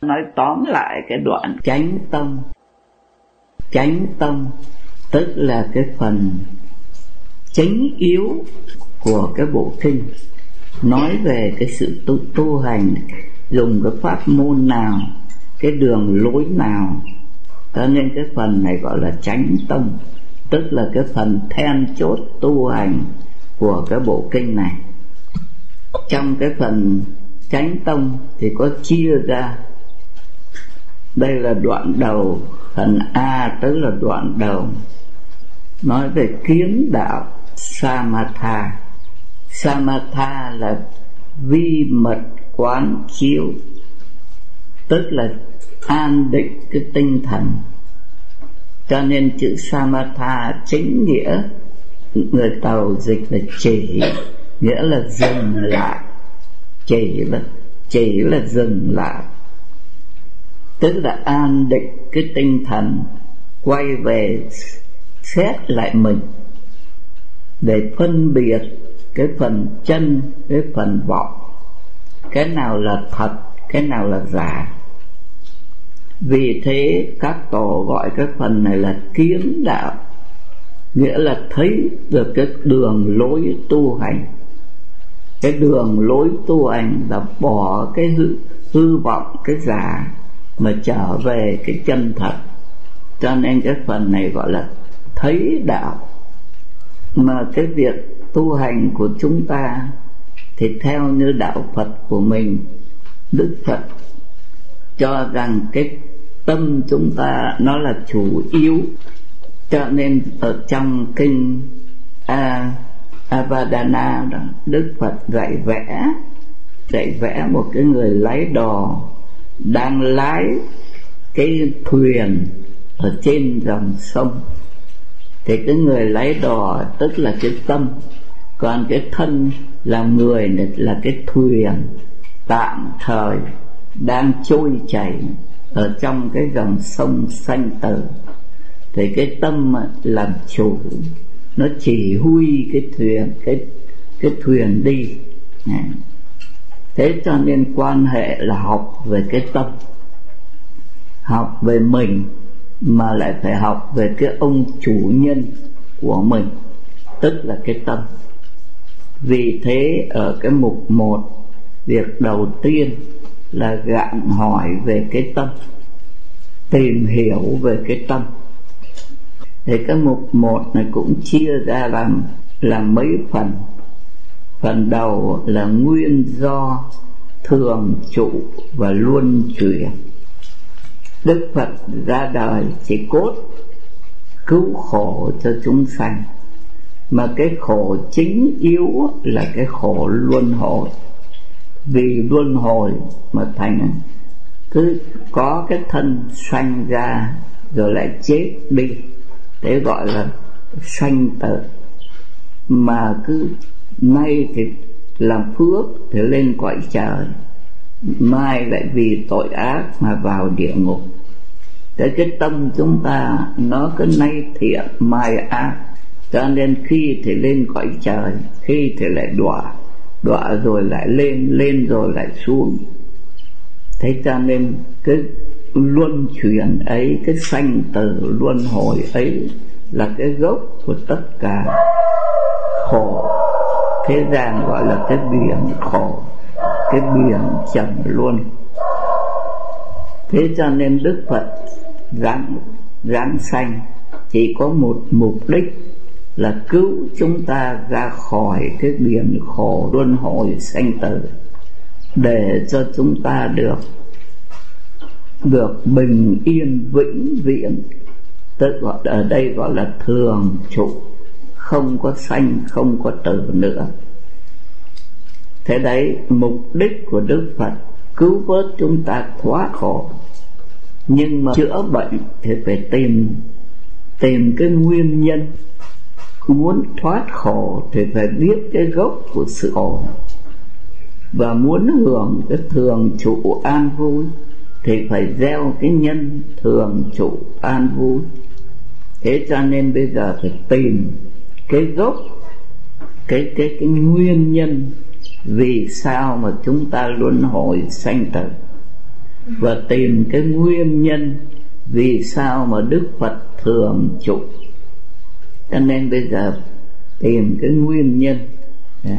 nói tóm lại cái đoạn chánh tâm. Chánh tâm tức là cái phần chính yếu của cái bộ kinh. Nói về cái sự tu, tu hành dùng cái pháp môn nào cái đường lối nào. Cho nên cái phần này gọi là chánh tâm tức là cái phần then chốt tu hành của cái bộ kinh này. Trong cái phần chánh tông thì có chia ra đây là đoạn đầu. Phần a, tức là đoạn đầu. Nói về kiến đạo samatha. Samatha là vi mật quán chiếu, tức là an định cái tinh thần. Cho nên chữ samatha chính nghĩa, người tàu dịch là chỉ, nghĩa là dừng lại. Chỉ là chỉ là dừng lại tức là an định cái tinh thần quay về xét lại mình. Để phân biệt cái phần chân cái phần vọng cái nào là thật cái nào là giả. Vì thế các tổ gọi cái phần này là kiến đạo. Nghĩa là thấy được cái đường lối tu hành. Cái đường lối tu hành là bỏ cái hư, hư vọng cái giả mà trở về cái chân thật. Cho nên cái phần này gọi là thấy đạo. Mà cái việc tu hành của chúng ta thì theo như đạo Phật của mình, Đức Phật cho rằng cái tâm chúng ta nó là chủ yếu. Cho nên ở trong kinh A Avadana đó, Đức Phật dạy vẽ dạy vẽ một cái người lái đò đang lái cái thuyền ở trên dòng sông. Thì cái người lái đò, tức là cái tâm, còn cái thân là người, là cái thuyền, tạm thời đang trôi chảy ở trong cái dòng sông xanh tử. Thì cái tâm làm chủ, nó chỉ huy cái thuyền, cái cái thuyền đi thế cho nên quan hệ là học về cái tâm, học về mình, mà lại phải học về cái ông chủ nhân của mình, tức là cái tâm. Vì thế ở cái mục một, việc đầu tiên là gạn hỏi về cái tâm, tìm hiểu về cái tâm. Thì cái mục một này cũng chia ra làm làm mấy phần phần đầu là nguyên do thường trụ và luân chuyển. Đức phật ra đời chỉ cốt cứu khổ cho chúng sanh. Mà cái khổ chính yếu là cái khổ luân hồi. Vì luân hồi mà thành cứ có cái thân sanh ra rồi lại chết đi. Để gọi là sanh tử. Mà cứ nay thì làm phước thì lên cõi trời. Mai lại vì tội ác mà vào địa ngục. Thế cái tâm chúng ta, nó cứ nay thiện mai ác. Cho nên khi thì lên cõi trời, khi thì lại đọa. Đọa rồi lại lên lên rồi lại xuống. Thế cho nên cái luân chuyển ấy, cái sanh tử luân hồi ấy là cái gốc của tất cả khổ thế gian gọi là cái biển khổ, cái biển trầm luôn thế cho nên đức phật giáng giáng sanh, chỉ có một mục đích là cứu chúng ta ra khỏi cái biển khổ luân hồi sanh tử, để cho chúng ta được được bình yên vĩnh viễn. Tức gọi, ở đây gọi là thường trụ không có sanh, không có tử nữa. Thế đấy, mục đích của đức phật, cứu vớt chúng ta thoát khổ. Nhưng mà chữa bệnh thì phải tìm tìm cái nguyên nhân. Muốn thoát khổ thì phải biết cái gốc của sự khổ. Và muốn hưởng cái thường trụ an vui thì phải gieo cái nhân thường trụ an vui. Thế cho nên bây giờ phải tìm cái gốc, cái cái cái nguyên nhân vì sao mà chúng ta luân hồi sanh tử và tìm cái nguyên nhân vì sao mà Đức Phật thường trụ cho nên bây giờ tìm cái nguyên nhân. Đấy.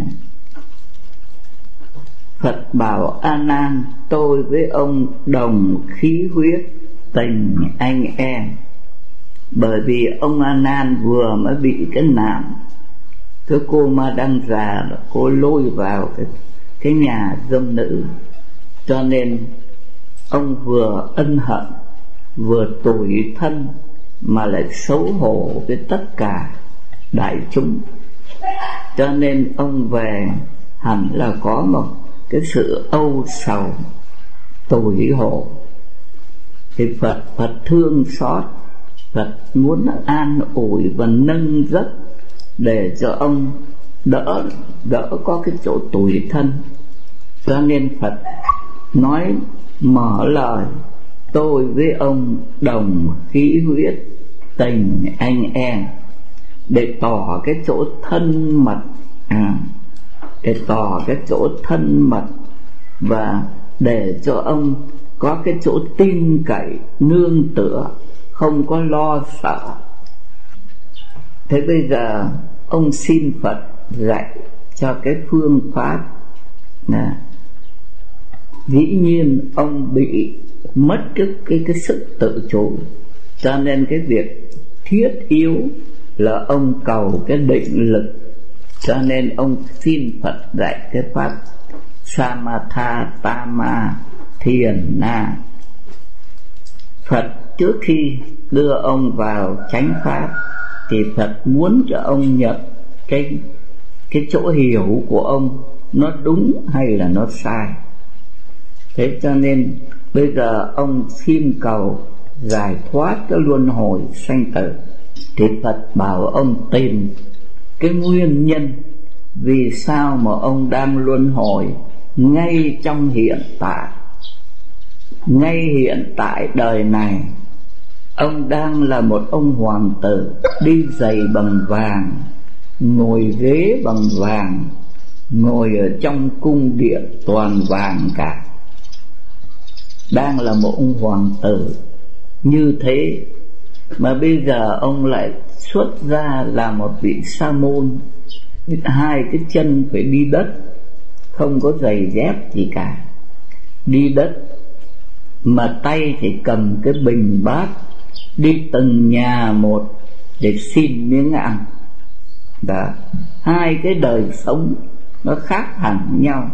Phật bảo A Nan, tôi với ông đồng khí huyết, tình anh em bởi vì ông A Nan vừa mới bị cái nạn. Cái cô ma đăng già cô lôi vào cái cái nhà dâm nữ. Cho nên ông vừa ân hận, vừa tủi thân mà lại xấu hổ với tất cả đại chúng. Cho nên ông về hẳn là có một cái sự âu sầu, tủi hổ. Thì Phật Phật thương xót. Phật muốn an ủi và nâng giấc để cho ông đỡ đỡ có cái chỗ tủi thân. Cho nên Phật nói mở lời tôi với ông đồng khí huyết tình anh em để tỏ cái chỗ thân mật à, để tỏ cái chỗ thân mật và để cho ông có cái chỗ tin cậy nương tựa không có lo sợ. Thế bây giờ, ông xin phật dạy cho cái phương pháp nè. Dĩ nhiên, ông bị mất cái cái cái sức tự chủ. Cho nên cái việc thiết yếu là ông cầu cái định lực. Cho nên ông xin Phật dạy cái pháp Samatha Tama Thiền Na. Phật trước khi đưa ông vào chánh pháp thì Phật muốn cho ông nhận cái cái chỗ hiểu của ông nó đúng hay là nó sai. Thế cho nên bây giờ ông xin cầu giải thoát cái luân hồi sanh tử thì Phật bảo ông tìm cái nguyên nhân vì sao mà ông đang luân hồi ngay trong hiện tại. Ngay hiện tại đời này ông đang là một ông hoàng tử, đi giày bằng vàng, ngồi ghế bằng vàng, ngồi ở trong cung điện toàn vàng cả. Đang là một ông hoàng tử. Như thế mà bây giờ ông lại xuất ra là một vị sa môn. Hai cái chân phải đi đất, không có giày dép gì cả. Đi đất mà tay thì cầm cái bình bát đi từng nhà một để xin miếng ăn. Đó hai cái đời sống nó khác hẳn nhau.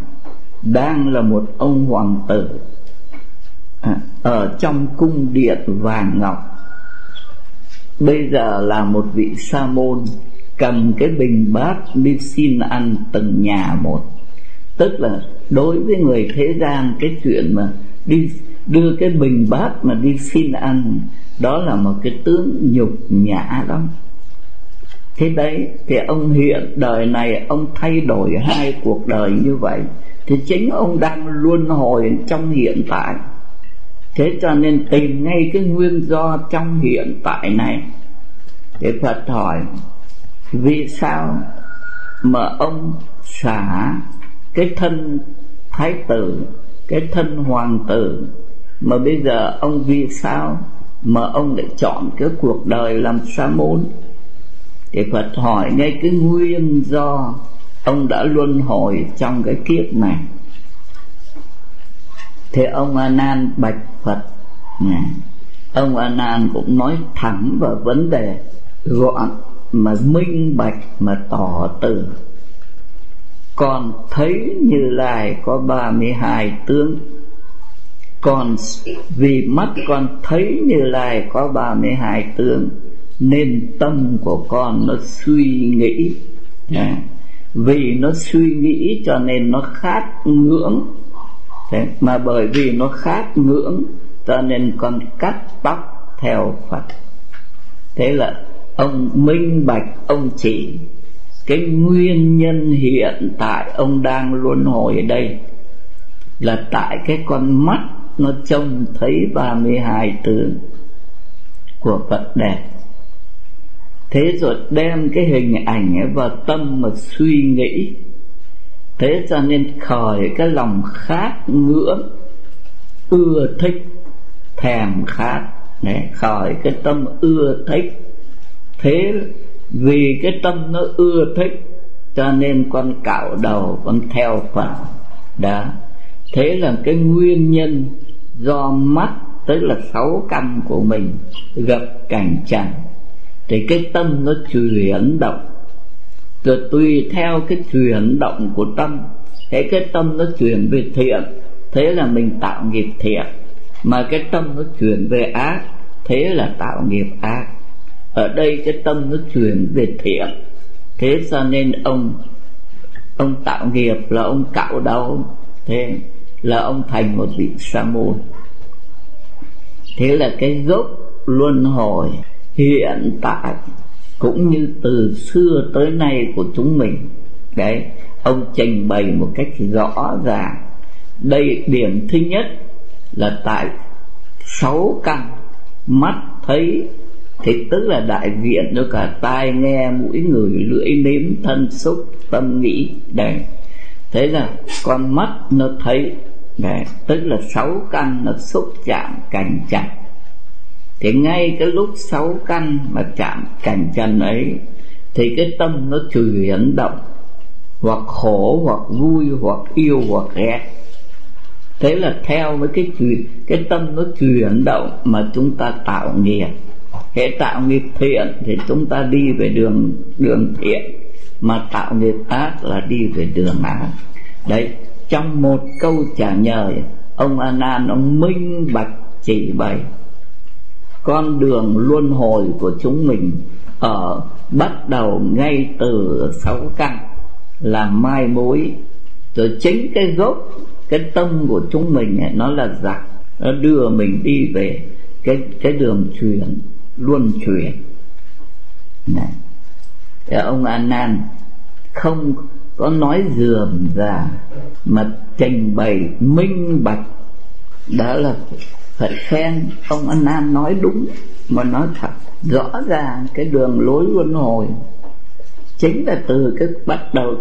Đang là một ông hoàng tử à, ở trong cung điện vàng ngọc. Bây giờ là một vị sa môn cầm cái bình bát đi xin ăn từng nhà một. Tức là đối với người thế gian cái chuyện mà đi đưa cái bình bát mà đi xin ăn đó là một cái tướng nhục nhã lắm. Thế đấy thì ông hiện đời này, ông thay đổi hai cuộc đời như vậy, thì chính ông đang luân hồi trong hiện tại. Thế cho nên tìm ngay cái nguyên do trong hiện tại này. Để phật hỏi, vì sao mà ông xả cái thân thái tử, cái thân hoàng tử, mà bây giờ ông vì sao mà ông lại chọn cái cuộc đời làm sa môn. Thì Phật hỏi ngay cái nguyên do ông đã luân hồi trong cái kiếp này. Thì ông A Nan bạch Phật ông A Nan cũng nói thẳng vào vấn đề gọn mà minh bạch mà tỏ từ. Còn thấy như lai có ba mươi hai tướng còn vì mắt con thấy như lai có ba mươi hai tướng nên tâm của con nó suy nghĩ. À, vì nó suy nghĩ cho nên nó khát ngưỡng. Thế, mà bởi vì nó khát ngưỡng cho nên con cắt tóc theo Phật. Thế là ông minh bạch ông chỉ. Cái nguyên nhân hiện tại ông đang luân hồi ở đây là tại cái con mắt nó trông thấy ba mươi hai tướng của Phật đẹp thế rồi đem cái hình ảnh ấy vào tâm mà suy nghĩ. Thế cho nên khởi cái lòng khát ngưỡng ưa thích thèm khát. Đấy, khỏi cái tâm ưa thích. Thế vì cái tâm nó ưa thích cho nên con cạo đầu con theo phật. Đó thế là cái nguyên nhân do mắt tức là sáu căn của mình, gặp cảnh trần thì cái tâm nó chuyển động. Rồi tùy theo cái chuyển động của tâm thế cái tâm nó chuyển về thiện, thế là mình tạo nghiệp thiện. Mà cái tâm nó chuyển về ác, thế là tạo nghiệp ác. Ở đây cái tâm nó chuyển về thiện, thế cho nên ông ông tạo nghiệp là ông cạo đầu. Thế là ông thành một vị sa môn. Thế là cái gốc luân hồi hiện tại cũng như từ xưa tới nay của chúng mình. Đấy, ông trình bày một cách rõ ràng. Đây điểm thứ nhất là tại sáu căn mắt thấy, thì tức là đại diện cho cả tai nghe, mũi người, lưỡi nếm, thân xúc, tâm nghĩ. Đấy, thế là con mắt nó thấy đấy tức là sáu căn nó xúc chạm cảnh chặt thì ngay cái lúc sáu căn mà chạm cảnh trần ấy, thì cái tâm nó chuyển động. Hoặc khổ, hoặc vui, hoặc yêu, hoặc ghét. Thế là theo với cái chuyện, cái tâm nó chuyển động mà chúng ta tạo nghiệp. Hệ tạo nghiệp thiện thì chúng ta đi về đường đường thiện. Mà tạo nghiệp ác là đi về đường ác. Đấy trong một câu trả lời ông a nan ông minh bạch chỉ bày con đường luân hồi của chúng mình ở bắt đầu ngay từ sáu căn là mai mối. Rồi chính cái gốc cái tâm của chúng mình ấy, nó là giặc nó đưa mình đi về cái cái đường chuyển luân chuyển này Thì ông a nan không có nói dườm ra mà trình bày minh bạch. Đó là phải khen ông an Nam nói đúng, mà nói thật. Rõ ràng cái đường lối luân hồi chính là từ cái bắt đầu.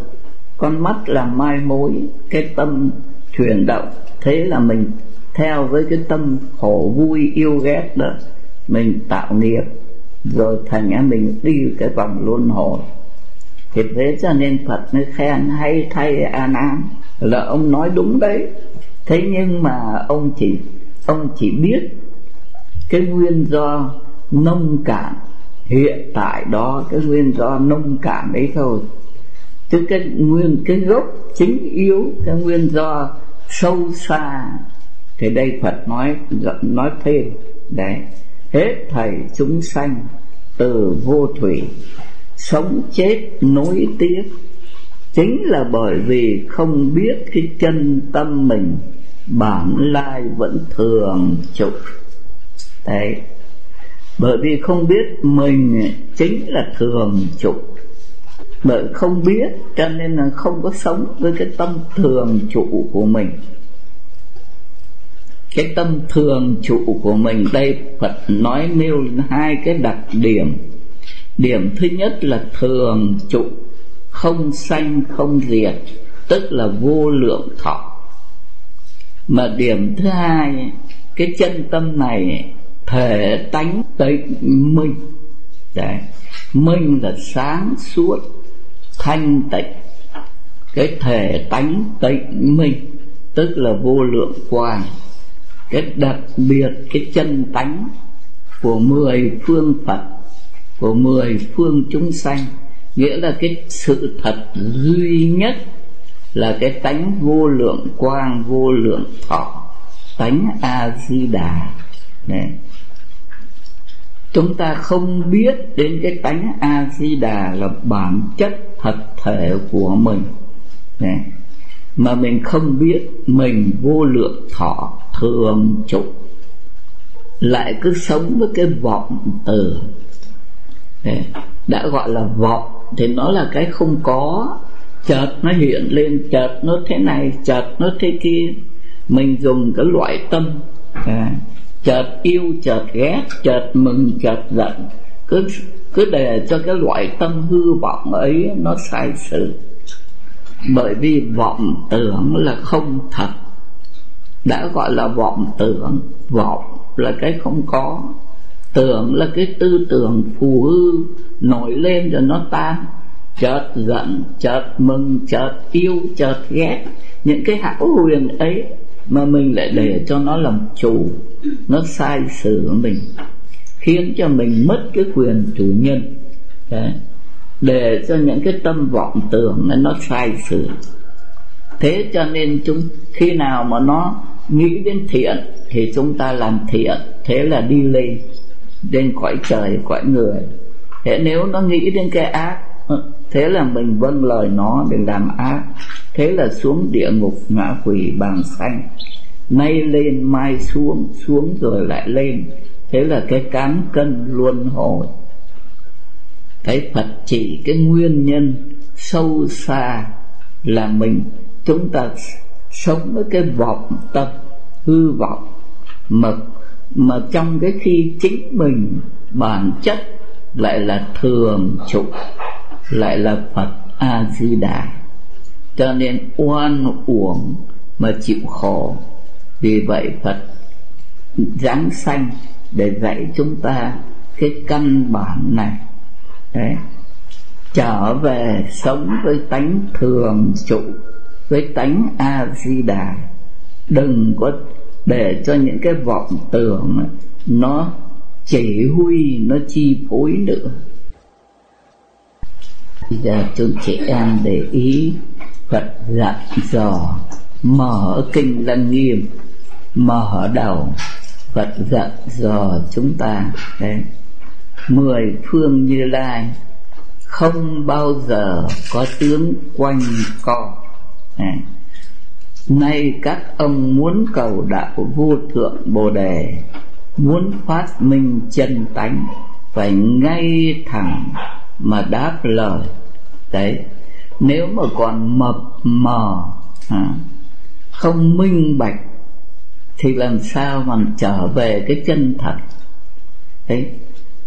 Con mắt là mai mối, cái tâm chuyển động. Thế là mình theo với cái tâm khổ vui yêu ghét đó, mình tạo nghiệp. Rồi thành ra mình đi cái vòng luân hồi thì thế cho nên Phật mới khen, hay thay A Nan. Là ông nói đúng đấy. Thế nhưng mà ông chỉ ông chỉ biết cái nguyên do nông cạn. Hiện tại đó cái nguyên do nông cạn ấy thôi. Chứ cái nguyên, cái gốc chính yếu, cái nguyên do sâu xa. Thì đây Phật nói nói thêm. Đấy. Hết thầy chúng sanh từ vô thủy sống chết nối tiếp chính là bởi vì không biết cái chân tâm mình, bản lai vẫn thường trục. Đấy. Bởi vì không biết mình chính là thường trục. Bởi không biết cho nên là không có sống với cái tâm thường trụ của mình. Cái tâm thường trụ của mình, đây Phật nói nêu hai cái đặc điểm điểm thứ nhất là thường trụ, không sanh, không diệt, tức là vô lượng thọ. Mà điểm thứ hai, cái chân tâm này thể tánh tịnh minh. Đấy, minh là sáng suốt, thanh tịnh. Cái thể tánh tịnh minh, tức là vô lượng quang. Cái đặc biệt, cái chân tánh của mười phương Phật của mười phương chúng sanh. Nghĩa là cái sự thật duy nhất là cái tánh vô lượng quang, vô lượng thọ, tánh a di đà này chúng ta không biết đến cái tánh a di đà là bản chất thật thể của mình. Này mà mình không biết mình vô lượng thọ thường trụ lại cứ sống với cái vọng từ đã gọi là vọng. Thì nó là cái không có. Chợt nó hiện lên chợt nó thế này chợt nó thế kia. Mình dùng cái loại tâm. À, chợt yêu chợt ghét chợt mừng chợt giận. Cứ cứ để cho cái loại tâm hư vọng ấy nó sai sự. Bởi vì vọng tưởng là không thật. Đã gọi là vọng tưởng. Vọng là cái không có tưởng là cái tư tưởng phù hư nổi lên rồi nó tan. Chợt giận, chợt mừng, chợt yêu, chợt ghét. Những cái hão huyền ấy mà mình lại để cho nó làm chủ, nó sai sử mình, khiến cho mình mất cái quyền chủ nhân. Đấy. để cho những cái tâm vọng tưởng nó sai sử. Thế cho nên chúng, khi nào mà nó nghĩ đến thiện thì chúng ta làm thiện, thế là đi lên đến cõi trời, cõi người. Thế nếu nó nghĩ đến cái ác ừ, thế là mình vâng lời nó để làm ác. Thế là xuống địa ngục ngã quỷ bàn xanh nay lên, mai xuống xuống rồi lại lên. Thế là cái cán cân luân hồi. Cái phật chỉ cái nguyên nhân sâu xa là mình, chúng ta sống với cái vọng tâm, hư vọng mà mà trong cái khi chính mình, bản chất lại là thường trụ lại là phật a di đà cho nên oan uổng mà chịu khổ. Vì vậy phật giáng sanh để dạy chúng ta cái căn bản này. Đấy. trở về sống với tánh thường trụ với tánh a di đà đừng có để cho những cái vọng tưởng nó chỉ huy, nó chi phối nữa bây giờ chúng chị em để ý Phật dặn dò, mở kinh lăng nghiêm, mở đầu. Phật dặn dò chúng ta, đấy, mười phương như lai, không bao giờ có tướng quanh co. Này nay các ông muốn cầu đạo vô thượng bồ đề muốn phát minh chân tánh phải ngay thẳng mà đáp lời. Đấy nếu mà còn mập mờ à, không minh bạch thì làm sao mà trở về cái chân thật? Đấy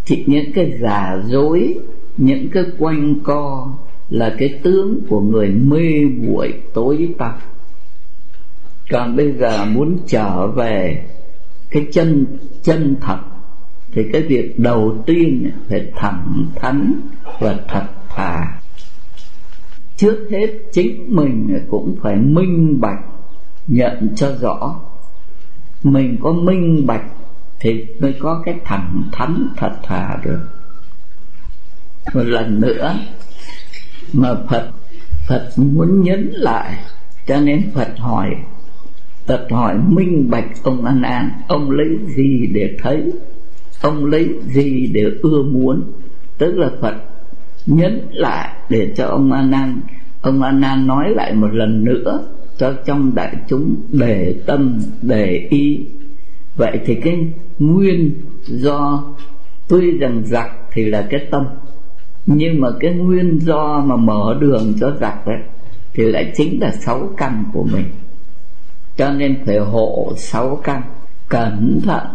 thì những cái giả dối những cái quanh co là cái tướng của người mê muội tối tăm còn bây giờ muốn trở về cái chân chân thật, thì cái việc đầu tiên phải thẳng thắn và thật thà. Trước hết, chính mình cũng phải minh bạch, nhận cho rõ. Mình có minh bạch thì mới có cái thẳng thắn, thật thà được. Một lần nữa, mà Phật Phật muốn nhấn lại, cho nên Phật hỏi tật hỏi minh bạch ông An An Ông lấy gì để thấy? Ông lấy gì để ưa muốn? Tức là Phật nhấn lại để cho ông An An. Ông An An nói lại một lần nữa Cho trong đại chúng để tâm, để ý. Vậy thì cái nguyên do Tuy rằng giặc thì là cái tâm nhưng mà cái nguyên do mà mở đường cho giặc đấy thì lại chính là sáu căn của mình cho nên phải hộ sáu căn. Cẩn thận.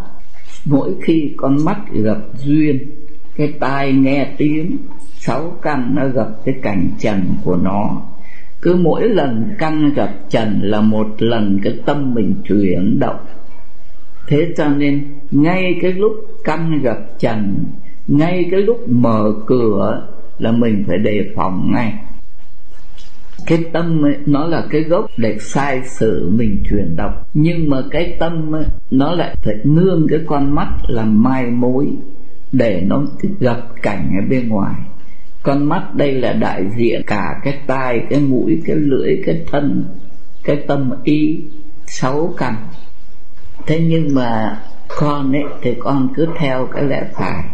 Mỗi khi con mắt gặp duyên, cái tai nghe tiếng, sáu căn nó gặp cái cảnh trần của nó. Cứ mỗi lần căn gặp trần là một lần cái tâm mình chuyển động. Thế cho nên, ngay cái lúc căn gặp trần, ngay cái lúc mở cửa là mình phải đề phòng ngay cái tâm ấy, nó là cái gốc để sai sử mình truyền đọc nhưng mà cái tâm ấy, nó lại phải nương cái con mắt làm mai mối để nó gặp cảnh ở bên ngoài. Con mắt đây là đại diện cả cái tai cái mũi cái lưỡi cái thân cái tâm ý sáu căn. Thế nhưng mà con ấy thì con cứ theo cái lẽ phải.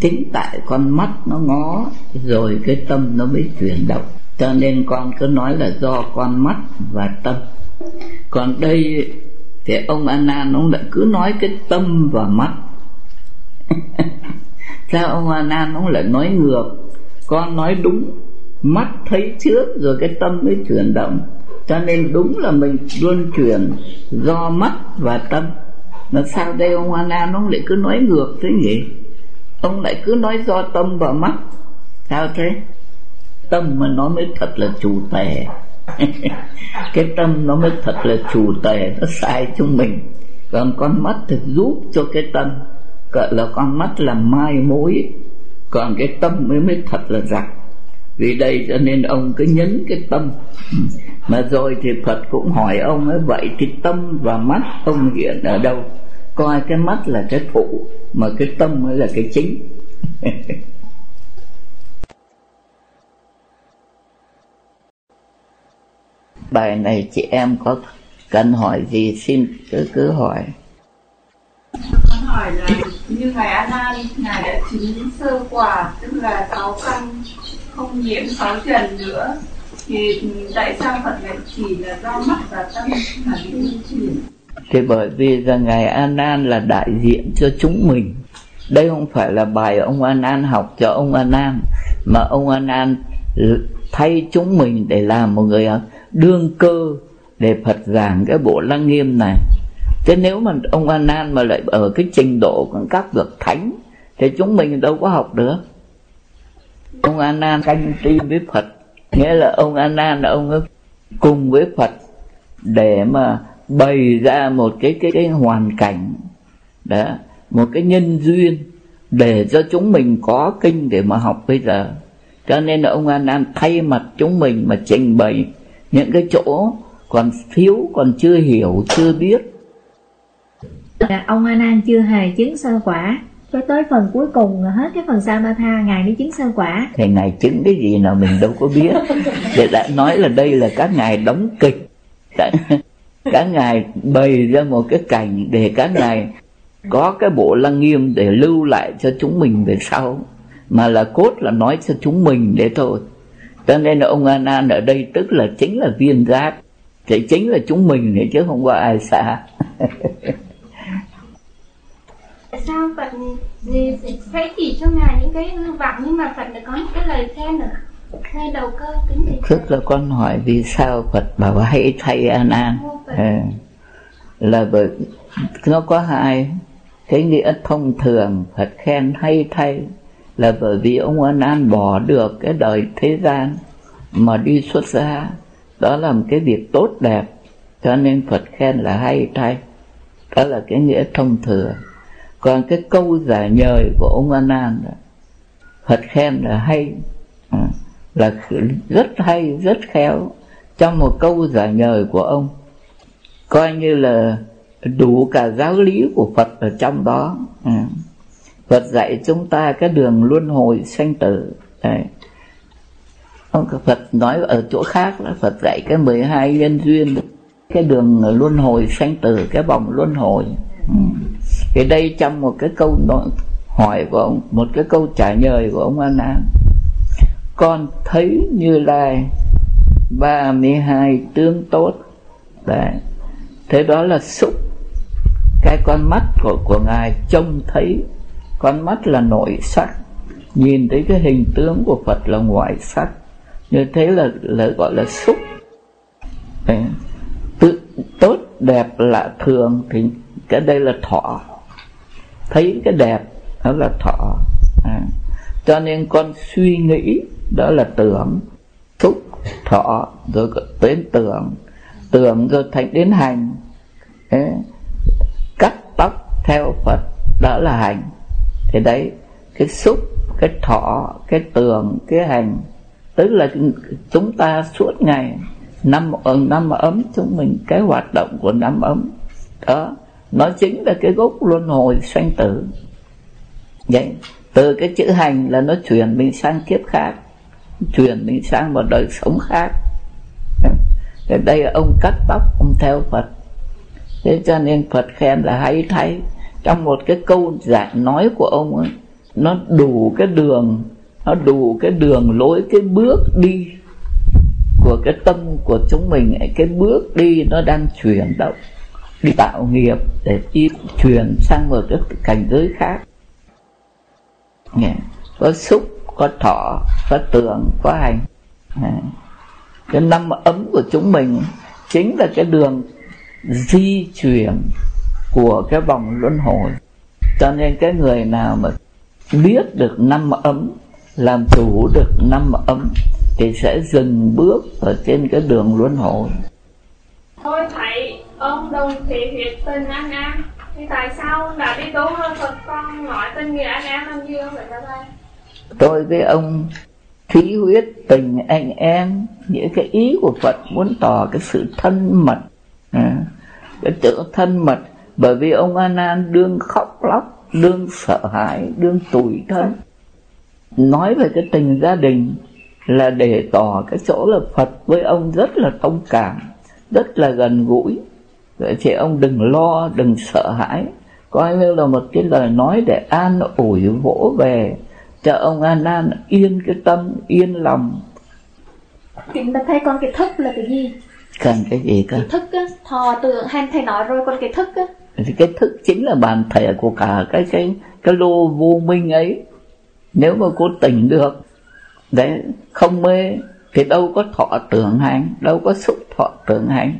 Chính tại con mắt nó ngó rồi cái tâm nó mới chuyển động cho nên con cứ nói là do con mắt và tâm. Còn đây thì ông a ông lại cứ nói cái tâm và mắt. Sao ông a ông lại nói ngược? Con nói đúng, mắt thấy trước rồi cái tâm mới chuyển động. Cho nên đúng là mình luôn chuyển do mắt và tâm. Mà sao đây ông a ông lại cứ nói ngược thế nhỉ? Ông lại cứ nói do tâm và mắt. Sao thế? Tâm mà nói mới thật là chủ tề. Cái tâm nó mới thật là chủ tề, nó sai chúng mình. Còn con mắt thì giúp cho cái tâm. Gọi là con mắt là mai mối. Còn cái tâm mới mới thật là giặc vì đây cho nên ông cứ nhấn cái tâm. Mà rồi thì Phật cũng hỏi ông ấy, vậy thì tâm và mắt ông hiện ở đâu? Coi cái mắt là cái phụ, mà cái tâm mới là cái chính. bài này chị em có cần hỏi gì xin cứ cứ hỏi. Con hỏi là như ngài A Nan ngài đã chứng sơ quả tức là sáu căn không nhiễm sáu trần nữa. Thì tại sao Phật lại chỉ là do mắt và tâm mà bị chuyển thì bởi vì là ngài A Nan là đại diện cho chúng mình. Đây không phải là bài ông A Nan học cho ông A Nan mà ông A Nan thay chúng mình để làm một người đương cơ để Phật giảng cái bộ lăng nghiêm này. Thế nếu mà ông An Nan mà lại ở cái trình độ của các bậc thánh, thì chúng mình đâu có học được. Ông An Nan canh tri với Phật. Nghĩa là ông An Nan là ông ấy cùng với Phật để mà bày ra một cái cái cái hoàn cảnh, đó, một cái nhân duyên để cho chúng mình có kinh để mà học bây giờ. Cho nên là ông An Nan thay mặt chúng mình mà trình bày những cái chỗ còn thiếu còn chưa hiểu chưa biết. Là ông A Nan chưa hề chứng sơ quả. Cho tới phần cuối cùng hết cái phần Samatha ngài mới chứng sơ quả. Thì ngài chứng cái gì nào mình đâu có biết. Để đã nói là đây là các ngài đóng kịch. Các, các ngài bày ra một cái cảnh để các ngài có cái bộ lăng nghiêm để lưu lại cho chúng mình về sau. Mà là cốt là nói cho chúng mình để thôi cho nên là ông A Nan ở đây tức là chính là viên giác thì chính là chúng mình thì chứ không có ai xa. Sao Phật sẽ chỉ cho ngài những cái hư vọng nhưng mà Phật lại có những cái lời khen nữa ngay đầu cơ kính thầy. Tức là con hỏi vì sao Phật bảo hãy thay an an à, là bởi nó có hai cái nghĩa thông thường Phật khen hay thay là bởi vì ông An An bỏ được cái đời thế gian mà đi xuất gia. Đó là một cái việc tốt đẹp cho nên Phật khen là hay thay. Đó là cái nghĩa thông thường còn cái câu giả nhời của ông An An đó, Phật khen là hay à, là rất hay rất khéo trong một câu giả nhời của ông. Coi như là đủ cả giáo lý của Phật ở trong đó. À. Phật dạy chúng ta cái đường luân hồi sanh tử. Đấy. Ông Phật nói ở chỗ khác là Phật dạy cái 12 nhân duyên, cái đường luân hồi sanh tử, cái vòng luân hồi. Ừ. thì đây trong một cái câu hỏi của ông, một cái câu trả lời của ông A An. Con thấy như lai 32 tương tốt. Đấy. Thế đó là xúc. Cái con mắt của của ngài trông thấy con mắt là nội sắc. Nhìn thấy cái hình tướng của phật là ngoại sắc. Như thế là là gọi là xúc. Đấy. tự tốt đẹp là thường thì cái đây là thọ. Thấy cái đẹp đó là thọ. À. cho nên con suy nghĩ đó là tưởng. Xúc, thọ, rồi đến tưởng. Tưởng rồi thành đến hành. Đấy. cắt tóc theo phật, đó là hành thì đấy, cái xúc, cái thọ, cái tường, cái hành, tức là chúng ta suốt ngày năm năm ấm chúng mình, cái hoạt động của năm ấm. Đó, nó chính là cái gốc luân hồi sanh tử. Vậy, từ cái chữ hành là nó chuyển mình sang kiếp khác, chuyển mình sang một đời sống khác. Ở đây ông cắt tóc, ông theo phật. Thế cho nên phật khen là hay thay trong một cái câu giảng nói của ông ấy nó đủ cái đường nó đủ cái đường lối cái bước đi của cái tâm của chúng mình ấy, cái bước đi nó đang chuyển động đi tạo nghiệp để đi chuyển sang một cái cảnh giới khác. Có xúc có thọ có tưởng có hành. Cái năm ấm của chúng mình chính là cái đường di chuyển của cái vòng luân hồi. Cho nên cái người nào mà biết được năm ấm làm chủ được năm ấm thì sẽ dừng bước ở trên cái đường luân hồi. Thôi thầy, ông đồng thị huyệt tình anh em Thì tại sao ông đã đi tu hơn Phật con nói tình nghĩa anh em làm gì không vậy ra đây tôi với ông thí huyết tình anh em những cái ý của Phật muốn tỏ cái sự thân mật. À, cái chữ thân mật bởi vì ông A Nan đương khóc lóc đương sợ hãi đương tủi thân. Nói về cái tình gia đình là để tỏ cái chỗ là Phật với ông rất là thông cảm rất là gần gũi. Vậy thì ông đừng lo đừng sợ hãi. Coi như là một cái lời nói để an ủi vỗ về cho ông A Nan yên cái tâm yên lòng. Chúng ta thấy con cái thức là cái gì? Cần cái gì cơ? Cái thức á thò tượng hay thầy nói rồi con cái thức á thì cái thức chính là bản thể của cả cái cái cái lô vô minh ấy. Nếu mà cô tỉnh được đấy không mê thì đâu có thọ tưởng hành đâu có xúc thọ tưởng hành.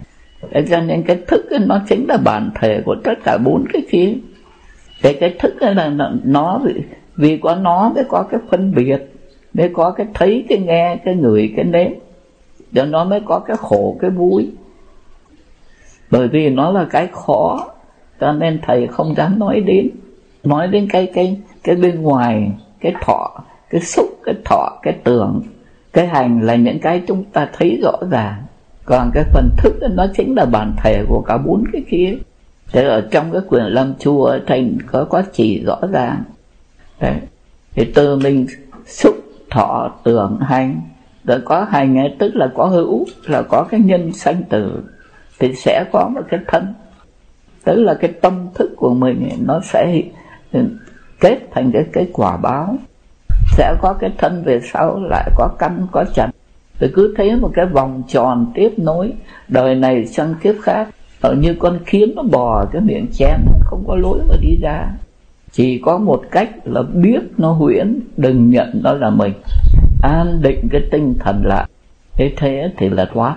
Thế cho nên cái thức ấy, nó chính là bản thể của tất cả bốn cái kia. Cái cái thức ấy là nó vì, vì có nó mới có cái phân biệt mới có cái thấy cái nghe cái ngửi cái nếm. Cho nó mới có cái khổ cái vui. Bởi vì nó là cái khó cho nên thầy không dám nói đến. Nói đến cái cái cái bên ngoài cái thọ cái xúc cái thọ cái tưởng. Cái hành là những cái chúng ta thấy rõ ràng. Còn cái phần thức nó chính là bản thể của cả bốn cái kia. Thế ở trong cái quyền lâm chùa thầy có có chỉ rõ ràng. Đấy. Thì từ mình xúc thọ tưởng hành. Rồi có hành ấy, tức là có hữu là có cái nhân sanh tử. Thì sẽ có một cái thân tức là cái tâm thức của mình nó sẽ kết thành cái cái quả báo. Sẽ có cái thân về sau, lại có căn, có trần. Rồi cứ thấy một cái vòng tròn tiếp nối, đời này sang kiếp khác ở như con kiến nó bò cái miệng chén không có lối mà đi ra. Chỉ có một cách là biết nó huyễn, đừng nhận nó là mình. An định cái tinh thần lại thế thế thì là thoát.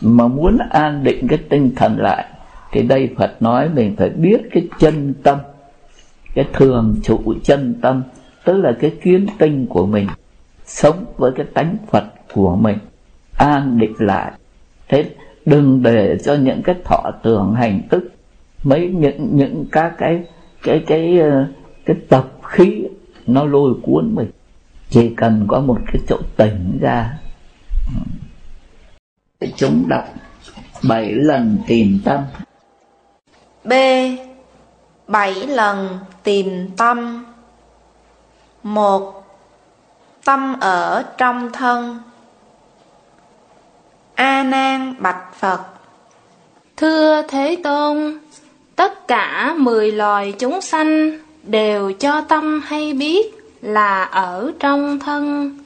Mà muốn an định cái tinh thần lại thì đây Phật nói mình phải biết cái chân tâm cái thường trụ chân tâm tức là cái kiến tinh của mình sống với cái tánh Phật của mình an định lại. Thế đừng để cho những cái thọ tưởng hành tức mấy những những các cái cái cái cái, cái tập khí nó lôi cuốn mình. Chỉ cần có một cái chỗ tỉnh ra chúng đọc bảy lần tìm tâm b bảy lần tìm tâm một tâm ở trong thân a nan bạch phật Thưa Thế Tôn, tất cả mười loài chúng sanh đều cho tâm hay biết là ở trong thân.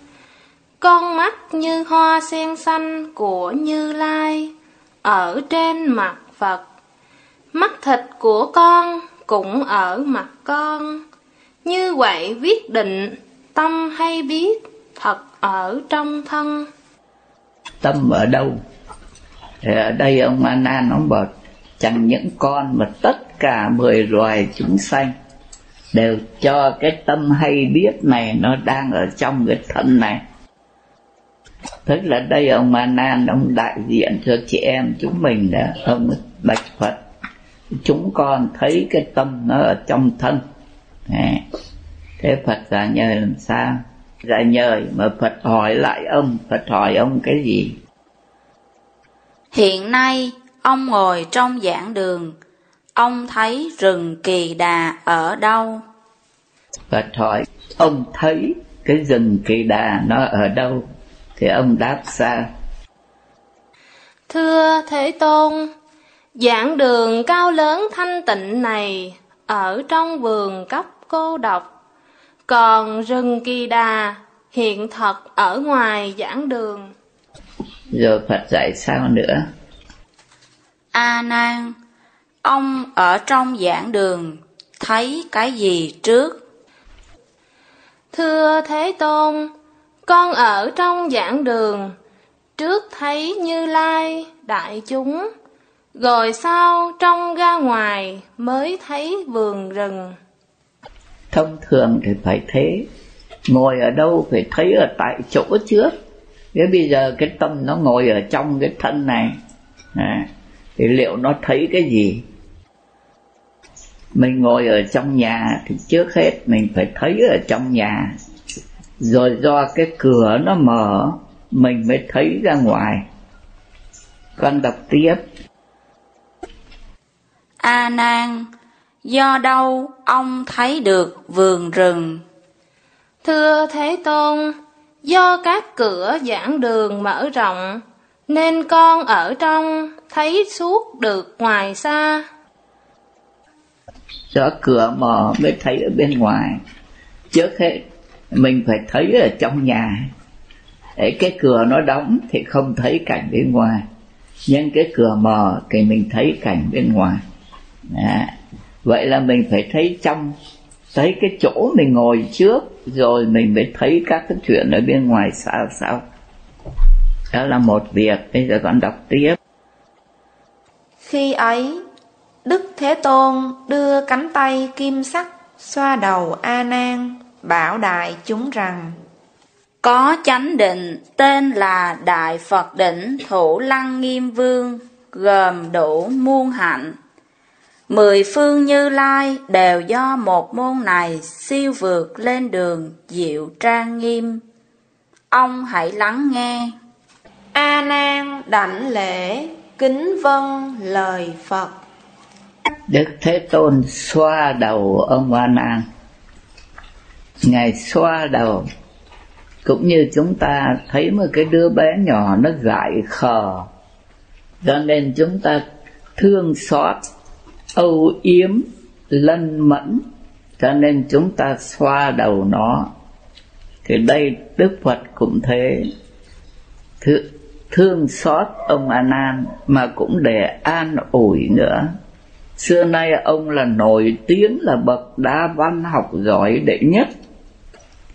Con mắt như hoa sen xanh của Như Lai ở trên mặt Phật. Mắt thịt của con cũng ở mặt con. Như vậy viết định, tâm hay biết thật ở trong thân. tâm ở đâu thì ở đây ông A Nan ông bảo chẳng những con mà tất cả mười loài chúng sanh đều cho cái tâm hay biết này nó đang ở trong cái thân này tức là đây ông A Nan ông đại diện cho chị em chúng mình đó, ông bạch Phật chúng con thấy cái tâm nó ở trong thân. Nè. thế Phật giả nhờ làm sao? Giả nhờ mà Phật hỏi lại ông. Phật hỏi ông cái gì? Hiện nay ông ngồi trong giảng đường. Ông thấy rừng kỳ đà ở đâu? Phật hỏi ông thấy cái rừng kỳ đà nó ở đâu? Thì ông đáp sao? Thưa Thế Tôn, giảng đường cao lớn thanh tịnh này ở trong vườn cấp cô độc, còn rừng kỳ đà hiện thật ở ngoài giảng đường. rồi Phật dạy sao nữa? A nan ông ở trong giảng đường thấy cái gì trước? Thưa Thế Tôn, con ở trong giảng đường, trước thấy Như Lai, đại chúng, rồi sau trong ra ngoài mới thấy vườn rừng. thông thường thì phải thế. Ngồi ở đâu phải thấy ở tại chỗ trước. Thế bây giờ cái tâm nó ngồi ở trong cái thân này. À, thì liệu nó thấy cái gì? Mình ngồi ở trong nhà thì trước hết mình phải thấy ở trong nhà. Rồi do cái cửa nó mở mình mới thấy ra ngoài. Con đọc tiếp a nan do đâu ông thấy được vườn rừng? Thưa thế tôn do các cửa giảng đường mở rộng nên con ở trong thấy suốt được ngoài xa. Do cửa mở mới thấy ở bên ngoài. Trước hết mình phải thấy ở trong nhà. Để cái cửa nó đóng thì không thấy cảnh bên ngoài. Nhưng cái cửa mở thì mình thấy cảnh bên ngoài Đó. vậy là mình phải thấy trong thấy cái chỗ mình ngồi trước rồi mình mới thấy các cái chuyện ở bên ngoài sao sao. Đó là một việc bây giờ con đọc tiếp. Khi ấy đức thế tôn đưa cánh tay kim sắc xoa đầu a nan bảo đại chúng rằng có chánh định tên là đại phật đỉnh thủ lăng nghiêm vương gồm đủ muôn hạnh Mười phương như lai đều do một môn này siêu vượt lên đường diệu trang nghiêm. Ông hãy lắng nghe. A Nan đảnh lễ kính vân lời Phật. Đức Thế Tôn xoa đầu ông A Nan. Ngài xoa đầu cũng như chúng ta thấy một cái đứa bé nhỏ nó dại khờ cho nên chúng ta thương xót âu yếm, lân mẫn, cho nên chúng ta xoa đầu nó. Thì đây đức phật cũng thế. Thương xót ông a nan mà cũng để an ủi nữa. Xưa nay ông là nổi tiếng là bậc đa văn học giỏi đệ nhất.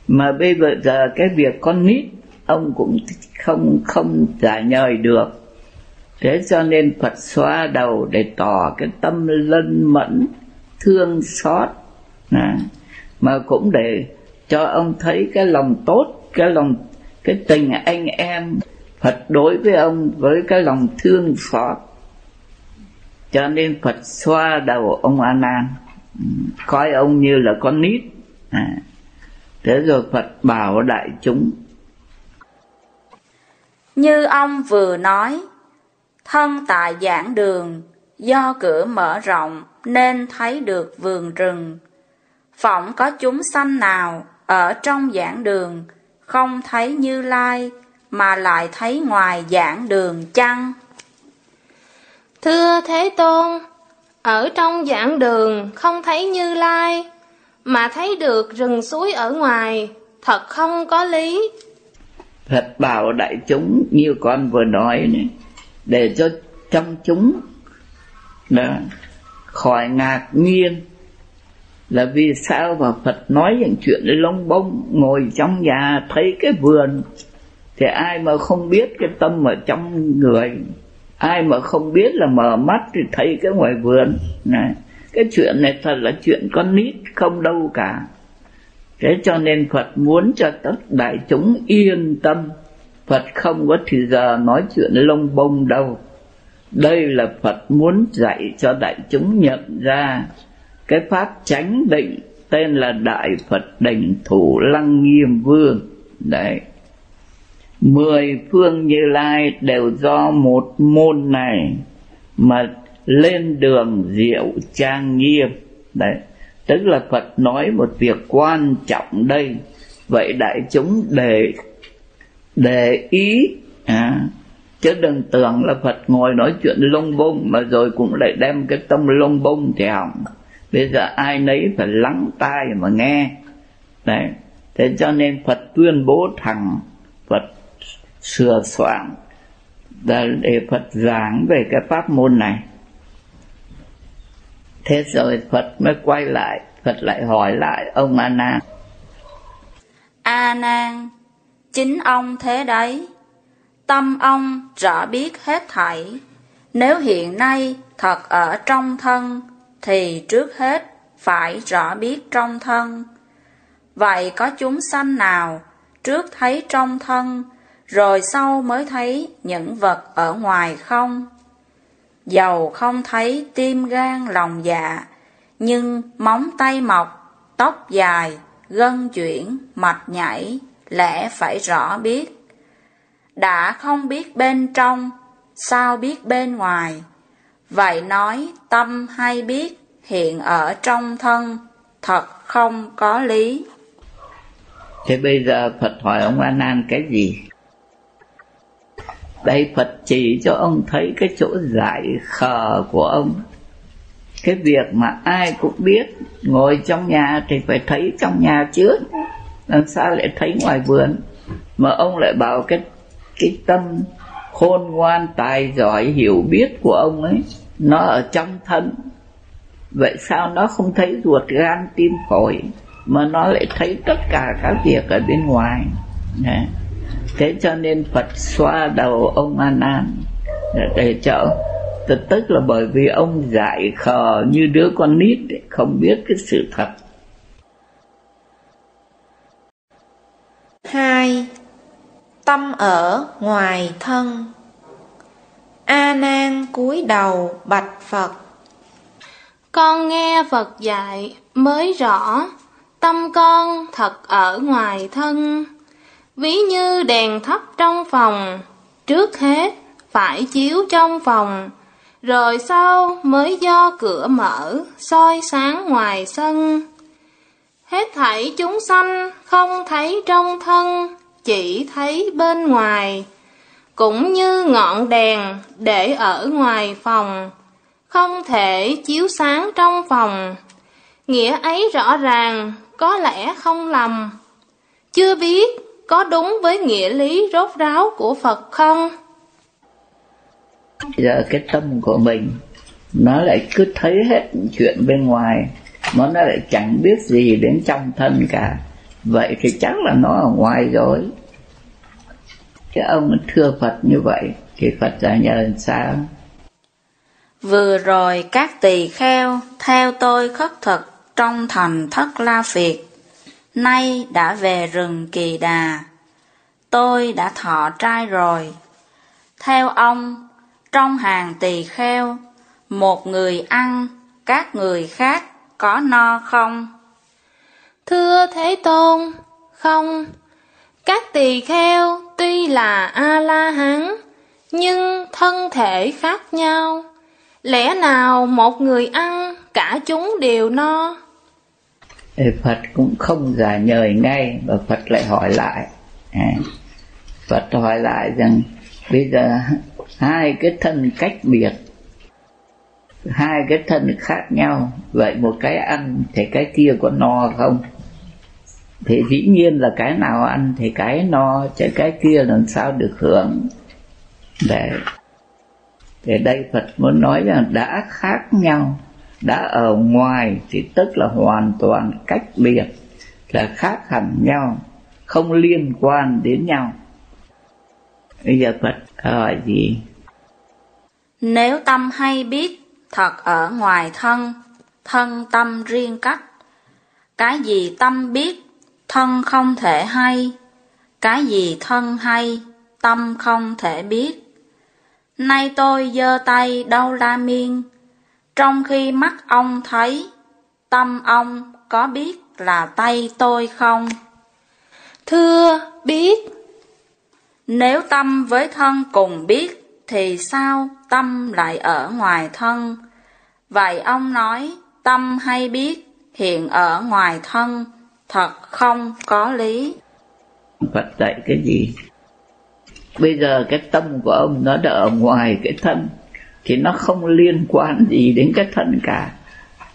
Mà bây giờ cái việc con nít, ông cũng không không trả nhời được thế cho nên phật xoa đầu để tỏ cái tâm lân mẫn thương xót. À, mà cũng để cho ông thấy cái lòng tốt cái lòng cái tình anh em phật đối với ông với cái lòng thương xót. Cho nên phật xoa đầu ông a nan ừ, coi ông như là con nít. À. thế rồi phật bảo đại chúng. Như ông vừa nói Thân tại giảng đường, do cửa mở rộng nên thấy được vườn rừng. Phỏng có chúng sanh nào ở trong giảng đường, không thấy như lai, mà lại thấy ngoài giảng đường chăng? Thưa Thế Tôn, ở trong giảng đường không thấy như lai, mà thấy được rừng suối ở ngoài, thật không có lý. Phật bảo đại chúng như con vừa nói này, để cho trong chúng đó, khỏi ngạc nhiên là vì sao mà Phật nói những chuyện lông bông ngồi trong nhà thấy cái vườn thì ai mà không biết cái tâm ở trong người? Ai mà không biết là mở mắt thì thấy cái ngoài vườn? Này cái chuyện này thật là chuyện con nít không đâu cả. Thế cho nên Phật muốn cho tất đại chúng yên tâm. Phật không có thì giờ nói chuyện lông bông đâu đây là Phật muốn dạy cho đại chúng nhận ra cái pháp chánh định, tên là Đại Phật Đỉnh Thủ Lăng Nghiêm Vương. Đấy. Mười phương Như Lai đều do một môn này mà lên đường diệu trang nghiêm. Đấy. Tức là Phật nói một việc quan trọng đây. Vậy đại chúng để để ý à, chứ đừng tưởng là phật ngồi nói chuyện lông bông mà rồi cũng lại đem cái tâm lông bông thì hỏng. Bây giờ ai nấy phải lắng tai mà nghe. Đấy. Thế cho nên phật tuyên bố thẳng phật sửa soạn. Để phật giảng về cái pháp môn này. Thế rồi phật mới quay lại phật lại hỏi lại ông a nan. A nan chính ông thế đấy. Tâm ông rõ biết hết thảy. Nếu hiện nay thật ở trong thân thì trước hết phải rõ biết trong thân. Vậy có chúng sanh nào trước thấy trong thân rồi sau mới thấy những vật ở ngoài không? Dầu không thấy tim gan lòng dạ, nhưng móng tay mọc, tóc dài, gân chuyển, mạch nhảy, lẽ phải rõ biết. Đã không biết bên trong, sao biết bên ngoài? Vậy nói tâm hay biết hiện ở trong thân, thật không có lý. Thế bây giờ Phật hỏi ông A Nan cái gì? Đây Phật chỉ cho ông thấy cái chỗ giải khờ của ông. Cái việc mà ai cũng biết ngồi trong nhà thì phải thấy trong nhà trước, làm sao lại thấy ngoài vườn? Mà ông lại bảo cái cái tâm khôn ngoan tài giỏi hiểu biết của ông ấy nó ở trong thân vậy sao nó không thấy ruột gan tim phổi mà nó lại thấy tất cả các việc ở bên ngoài Đấy. thế cho nên phật xoa đầu ông an an để cho tức là bởi vì ông dại khờ như đứa con nít ấy, không biết cái sự thật hai, tâm ở ngoài thân. A nan cúi đầu bạch phật. Con nghe phật dạy mới rõ, tâm con thật ở ngoài thân. Ví như đèn thắp trong phòng, trước hết phải chiếu trong phòng, rồi sau mới do cửa mở, soi sáng ngoài sân hết thảy chúng sanh không thấy trong thân, chỉ thấy bên ngoài. Cũng như ngọn đèn để ở ngoài phòng, không thể chiếu sáng trong phòng. Nghĩa ấy rõ ràng, có lẽ không lầm. Chưa biết có đúng với nghĩa lý rốt ráo của phật không? Giờ cái tâm của mình, nó lại cứ thấy hết chuyện bên ngoài mà nó lại chẳng biết gì đến trong thân cả. Vậy thì chắc là nó ở ngoài rồi. Cái ông thưa phật như vậy thì phật giải nhờ làm sao? Vừa rồi các tỳ kheo, theo tôi khất thực, trong thành thất la phiệt nay đã về rừng kỳ đà. Tôi đã thọ trai rồi. Theo ông, trong hàng tỳ kheo, một người ăn, các người khác có no không? Thưa thế tôn không. Các tỳ kheo tuy là a la hán nhưng thân thể khác nhau. Lẽ nào một người ăn cả chúng đều no? Phật cũng không giả nhời ngay và Phật lại hỏi lại. À, Phật hỏi lại rằng bây giờ hai cái thân cách biệt hai cái thân khác nhau. Vậy một cái ăn thì cái kia có no không? Thì dĩ nhiên là cái nào ăn thì cái no, chứ cái kia làm sao được hưởng. Để thì đây Phật muốn nói rằng đã khác nhau, đã ở ngoài thì tức là hoàn toàn cách biệt, là khác hẳn nhau, không liên quan đến nhau. Bây giờ Phật hỏi gì? Nếu tâm hay biết thật ở ngoài thân thân tâm riêng cách cái gì tâm biết, thân không thể hay. Cái gì thân hay, tâm không thể biết. Nay tôi giơ tay đau la miên. Trong khi mắt ông thấy, tâm ông có biết là tay tôi không? Thưa, biết. Nếu tâm với thân cùng biết thì sao tâm lại ở ngoài thân? Vậy ông nói, tâm hay biết hiện ở ngoài thân, thật không có lý? Phật dạy cái gì? Bây giờ cái tâm của ông nó đã ở ngoài cái thân, thì nó không liên quan gì đến cái thân cả.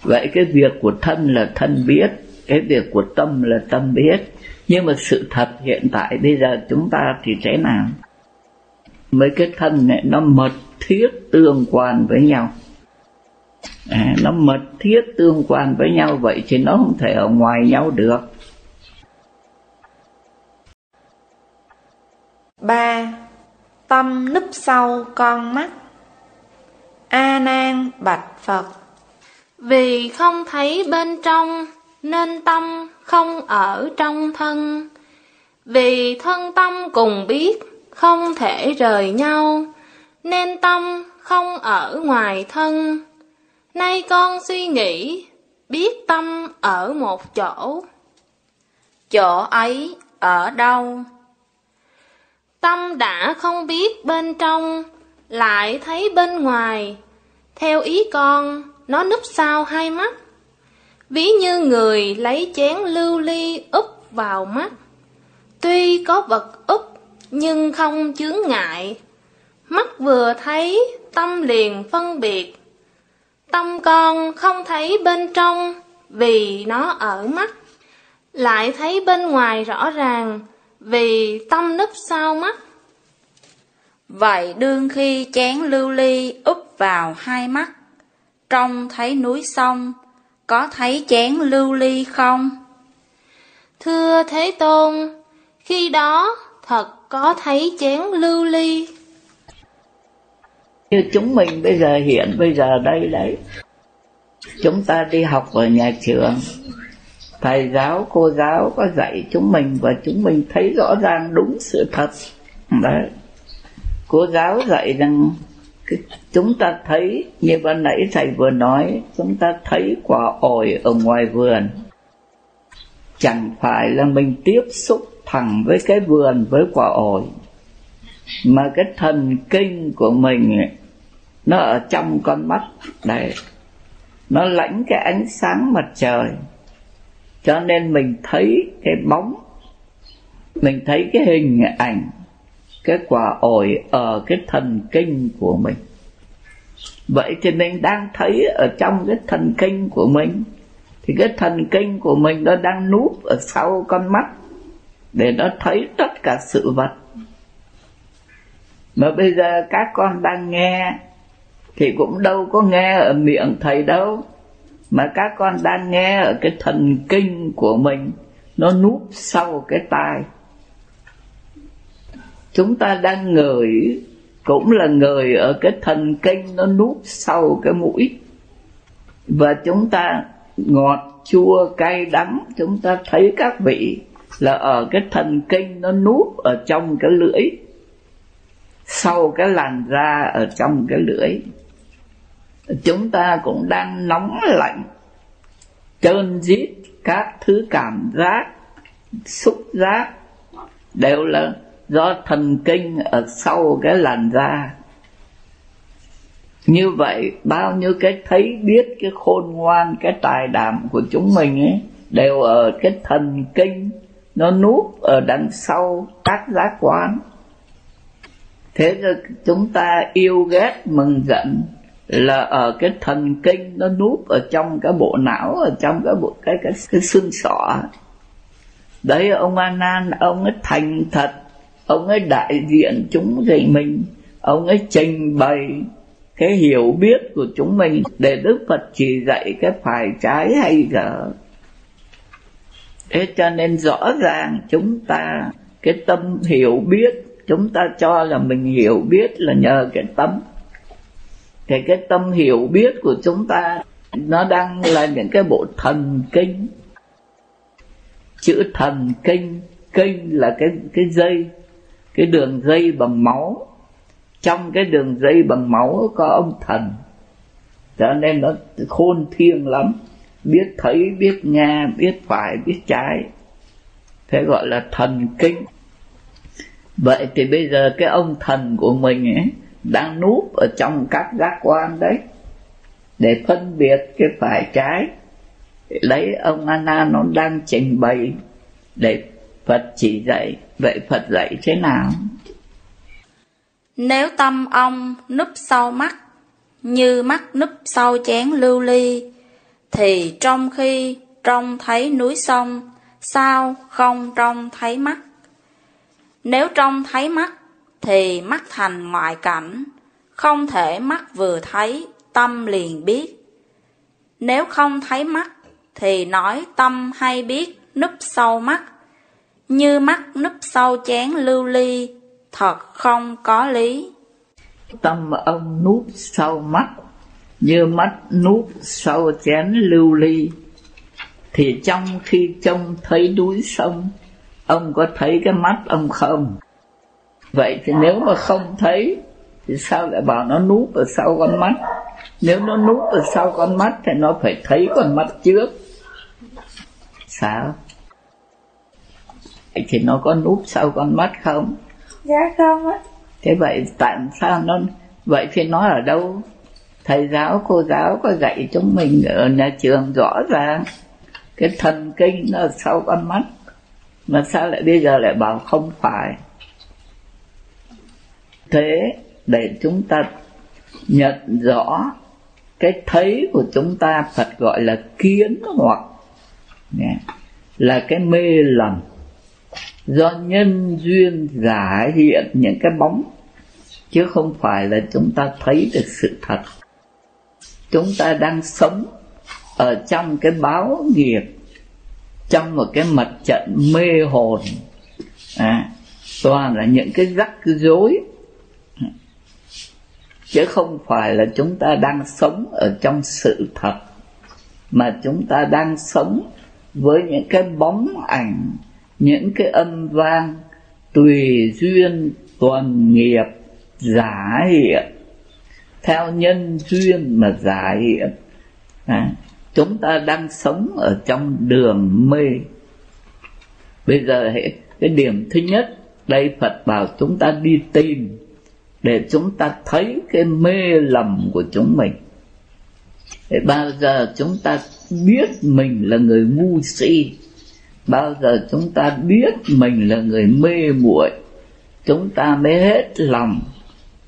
Vậy cái việc của thân là thân biết, cái việc của tâm là tâm biết. Nhưng mà sự thật hiện tại bây giờ chúng ta thì thế nào? Mấy cái thân này nó mật thiết tương quan với nhau. À, nó mật thiết tương quan với nhau vậy thì nó không thể ở ngoài nhau được. Ba tâm núp sau con mắt. A nan bạch phật. Vì không thấy bên trong nên tâm không ở trong thân. Vì thân tâm cùng biết không thể rời nhau nên tâm không ở ngoài thân. Nay con suy nghĩ, biết tâm ở một chỗ. Chỗ ấy ở đâu? Tâm đã không biết bên trong, lại thấy bên ngoài. Theo ý con, nó núp sau hai mắt. Ví như người lấy chén lưu ly úp vào mắt. Tuy có vật úp, nhưng không chướng ngại. Mắt vừa thấy, tâm liền phân biệt. Tâm con không thấy bên trong, vì nó ở mắt. Lại thấy bên ngoài rõ ràng, vì tâm nấp sau mắt. Vậy đương khi chén lưu ly úp vào hai mắt, trông thấy núi sông, có thấy chén lưu ly không? Thưa Thế Tôn, khi đó thật có thấy chén lưu ly. Như chúng mình bây giờ hiện bây giờ đây đấy, chúng ta đi học ở nhà trường, thầy giáo cô giáo có dạy chúng mình và chúng mình thấy rõ ràng đúng sự thật. Đấy. Cô giáo dạy rằng chúng ta thấy như ban nãy thầy vừa nói chúng ta thấy quả ổi ở ngoài vườn. Chẳng phải là mình tiếp xúc thẳng với cái vườn với quả ổi. Mà cái thần kinh của mình ấy, nó ở trong con mắt đấy. Nó lãnh cái ánh sáng mặt trời. Cho nên mình thấy cái bóng mình thấy cái hình ảnh cái quả ổi ở cái thần kinh của mình. Vậy thì mình đang thấy ở trong cái thần kinh của mình thì cái thần kinh của mình nó đang núp ở sau con mắt để nó thấy tất cả sự vật. Mà bây giờ các con đang nghe, thì cũng đâu có nghe ở miệng thầy đâu. Mà các con đang nghe ở cái thần kinh của mình, nó núp sau cái tai. Chúng ta đang ngửi, cũng là người ở cái thần kinh nó núp sau cái mũi. Và chúng ta ngọt chua cay đắng, chúng ta thấy các vị là ở cái thần kinh nó núp ở trong cái lưỡi, sau cái làn da ở trong cái lưỡi. Chúng ta cũng đang nóng lạnh trơn rít các thứ cảm giác, xúc giác đều là do thần kinh ở sau cái làn da. Như vậy, bao nhiêu cái thấy biết, cái khôn ngoan, cái tài đảm của chúng mình ấy, đều ở cái thần kinh nó núp ở đằng sau các giác quan thế rồi chúng ta yêu ghét mừng giận là ở cái thần kinh nó núp ở trong cái bộ não ở trong cái bộ cái cái, cái xương sọ. Đấy ông a nan ông ấy thành thật ông ấy đại diện chúng gì mình ông ấy trình bày cái hiểu biết của chúng mình để đức phật chỉ dạy cái phải trái hay dở thế cho nên rõ ràng chúng ta, cái tâm hiểu biết, chúng ta cho là mình hiểu biết là nhờ cái tâm. Thì cái tâm hiểu biết của chúng ta, nó đang là những cái bộ thần kinh. Chữ thần kinh kinh là cái cái dây, cái đường dây bằng máu. Trong cái đường dây bằng máu có ông thần. Cho nên nó khôn thiêng lắm biết thấy, biết nghe, biết phải, biết trái. Thế gọi là thần kinh. Vậy thì bây giờ cái ông thần của mình ấy, đang núp ở trong các giác quan đấy, để phân biệt cái phải trái. Lấy ông Anna nó đang trình bày để Phật chỉ dạy. Vậy Phật dạy thế nào? Nếu tâm ông núp sau mắt, như mắt núp sau chén lưu ly thì trong khi trông thấy núi sông sao không trông thấy mắt nếu trông thấy mắt thì mắt thành ngoại cảnh, không thể mắt vừa thấy, tâm liền biết. Nếu không thấy mắt, thì nói tâm hay biết núp sâu mắt, như mắt núp sâu chén lưu ly, thật không có lý. Tâm ông núp sâu mắt, như mắt núp sâu chén lưu ly, thì trong khi trông thấy núi sông, ông có thấy cái mắt ông không? vậy thì nếu mà không thấy thì sao lại bảo nó núp ở sau con mắt? Nếu nó núp ở sau con mắt thì nó phải thấy con mắt trước. Sao? Thì nó có núp sau con mắt không? Dạ không ạ. Thế vậy tại sao nó vậy thì nó ở đâu thầy giáo, cô giáo có dạy chúng mình ở nhà trường rõ ràng. Cái thần kinh nó sau con mắt, mà sao lại bây giờ lại bảo không phải? Thế để chúng ta nhận rõ cái thấy của chúng ta, Phật gọi là kiến hoặc là cái mê lầm. Do nhân duyên giả hiện những cái bóng, chứ không phải là chúng ta thấy được sự thật chúng ta đang sống ở trong cái báo nghiệp trong một cái mặt trận mê hồn. À, toàn là những cái rắc rối. Chứ không phải là chúng ta đang sống ở trong sự thật mà chúng ta đang sống với những cái bóng ảnh những cái âm vang tùy duyên tuần nghiệp giả hiện theo nhân duyên mà giải. Hiện à, chúng ta đang sống ở trong đường mê. Bây giờ cái điểm thứ nhất đây phật bảo chúng ta đi tìm để chúng ta thấy cái mê lầm của chúng mình. Để bao giờ chúng ta biết mình là người ngu si? Bao giờ chúng ta biết mình là người mê muội? Chúng ta mới hết lòng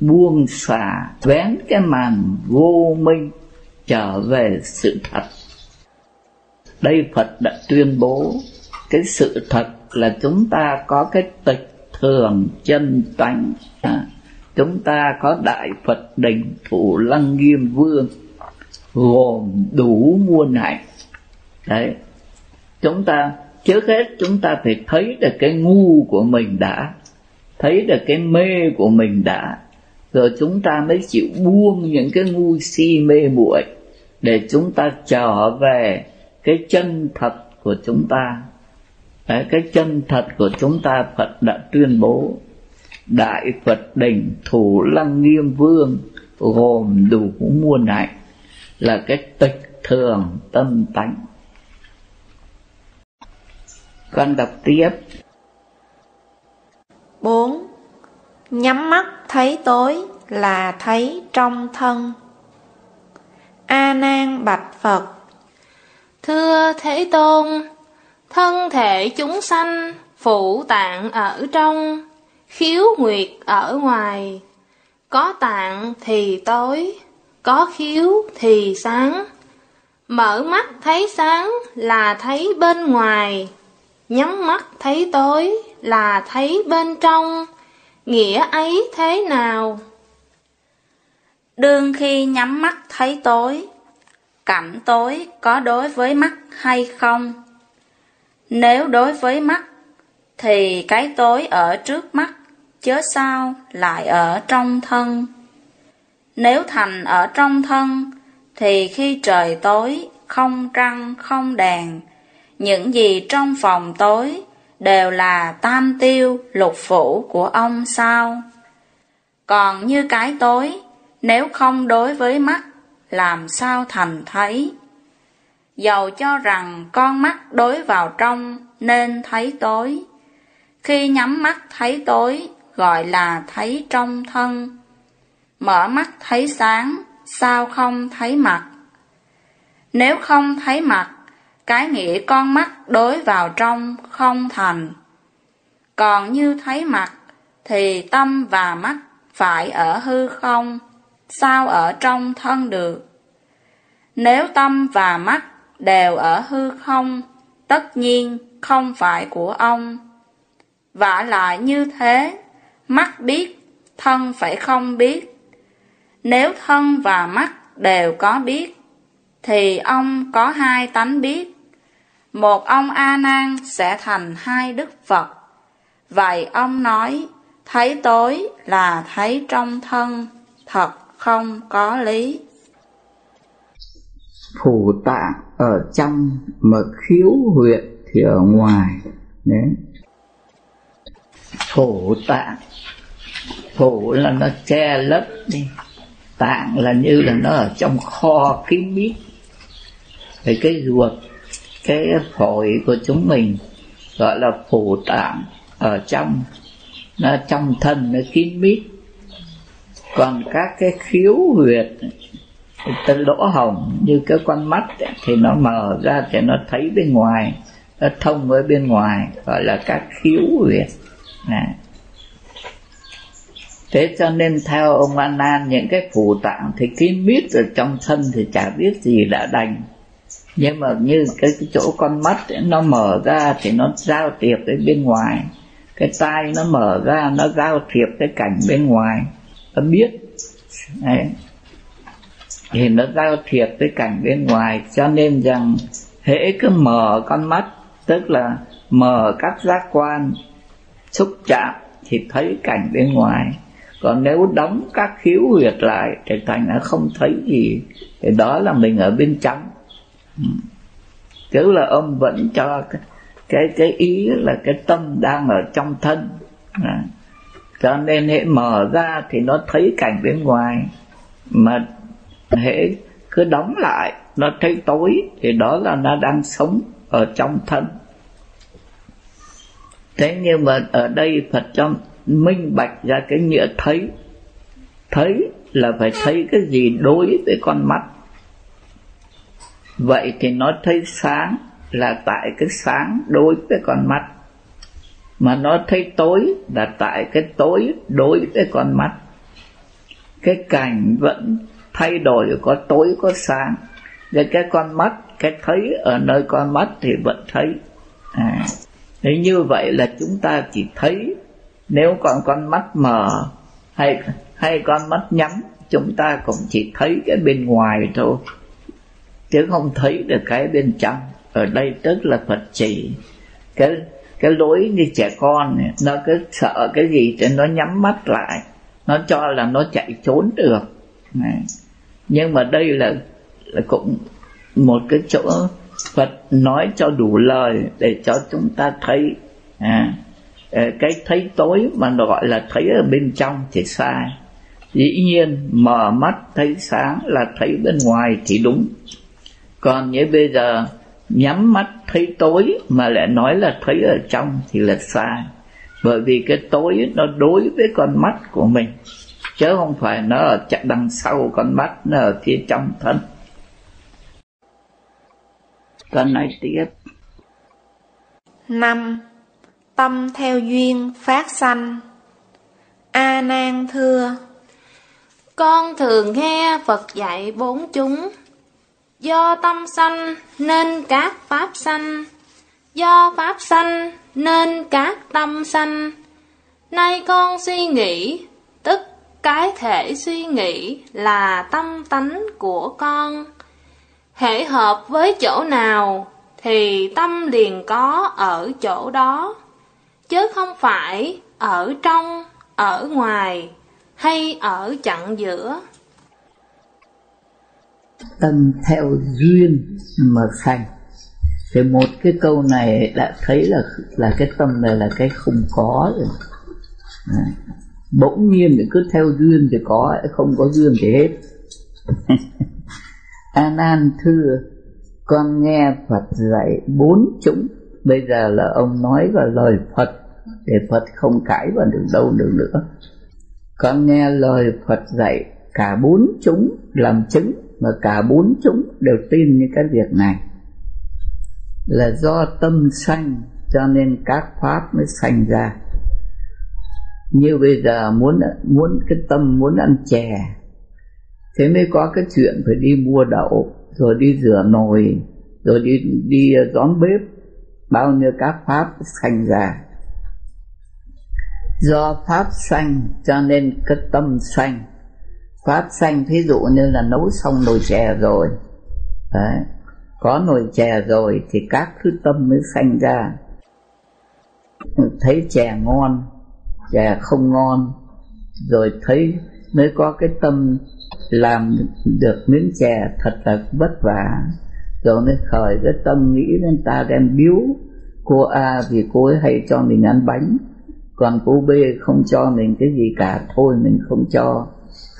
buông xả vén cái màn vô minh trở về sự thật. Đây phật đã tuyên bố cái sự thật là chúng ta có cái tịch thường chân tánh. À, chúng ta có đại phật đình thủ lăng nghiêm vương gồm đủ muôn hạnh. Đấy chúng ta trước hết chúng ta phải thấy được cái ngu của mình đã thấy được cái mê của mình đã rồi chúng ta mới chịu buông những cái ngu si mê muội để chúng ta trở về cái chân thật của chúng ta. Đấy, cái chân thật của chúng ta Phật đã tuyên bố. Đại Phật đỉnh thủ lăng nghiêm vương Gồm đủ muôn hạnh Là cái tịch thường tâm tánh. Con đọc tiếp. 4. Nhắm mắt thấy tối là thấy trong thân. A Nan bạch Phật. Thưa Thế Tôn, Thân thể chúng sanh Phụ tạng ở trong, Khiếu nguyệt ở ngoài. Có tạng thì tối, Có khiếu thì sáng. Mở mắt thấy sáng là thấy bên ngoài, Nhắm mắt thấy tối là thấy bên trong. Nghĩa ấy thế nào? Đương khi nhắm mắt thấy tối Cảnh tối có đối với mắt hay không? Nếu đối với mắt, Thì cái tối ở trước mắt Chớ sao lại ở trong thân Nếu thành ở trong thân, Thì khi trời tối, Không trăng, không đèn, Những gì trong phòng tối Đều là tam tiêu lục phủ của ông sao Còn như cái tối Nếu không đối với mắt làm sao thành thấy. Dầu cho rằng con mắt đối vào trong nên thấy tối. Khi nhắm mắt thấy tối gọi là thấy trong thân. Mở mắt thấy sáng, sao không thấy mặt? Nếu không thấy mặt, cái nghĩa con mắt đối vào trong không thành. Còn như thấy mặt, thì tâm và mắt phải ở hư không sao ở trong thân được? Nếu tâm và mắt đều ở hư không, tất nhiên không phải của ông. Vả lại như thế, mắt biết, thân phải không biết. Nếu thân và mắt đều có biết, thì ông có hai tánh biết. Một ông A Nan sẽ thành hai đức Phật. Vậy ông nói, thấy tối là thấy trong thân, thật không có lý. Phủ tạng ở trong mà khiếu huyệt thì ở ngoài. Đấy. Phủ tạng phủ là nó che lấp đi. Tạng là như là nó ở trong kho kín mít. Thì cái ruột cái phổi của chúng mình gọi là phủ tạng ở trong nó trong thân nó kín mít. Còn các cái khiếu huyệt cái lỗ hồng như cái con mắt ấy, thì nó mở ra thì nó thấy bên ngoài nó thông với bên ngoài gọi là các khiếu huyệt. Này thế cho nên theo ông Anan những cái phủ tạng thì kín mít ở trong thân thì chả biết gì đã đành nhưng mà như cái, cái chỗ con mắt ấy, nó mở ra thì nó giao tiếp với bên ngoài. Cái tai nó mở ra nó giao thiệp cái cảnh bên ngoài. Nó biết. Đấy. thì nó giao thiệp với cảnh bên ngoài. Cho nên rằng hễ cứ mở con mắt tức là mở các giác quan xúc chạm thì thấy cảnh bên ngoài. Còn nếu đóng các khiếu huyệt lại thì thành nó không thấy gì. Thì đó là mình ở bên trong ừ. tức là ông vẫn cho cái cái, cái ý là cái tâm đang ở trong thân à. cho nên hệ mở ra thì nó thấy cảnh bên ngoài mà hệ cứ đóng lại nó thấy tối thì đó là nó đang sống ở trong thân thế nhưng mà ở đây phật cho minh bạch ra cái nghĩa thấy thấy là phải thấy cái gì đối với con mắt vậy thì nó thấy sáng là tại cái sáng đối với con mắt. Mà nó thấy tối là tại cái tối đối với con mắt. Cái cảnh vẫn thay đổi có tối có sáng. Và cái con mắt cái thấy ở nơi con mắt thì vẫn thấy. À, thế như vậy là chúng ta chỉ thấy nếu còn con mắt mờ hay hay con mắt nhắm chúng ta cũng chỉ thấy cái bên ngoài thôi chứ không thấy được cái bên trong. Ở đây tức là Phật chỉ. Cái cái lối như trẻ con này, nó cứ sợ cái gì thì nó nhắm mắt lại. Nó cho là nó chạy trốn được. Này. nhưng mà đây là, là cũng một cái chỗ Phật nói cho đủ lời để cho chúng ta thấy. À, à cái thấy tối mà gọi là thấy ở bên trong thì sai. Dĩ nhiên mở mắt thấy sáng là thấy bên ngoài thì đúng còn như bây giờ nhắm mắt thấy tối mà lại nói là thấy ở trong thì là sai. Bởi vì cái tối nó đối với con mắt của mình chứ không phải nó ở đằng sau con mắt nó ở phía trong thân. Con nói tiếp. Năm tâm theo duyên phát sanh. A nan thưa con thường nghe phật dạy bốn chúng Do tâm sanh nên các pháp sanh, do pháp sanh nên các tâm sanh. Nay con suy nghĩ, tức cái thể suy nghĩ là tâm tánh của con. Hệ hợp với chỗ nào thì tâm liền có ở chỗ đó, chứ không phải ở trong, ở ngoài hay ở chặng giữa tâm theo duyên mà sanh. Thì một cái câu này đã thấy là là cái tâm này là cái không có rồi. À, bỗng nhiên thì cứ theo duyên thì có không có duyên thì hết. An an thưa con nghe phật dạy bốn chúng bây giờ là ông nói vào lời phật để phật không cãi vào được đâu được nữa. Con nghe lời phật dạy cả bốn chúng làm chứng mà cả bốn chúng đều tin như cái việc này. Là do tâm sanh, cho nên các pháp mới sanh ra. Như bây giờ muốn muốn, cái tâm muốn ăn chè, thế mới có cái chuyện phải đi mua đậu, rồi đi rửa nồi, rồi đi đi đón bếp, bao nhiêu các pháp sanh ra. Do pháp sanh, cho nên cái tâm sanh pháp sanh, thí dụ như là nấu xong nồi chè rồi. Đấy. có nồi chè rồi thì các thứ tâm mới sanh ra. Thấy chè ngon, chè không ngon, rồi thấy mới có cái tâm làm được miếng chè thật là vất vả. Rồi mới khởi cái tâm nghĩ đến ta đem biếu. Cô A vì cô ấy hay cho mình ăn bánh, còn cô B không cho mình cái gì cả, thôi mình không cho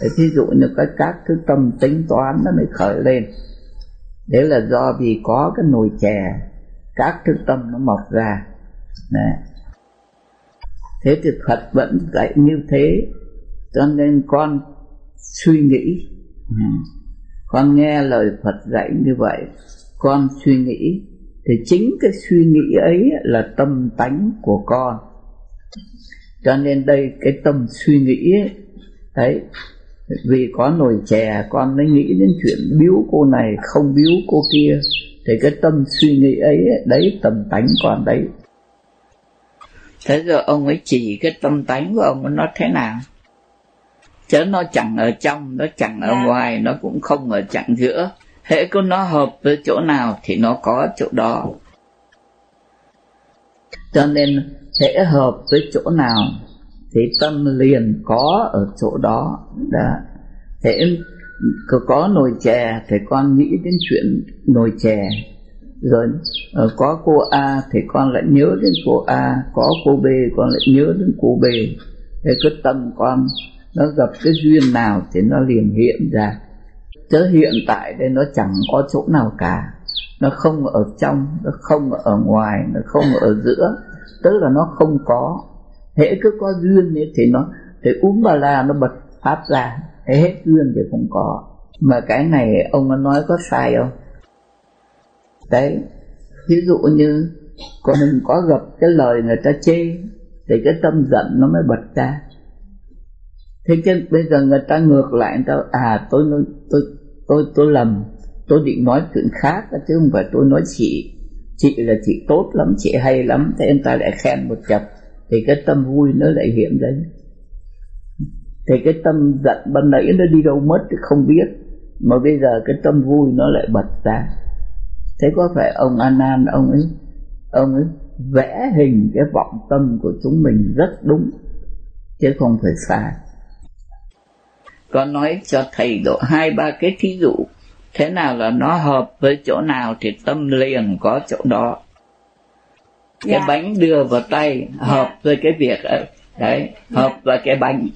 thế thí dụ như cái các thứ tâm tính toán nó mới khởi lên. Đấy là do vì có cái nồi chè các thứ tâm nó mọc ra. Đấy. thế thì Phật vẫn dạy như thế cho nên con suy nghĩ. Ừ. Con nghe lời Phật dạy như vậy con suy nghĩ thì chính cái suy nghĩ ấy là tâm tánh của con. Cho nên đây cái tâm suy nghĩ ấy, đấy. Vì có nồi chè con mới nghĩ đến chuyện biếu cô này không biếu cô kia. Thì cái tâm suy nghĩ ấy đấy tâm tánh con đấy. Thế rồi ông ấy chỉ cái tâm tánh của ông nó thế nào? Chứ nó chẳng ở trong nó chẳng ở dạ. ngoài nó cũng không ở chặng giữa. Hễ có nó hợp với chỗ nào thì nó có chỗ đó. Cho nên hễ hợp với chỗ nào thì tâm liền có ở chỗ đó. Đó thế có nồi chè, thì con nghĩ đến chuyện nồi chè. Rồi ờ, có cô A, thì con lại nhớ đến cô A. Có cô B, con lại nhớ đến cô B. Thế cái tâm con, nó gặp cái duyên nào thì nó liền hiện ra. Chứ hiện tại đây nó chẳng có chỗ nào cả. Nó không ở trong, nó không ở ngoài, nó không ở giữa. Tức là nó không có hễ cứ có duyên ấy thì nó thì uống bà la nó bật pháp ra. Hết duyên thì không có. Mà cái này ông nói có sai không? Đấy. Ví dụ như còn mình có gặp cái lời người ta chê thì cái tâm giận nó mới bật ra. Thế chứ bây giờ người ta ngược lại người ta à tôi tôi tôi tôi, tôi lầm. Tôi định nói chuyện khác chứ không phải tôi nói chị. Chị là chị tốt lắm chị hay lắm. Thế người ta lại khen một chập thì cái tâm vui nó lại hiện lên. Thì cái tâm giận ban nãy nó đi đâu mất thì không biết. Mà bây giờ cái tâm vui nó lại bật ra. Thế có phải ông Anan ông ấy ông ấy vẽ hình cái vọng tâm của chúng mình rất đúng, chứ không phải sai. Con nói cho thầy độ hai, ba cái thí dụ, thế nào là nó hợp với chỗ nào thì tâm liền có chỗ đó cái dạ. bánh đưa vào tay dạ. hợp với cái việc ấy đấy dạ. hợp với cái bánh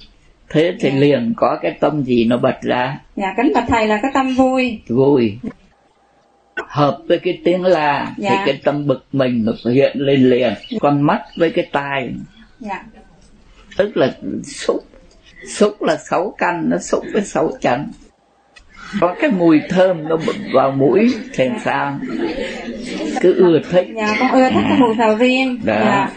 thế thì liền có cái tâm gì nó bật ra dạ kính bạch thầy là cái tâm vui vui hợp với cái tiếng la dạ. thì cái tâm bực mình nó hiện lên liền con mắt với cái tai dạ. tức là xúc xúc là sáu căn nó xúc với sáu chân có cái mùi thơm nó vào mũi thì sao? Cứ ưa thích. Dạ con ưa thích cái mùi sầu riêng đó. Dạ.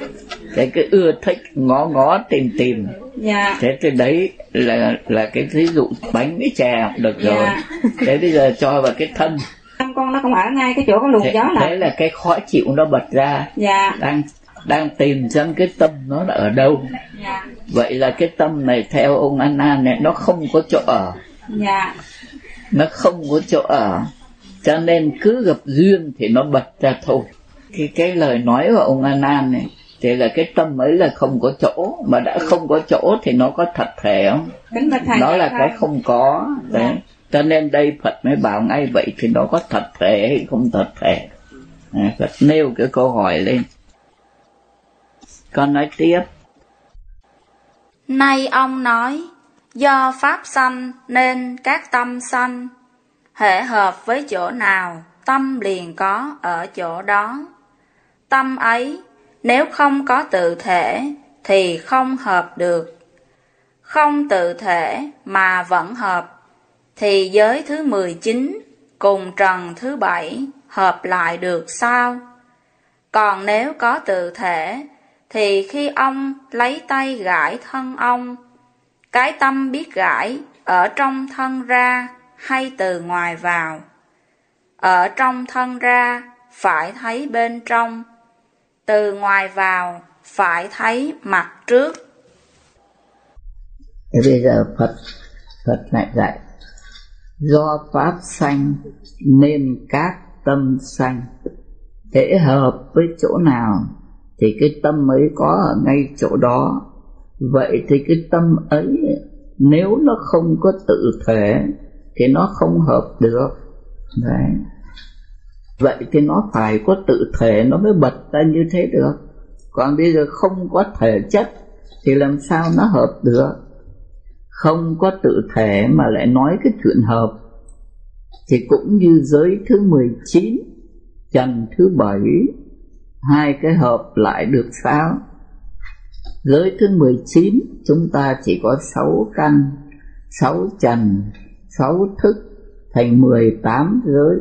thế cứ ưa thích ngó ngó tìm tìm. Dạ. Thế thì đấy là là cái ví dụ bánh với chè được rồi. Dạ. thế bây giờ cho vào cái thân. Thân con nó không ở ngay cái chỗ có luồng gió này thế là cái khó chịu nó bật ra. Dạ. Đang đang tìm xem cái tâm nó là ở đâu. Dạ. vậy là cái tâm này theo ông Anna này nó không có chỗ ở. Dạ nó không có chỗ ở. Cho nên cứ gặp duyên thì nó bật ra thôi. Cái cái lời nói của ông Anan này thì là cái tâm ấy là không có chỗ. Mà đã không có chỗ thì nó có thật thể không? Nó là cái không có. Đấy. Cho nên đây Phật mới bảo ngay vậy thì nó có thật thể hay không thật thể. À, Phật nêu cái câu hỏi lên. Con nói tiếp. Nay ông nói Do pháp sanh nên các tâm sanh, hệ hợp với chỗ nào, tâm liền có ở chỗ đó. Tâm ấy, nếu không có tự thể, thì không hợp được. Không tự thể mà vẫn hợp, thì giới thứ 19 cùng trần thứ bảy hợp lại được sao? Còn nếu có tự thể, thì khi ông lấy tay gãi thân ông, cái tâm biết gãi ở trong thân ra hay từ ngoài vào. Ở trong thân ra phải thấy bên trong, từ ngoài vào phải thấy mặt trước. Bây giờ Phật Phật lại dạy do pháp sanh nên các tâm sanh thể hợp với chỗ nào thì cái tâm ấy có ở ngay chỗ đó vậy thì cái tâm ấy, nếu nó không có tự thể, thì nó không hợp được. Đấy. Vậy thì nó phải có tự thể, nó mới bật ra như thế được. Còn bây giờ không có thể chất, thì làm sao nó hợp được? Không có tự thể mà lại nói cái chuyện hợp. Thì cũng như giới thứ 19 trần thứ bảy, hai cái hợp lại được sao? Giới thứ 19 chúng ta chỉ có 6 căn 6 trần 6 thức thành 18 giới.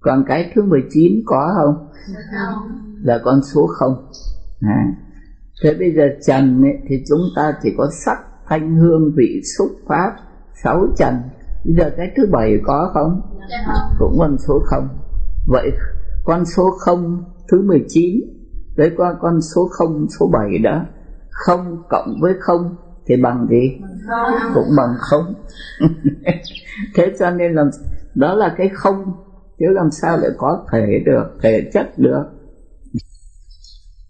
Còn cái thứ 19 có không? Là con số không. À. Thế bây giờ trần ấy, thì chúng ta chỉ có sắc thanh hương vị xúc pháp sáu trần. Bây giờ cái thứ bảy có không? Cũng con số không. Vậy con số không thứ 19 với qua con số không số 7 đó không cộng với không thì bằng gì? Cũng bằng không. Thế cho nên là đó là cái không, chứ làm sao lại có thể được, thể chất được.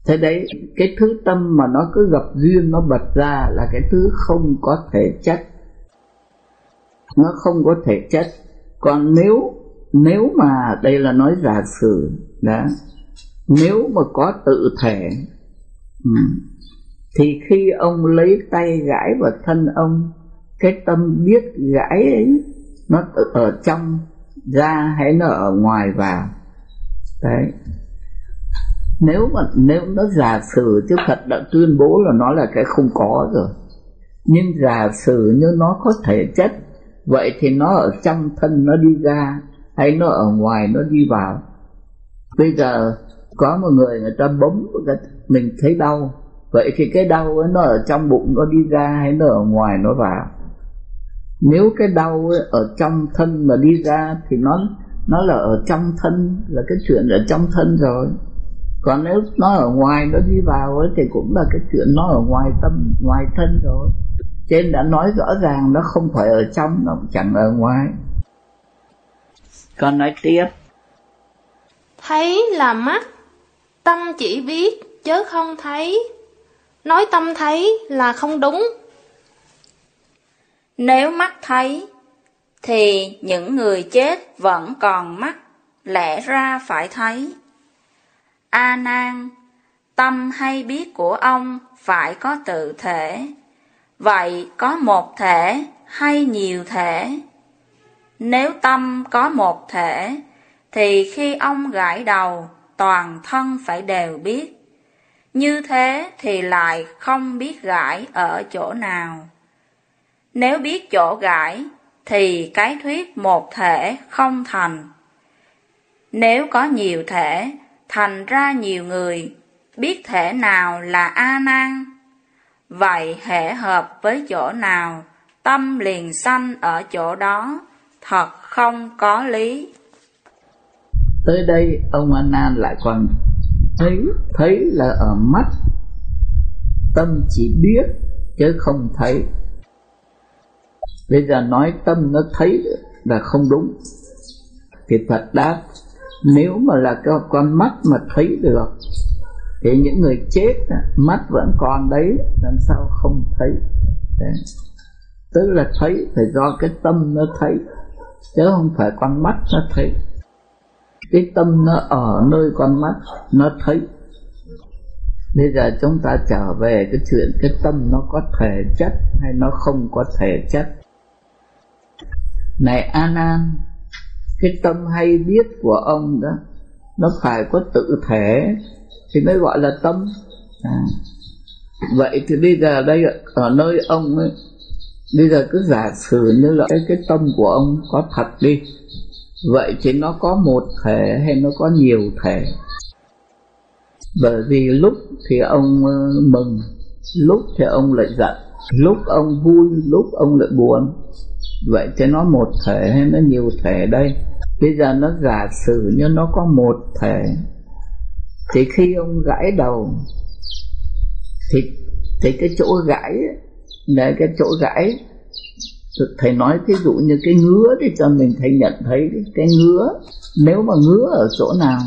Thế đấy, cái thứ tâm mà nó cứ gặp duyên, nó bật ra là cái thứ không có thể chất. Nó không có thể chất. Còn nếu nếu mà đây là nói giả sử, đó, nếu mà có tự thể ừ, thì khi ông lấy tay gãi vào thân ông, cái tâm biết gãi ấy, nó ở trong, ra hay nó ở ngoài vào. Đấy. Nếu mà, nếu nó giả sử, chứ Phật đã tuyên bố là nó là cái không có rồi. Nhưng giả sử như nó có thể chất vậy thì nó ở trong thân nó đi ra, hay nó ở ngoài nó đi vào. Bây giờ có một người người ta bấm mình thấy đau vậy thì cái đau ấy nó ở trong bụng nó đi ra hay nó ở ngoài nó vào? Nếu cái đau ấy ở trong thân mà đi ra thì nó nó là ở trong thân là cái chuyện ở trong thân rồi. Còn nếu nó ở ngoài nó đi vào ấy, thì cũng là cái chuyện nó ở ngoài tâm ngoài thân rồi. Trên đã nói rõ ràng nó không phải ở trong nó cũng chẳng ở ngoài. Con nói tiếp. Thấy là mắt tâm chỉ biết chớ không thấy nói tâm thấy là không đúng nếu mắt thấy thì những người chết vẫn còn mắt lẽ ra phải thấy A Nan, tâm hay biết của ông phải có tự thể. Vậy có một thể hay nhiều thể? Nếu tâm có một thể, thì khi ông gãi đầu, toàn thân phải đều biết. Như thế thì lại không biết gãi ở chỗ nào. Nếu biết chỗ gãi, thì cái thuyết một thể không thành. Nếu có nhiều thể, thành ra nhiều người biết thể nào là A Nan. Vậy hệ hợp với chỗ nào, tâm liền sanh ở chỗ đó, thật không có lý. Tới đây ông A Nan lại còn thấy thấy là ở mắt, tâm chỉ biết, chứ không thấy. Bây giờ nói tâm nó thấy là không đúng. Thì phật đáp, nếu mà là cái con mắt mà thấy được, thì những người chết, mắt vẫn còn đấy, làm sao không thấy? Đấy. tức là thấy phải do cái tâm nó thấy, chứ không phải con mắt nó thấy cái tâm nó ở nơi con mắt nó thấy. Bây giờ chúng ta trở về cái chuyện cái tâm nó có thể chất hay nó không có thể chất. Này an an cái tâm hay biết của ông đó nó phải có tự thể thì mới gọi là tâm. À. vậy thì bây giờ đây ở nơi ông ấy bây giờ cứ giả sử như là cái, cái tâm của ông có thật đi vậy thì nó có một thể hay nó có nhiều thể? Bởi vì lúc thì ông ờ, mừng, lúc thì ông lại giận, lúc ông vui, lúc ông lại buồn. Vậy thì nó một thể hay nó nhiều thể đây? Bây giờ nó giả sử như nó có một thể, thì khi ông gãi đầu, thì thì cái chỗ gãi là cái chỗ gãi thầy nói ví dụ như cái ngứa thì cho mình, thầy nhận thấy cái ngứa. Nếu mà ngứa ở chỗ nào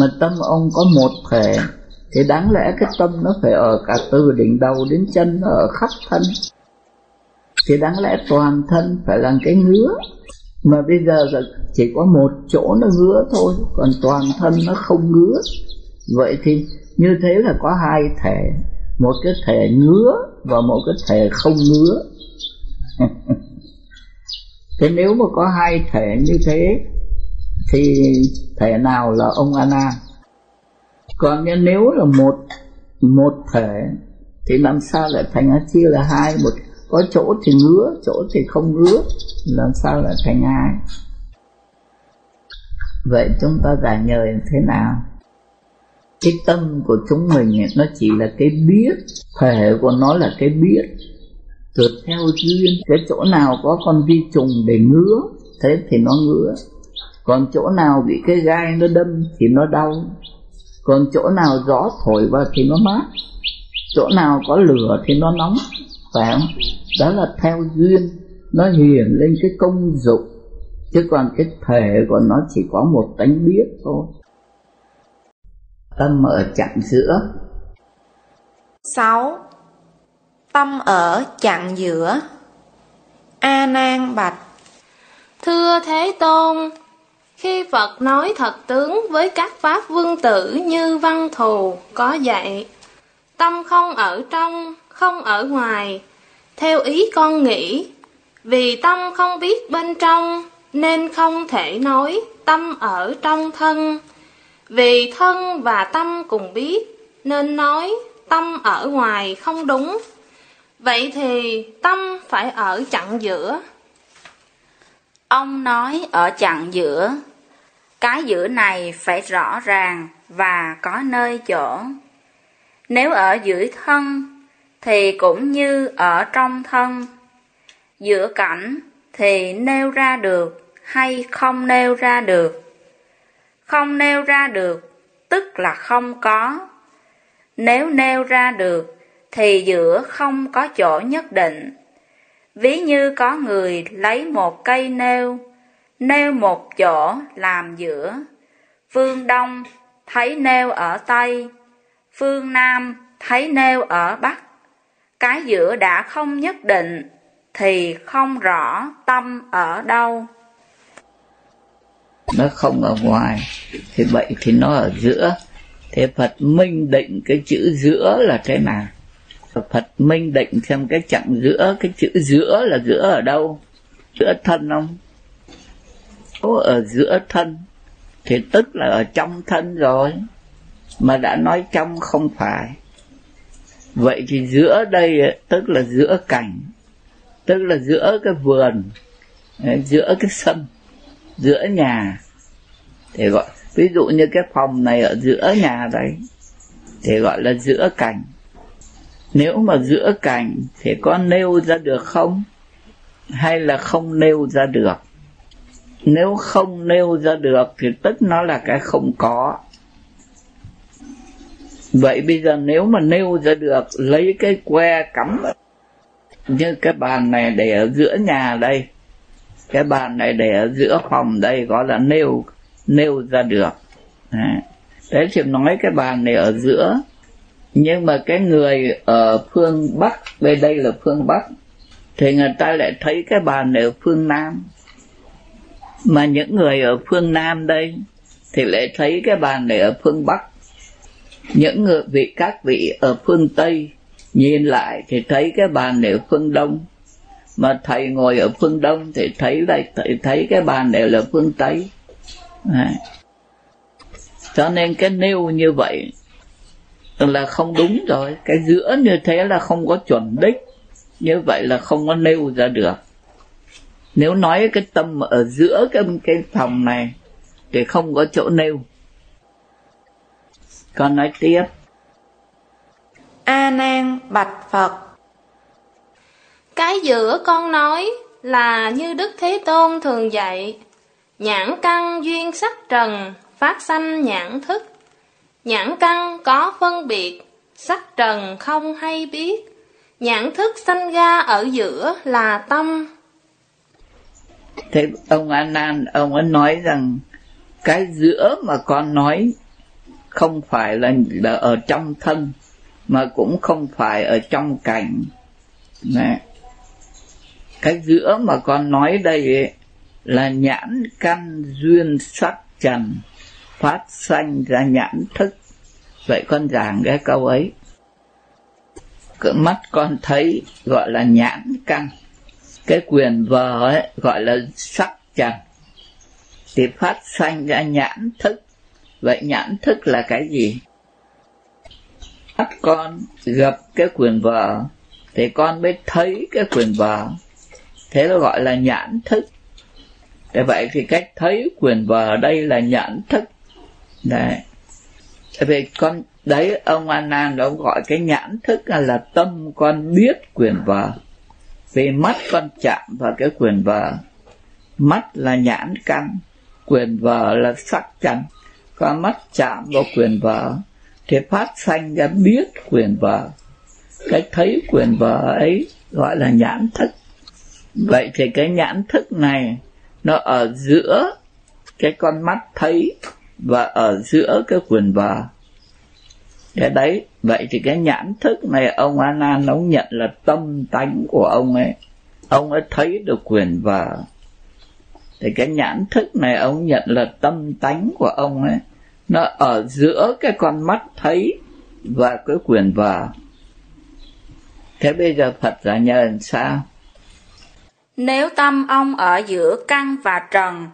mà tâm ông có một thể, thì đáng lẽ cái tâm nó phải ở cả từ đỉnh đầu đến chân, nó ở khắp thân. Thì đáng lẽ toàn thân phải là cái ngứa. Mà bây giờ là chỉ có một chỗ nó ngứa thôi, còn toàn thân nó không ngứa. Vậy thì như thế là có hai thể. Một cái thể ngứa và một cái thể không ngứa. thế nếu mà có hai thể như thế, thì thể nào là ông Anna? Còn nếu là một một thể, thì làm sao lại thành chia là hai? Một, có chỗ thì ngứa, chỗ thì không ngứa, làm sao lại thành hai? Vậy chúng ta giải nhờ thế nào? Cái tâm của chúng mình nó chỉ là cái biết, thể của nó là cái biết rồi theo duyên. Cái chỗ nào có con vi trùng để ngứa, thế thì nó ngứa. Còn chỗ nào bị cái gai nó đâm thì nó đau. Còn chỗ nào gió thổi vào thì nó mát. Chỗ nào có lửa thì nó nóng. Phải không? Đó là theo duyên. Nó hiển lên cái công dụng. Chứ còn cái thể của nó chỉ có một tánh biết thôi. Tâm ở chặng giữa. 6. Tâm ở chặn giữa A Nan bạch Thưa Thế Tôn, khi Phật nói thật tướng với các pháp vương tử như văn thù có dạy, tâm không ở trong, không ở ngoài, theo ý con nghĩ, vì tâm không biết bên trong nên không thể nói tâm ở trong thân. Vì thân và tâm cùng biết nên nói tâm ở ngoài không đúng. Vậy thì tâm phải ở chặng giữa. Ông nói ở chặng giữa, cái giữa này phải rõ ràng và có nơi chỗ. Nếu ở giữa thân thì cũng như ở trong thân. Giữa cảnh thì nêu ra được hay không nêu ra được. Không nêu ra được tức là không có. Nếu nêu ra được thì giữa không có chỗ nhất định. Ví như có người lấy một cây nêu, nêu một chỗ làm giữa. Phương Đông thấy nêu ở Tây, phương Nam thấy nêu ở Bắc. Cái giữa đã không nhất định thì không rõ tâm ở đâu. Nó không ở ngoài, thì vậy thì nó ở giữa. Thế Phật minh định cái chữ giữa là thế nào? Phật minh định xem cái chặng giữa, cái chữ giữa là giữa ở đâu? Giữa thân không? Có ở giữa thân, thì tức là ở trong thân rồi. Mà đã nói trong không phải. Vậy thì giữa đây tức là giữa cảnh. Tức là giữa cái vườn. Giữa cái sân. Giữa nhà. Thì gọi ví dụ như cái phòng này ở giữa nhà đấy thì gọi là giữa cảnh nếu mà giữa cảnh thì có nêu ra được không? Hay là không nêu ra được? Nếu không nêu ra được thì tức nó là cái không có. Vậy bây giờ nếu mà nêu ra được, lấy cái que cắm như cái bàn này để ở giữa nhà đây, cái bàn này để ở giữa phòng đây, gọi là nêu nêu ra được. Đấy. Thì nói cái bàn này ở giữa nhưng mà cái người ở phương bắc về đây là phương bắc thì người ta lại thấy cái bàn này ở phương nam. Mà những người ở phương nam đây thì lại thấy cái bàn này ở phương bắc. Những người vị các vị ở phương tây nhìn lại thì thấy cái bàn này ở phương đông. Mà thầy ngồi ở phương đông thì thấy lại thấy, thấy cái bàn này là phương tây. À. cho nên cái nêu như vậy là không đúng rồi cái giữa như thế là không có chuẩn đích như vậy là không có nêu ra được nếu nói cái tâm ở giữa cái cái phòng này thì không có chỗ nêu con nói tiếp. A Nan bạch Phật. Cái giữa con nói là như Đức Thế Tôn thường dạy, nhãn căn duyên sắc trần, phát sanh nhãn thức. Nhãn căn có phân biệt, sắc trần không hay biết. Nhãn thức sanh ra ở giữa là tâm. Thế ông Anan, ông ấy nói rằng cái giữa mà con nói không phải là, là ở trong thân mà cũng không phải ở trong cảnh Đấy. cái giữa mà con nói đây ấy, là nhãn căn duyên sắc trần phát sanh ra nhãn thức. Vậy con giảng cái câu ấy. Mắt con thấy gọi là nhãn căn. Cái quyền vờ ấy gọi là sắc trần. Thì phát sanh ra nhãn thức. Vậy nhãn thức là cái gì? Mắt con gặp cái quyền vờ, thì con mới thấy cái quyền vờ. Thế nó gọi là nhãn thức. Thế vậy thì cách thấy quyền vờ đây là nhãn thức đấy. Tại vì con đấy, ông a nan ông gọi cái nhãn thức là tâm con biết quyền vợ vì mắt con chạm vào cái quyền vợ mắt là nhãn căn, quyền vợ là sắc căn. Con mắt chạm vào quyền vợ thì phát sanh ra biết quyền vợ cái thấy quyền vợ ấy gọi là nhãn thức. Vậy thì cái nhãn thức này, nó ở giữa cái con mắt thấy và ở giữa cái quyền bờ cái đấy, vậy thì cái nhãn thức này ông a nan ông nhận là tâm tánh của ông ấy. Ông ấy thấy được quyền vợ thì cái nhãn thức này ông nhận là tâm tánh của ông ấy. Nó ở giữa cái con mắt thấy và cái quyền vợ thế bây giờ phật giả nhân sao? Nếu tâm ông ở giữa căn và trần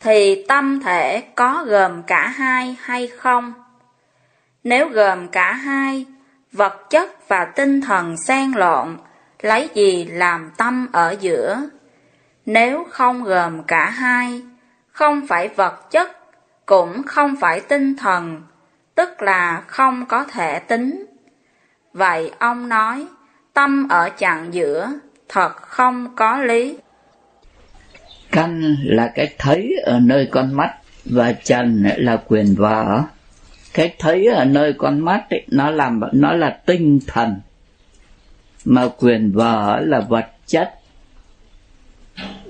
thì tâm thể có gồm cả hai hay không nếu gồm cả hai vật chất và tinh thần xen lộn lấy gì làm tâm ở giữa nếu không gồm cả hai không phải vật chất cũng không phải tinh thần, tức là không có thể tính. Vậy ông nói, tâm ở chặng giữa, thật không có lý. Căn là cái thấy ở nơi con mắt, và trần là quyền vợ. Cái thấy ở nơi con mắt ấy, nó làm nó là tinh thần, mà quyền vợ là vật chất.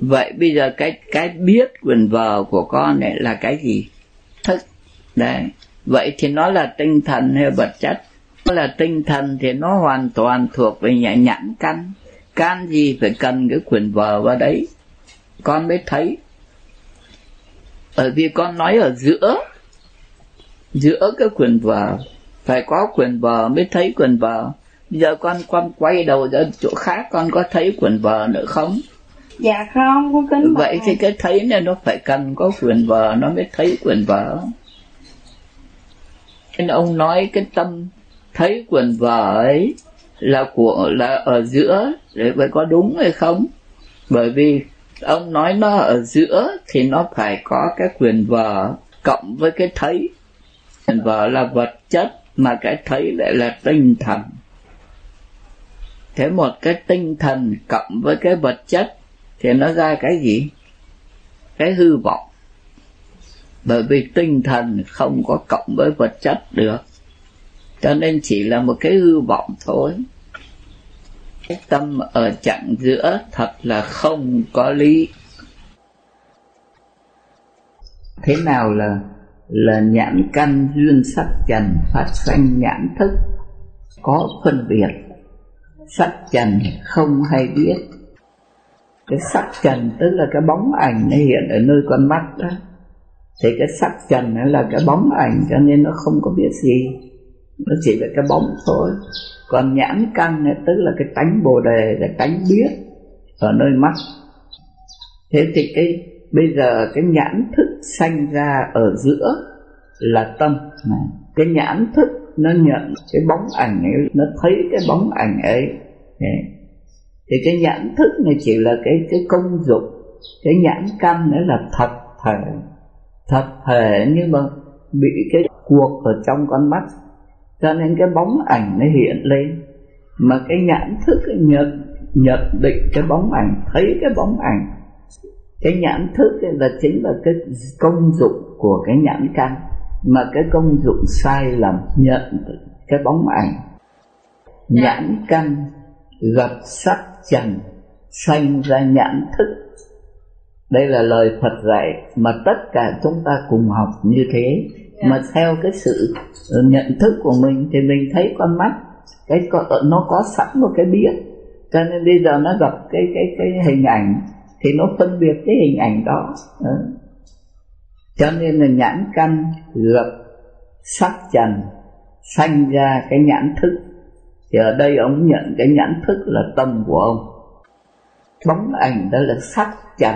Vậy bây giờ cái cái biết quyền vợ của con này là cái gì? Thức. Đấy. Vậy thì nó là tinh thần hay vật chất? Nó là tinh thần thì nó hoàn toàn thuộc về nhãn căn. Can gì phải cần cái quyền vợ vào đấy? Con mới thấy. Bởi vì con nói ở giữa giữa cái quyền vợ phải có quyền vợ mới thấy quyền vợ bây giờ con con quay đầu ra chỗ khác con có thấy quyền vợ nữa không? Dạ không con kính vậy thì cái thấy này nó phải cần có quyền vợ nó mới thấy quyền vợ nên ông nói cái tâm thấy quyền vợ ấy là của là ở giữa để phải có đúng hay không? Bởi vì ông nói nó ở giữa thì nó phải có cái quyền vợ cộng với cái thấy. Quyền vợ là vật chất mà cái thấy lại là tinh thần. Thế một cái tinh thần cộng với cái vật chất thì nó ra cái gì? Cái hư vọng. Bởi vì tinh thần không có cộng với vật chất được. Cho nên chỉ là một cái hư vọng thôi cái tâm ở chặng giữa thật là không có lý. Thế nào là là nhãn căn duyên sắc trần phát sanh nhãn thức? Có phân biệt. Sắc trần không hay biết. Cái sắc trần tức là cái bóng ảnh nó hiện ở nơi con mắt đó. Thì cái sắc trần nó là cái bóng ảnh cho nên nó không có biết gì nó chỉ là cái bóng thôi. Còn nhãn căn này, tức là cái tánh bồ đề, cái tánh biết ở nơi mắt. Thế thì cái, bây giờ cái nhãn thức sanh ra ở giữa là tâm. Này cái nhãn thức nó nhận cái bóng ảnh ấy, nó thấy cái bóng ảnh ấy. Đấy thì cái nhãn thức này chỉ là cái cái công dụng. Cái nhãn căn nữa là thật thể thật thể nhưng mà bị cái cuộc ở trong con mắt cho nên cái bóng ảnh nó hiện lên. Mà cái nhãn thức nhận nhận định cái bóng ảnh thấy cái bóng ảnh cái nhãn thức là chính là cái công dụng của cái nhãn căn. Mà cái công dụng sai lầm nhận cái bóng ảnh. Nhãn căn gặp sắc trần sanh ra nhãn thức. Đây là lời Phật dạy mà tất cả chúng ta cùng học như thế mà theo cái sự nhận thức của mình thì mình thấy con mắt cái nó có sẵn một cái biết cho nên bây giờ nó gặp cái cái cái hình ảnh thì nó phân biệt cái hình ảnh đó, đó. cho nên là nhãn căn gặp sắc trần sanh ra cái nhãn thức. Thì ở đây ông nhận cái nhãn thức là tâm của ông. Bóng ảnh đó là sắc trần.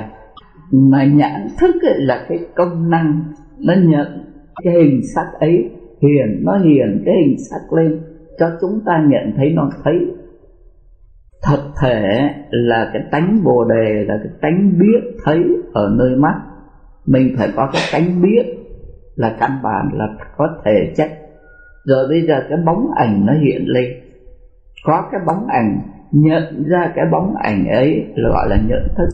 Mà nhãn thức ấy là cái công năng nó nhận cái hình sắc ấy hiền, nó hiền cái hình sắc lên cho chúng ta nhận thấy, nó thấy thật thể là cái tánh bồ đề, là cái tánh biết thấy ở nơi mắt. Mình phải có cái tánh biết là căn bản, là có thể chất rồi bây giờ cái bóng ảnh nó hiện lên. Có cái bóng ảnh, nhận ra cái bóng ảnh ấy là gọi là nhận thức.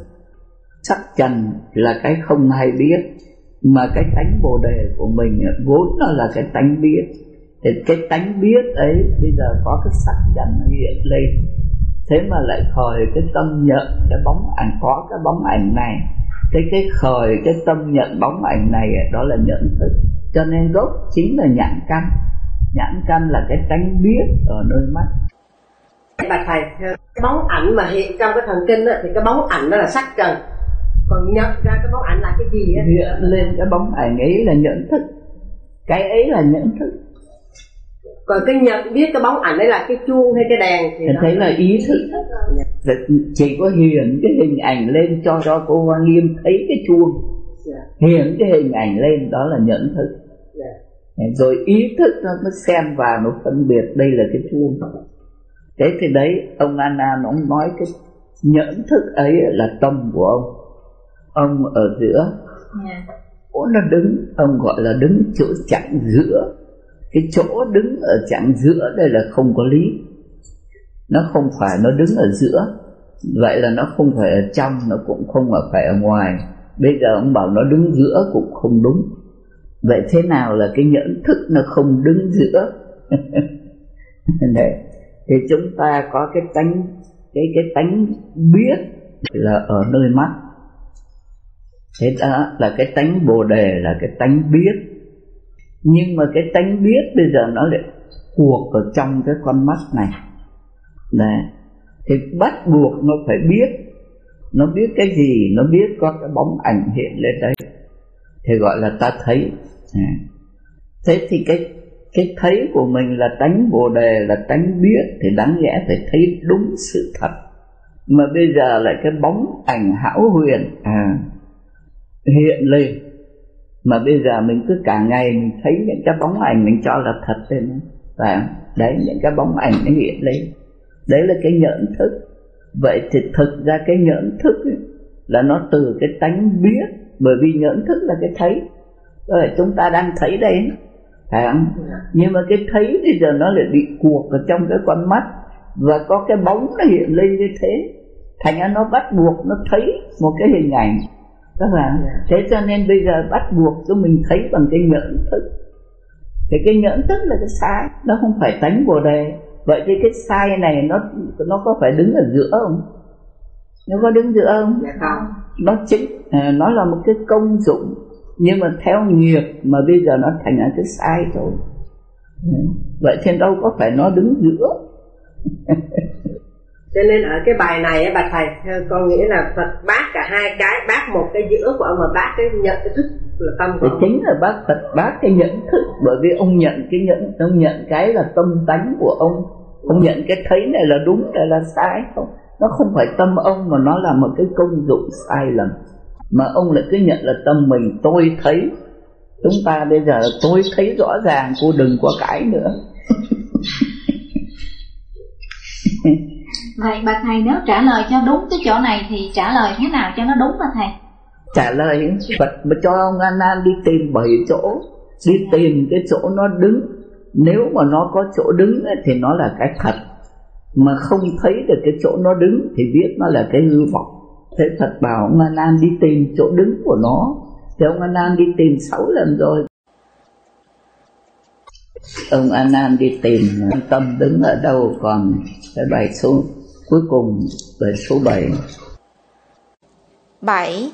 Sắc trần là cái không hay biết mà cái tánh bồ đề của mình vốn nó là cái tánh biết. Thì cái tánh biết ấy bây giờ có cái sắc dần hiện lên. Thế mà lại khởi cái tâm nhận cái bóng ảnh có cái bóng ảnh này. Cái cái khởi cái tâm nhận bóng ảnh này đó là nhận thức. Cho nên gốc chính là nhãn căn. Nhãn căn là cái tánh biết ở nơi mắt. Bạch thầy cái bóng ảnh mà hiện trong cái thần kinh đó, thì cái bóng ảnh đó là sắc trần còn nhận ra cái bóng ảnh là cái gì á? Hiện lên cái bóng ảnh ấy là nhận thức. Cái ấy là nhận thức. Còn cái nhận biết cái bóng ảnh ấy là cái chuông hay cái đèn thì thấy là ý thức. Chỉ có hiện cái hình ảnh lên cho cho cô Hoa Nghiêm thấy cái chuông. Dạ. hiện cái hình ảnh lên đó là nhận thức. Dạ. rồi ý thức nó nó xen vào nó phân biệt đây là cái chuông. Thế thì đấy ông Anna ông nói cái nhận thức ấy là tâm của ông ông ở giữa. Dạ. chỗ nó đứng ông gọi là đứng chỗ chặng giữa. Cái chỗ đứng ở chặng giữa đây là không có lý. Nó không phải nó đứng ở giữa. Vậy là nó không phải ở trong nó cũng không phải ở ngoài. Bây giờ ông bảo nó đứng giữa cũng không đúng. Vậy thế nào là cái nhận thức nó không đứng giữa? Đấy. thì chúng ta có cái tánh cái cái tánh biết là ở nơi mắt thế đó là cái tánh bồ đề, là cái tánh biết. Nhưng mà cái tánh biết bây giờ nó lại cuộc ở trong cái con mắt này. Đấy. thì bắt buộc nó phải biết. Nó biết cái gì? Nó biết có cái bóng ảnh hiện lên đây. Thì gọi là ta thấy. Thế thì cái cái thấy của mình là tánh bồ đề, là tánh biết, thì đáng lẽ phải thấy đúng sự thật. Mà bây giờ lại cái bóng ảnh hão huyền. À hiện lên. Mà bây giờ mình cứ cả ngày mình thấy những cái bóng ảnh mình cho là thật lên và đấy những cái bóng ảnh nó hiện lên. Đấy là cái nhận thức. Vậy thì thực ra cái nhận thức ấy, là nó từ cái tánh biết bởi vì nhận thức là cái thấy. Rồi chúng ta đang thấy đây phải không? Nhưng mà cái thấy bây giờ nó lại bị cuộc ở trong cái con mắt và có cái bóng nó hiện lên như thế. Thành ra nó bắt buộc nó thấy một cái hình ảnh các bạn. Thế cho nên bây giờ bắt buộc cho mình thấy bằng cái nhận thức. Thì cái nhận thức là cái sai nó không phải tánh bồ đề vậy thì cái sai này nó nó có phải đứng ở giữa không? Nó có đứng giữa không? Dạ không. Nó chính à, nó là một cái công dụng nhưng mà theo nghiệp mà bây giờ nó thành ra cái sai rồi. Ừ. vậy thì đâu có phải nó đứng giữa cho nên ở cái bài này bà thầy con nghĩ là Phật bác cả hai cái bác một cái giữa của ông mà bác cái nhận cái thức là tâm của ông. chính là bác Phật bác cái nhận thức bởi vì ông nhận cái nhận ông nhận cái là tâm tánh của ông. Ông nhận cái thấy này là đúng này là sai không? Nó không phải tâm ông mà nó là một cái công dụng sai lầm. Mà ông lại cứ nhận là tâm mình tôi thấy. Chúng ta bây giờ tôi thấy rõ ràng cô đừng có cãi nữa Vậy bà thầy nếu trả lời cho đúng cái chỗ này thì trả lời thế nào cho nó đúng bà thầy? trả lời, Phật mà cho ông anan đi tìm bảy chỗ. Đi tìm cái chỗ nó đứng. Nếu mà nó có chỗ đứng thì nó là cái thật. Mà không thấy được cái chỗ nó đứng thì biết nó là cái hư vọng. Thế Phật bảo ông anan đi tìm chỗ đứng của nó. Thì ông anan đi tìm sáu lần rồi. Ông anan đi tìm, tâm đứng ở đâu còn cái bài số cuối cùng bài số 7 7.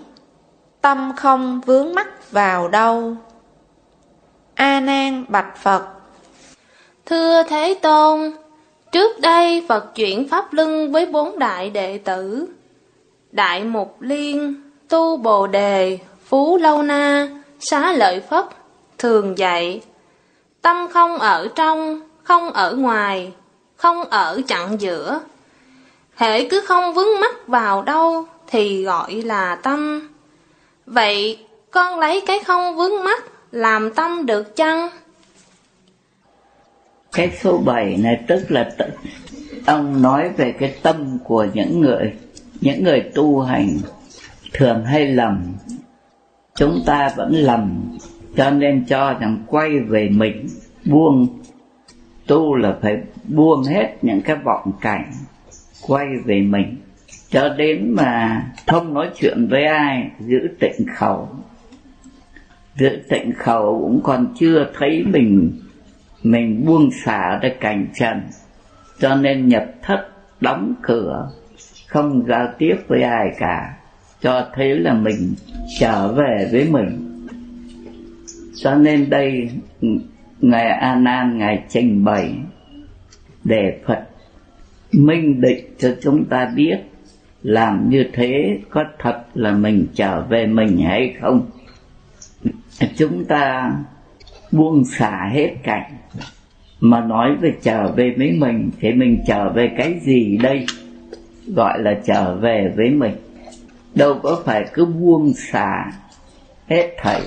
Tâm không vướng mắc vào đâu A Nan bạch Phật Thưa Thế Tôn, trước đây Phật chuyển pháp luân với bốn đại đệ tử. Đại Mục Liên, Tu Bồ Đề, Phú Lâu Na, Xá Lợi Phất, thường dạy. Tâm không ở trong, không ở ngoài, không ở chặng giữa. Hễ cứ không vướng mắc vào đâu thì gọi là tâm. Vậy con lấy cái không vướng mắc làm tâm được chăng? Cái số 7 này tức là t... ông nói về cái tâm của những người những người tu hành thường hay lầm chúng ta vẫn lầm, cho nên cho rằng quay về mình buông tu là phải buông hết những cái vọng cảnh quay về mình, cho đến mà không nói chuyện với ai, giữ tịnh khẩu. Giữ tịnh khẩu cũng còn chưa thấy mình mình buông xả ra cảnh trần, cho nên nhập thất, đóng cửa, không giao tiếp với ai cả, cho thấy là mình trở về với mình. Cho nên đây ngài a nan ngài trình bày, để phật minh định cho chúng ta biết làm như thế có thật là mình trở về mình hay không? Chúng ta buông xả hết cảnh mà nói về trở về với mình, thì mình trở về cái gì đây? Gọi là trở về với mình. Đâu có phải cứ buông xả hết thảy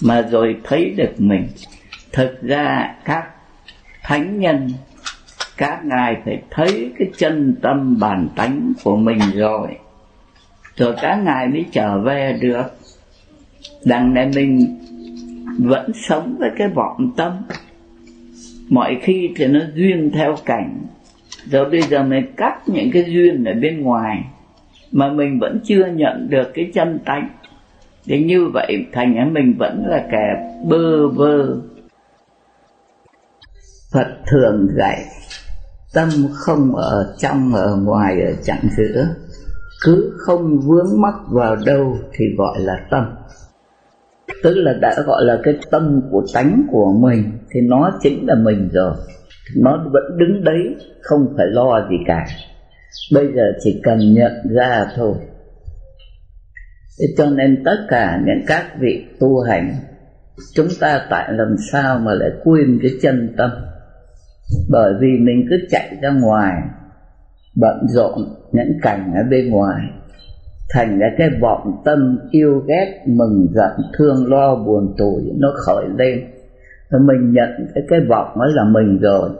mà rồi thấy được mình. Thực ra các thánh nhân các ngài phải thấy cái chân tâm bản tánh của mình rồi. Rồi các ngài mới trở về được. Đằng này mình vẫn sống với cái vọng tâm. Mọi khi thì nó duyên theo cảnh. Rồi bây giờ mình cắt những cái duyên ở bên ngoài mà mình vẫn chưa nhận được cái chân tánh. Thì như vậy thành ra mình vẫn là kẻ bơ vơ. Phật thường dạy tâm không ở trong, ở ngoài, ở chặng giữa. Cứ không vướng mắc vào đâu thì gọi là tâm. Tức là đã gọi là cái tâm của tánh của mình, thì nó chính là mình rồi. Nó vẫn đứng đấy, không phải lo gì cả. Bây giờ chỉ cần nhận ra thôi. Thế cho nên tất cả những các vị tu hành, chúng ta tại làm sao mà lại quên cái chân tâm? Bởi vì mình cứ chạy ra ngoài, bận rộn những cảnh ở bên ngoài, thành ra cái vọng tâm yêu ghét, mừng giận, thương, lo, buồn, tủi, nó khởi lên. Rồi mình nhận cái cái vọng ấy là mình rồi,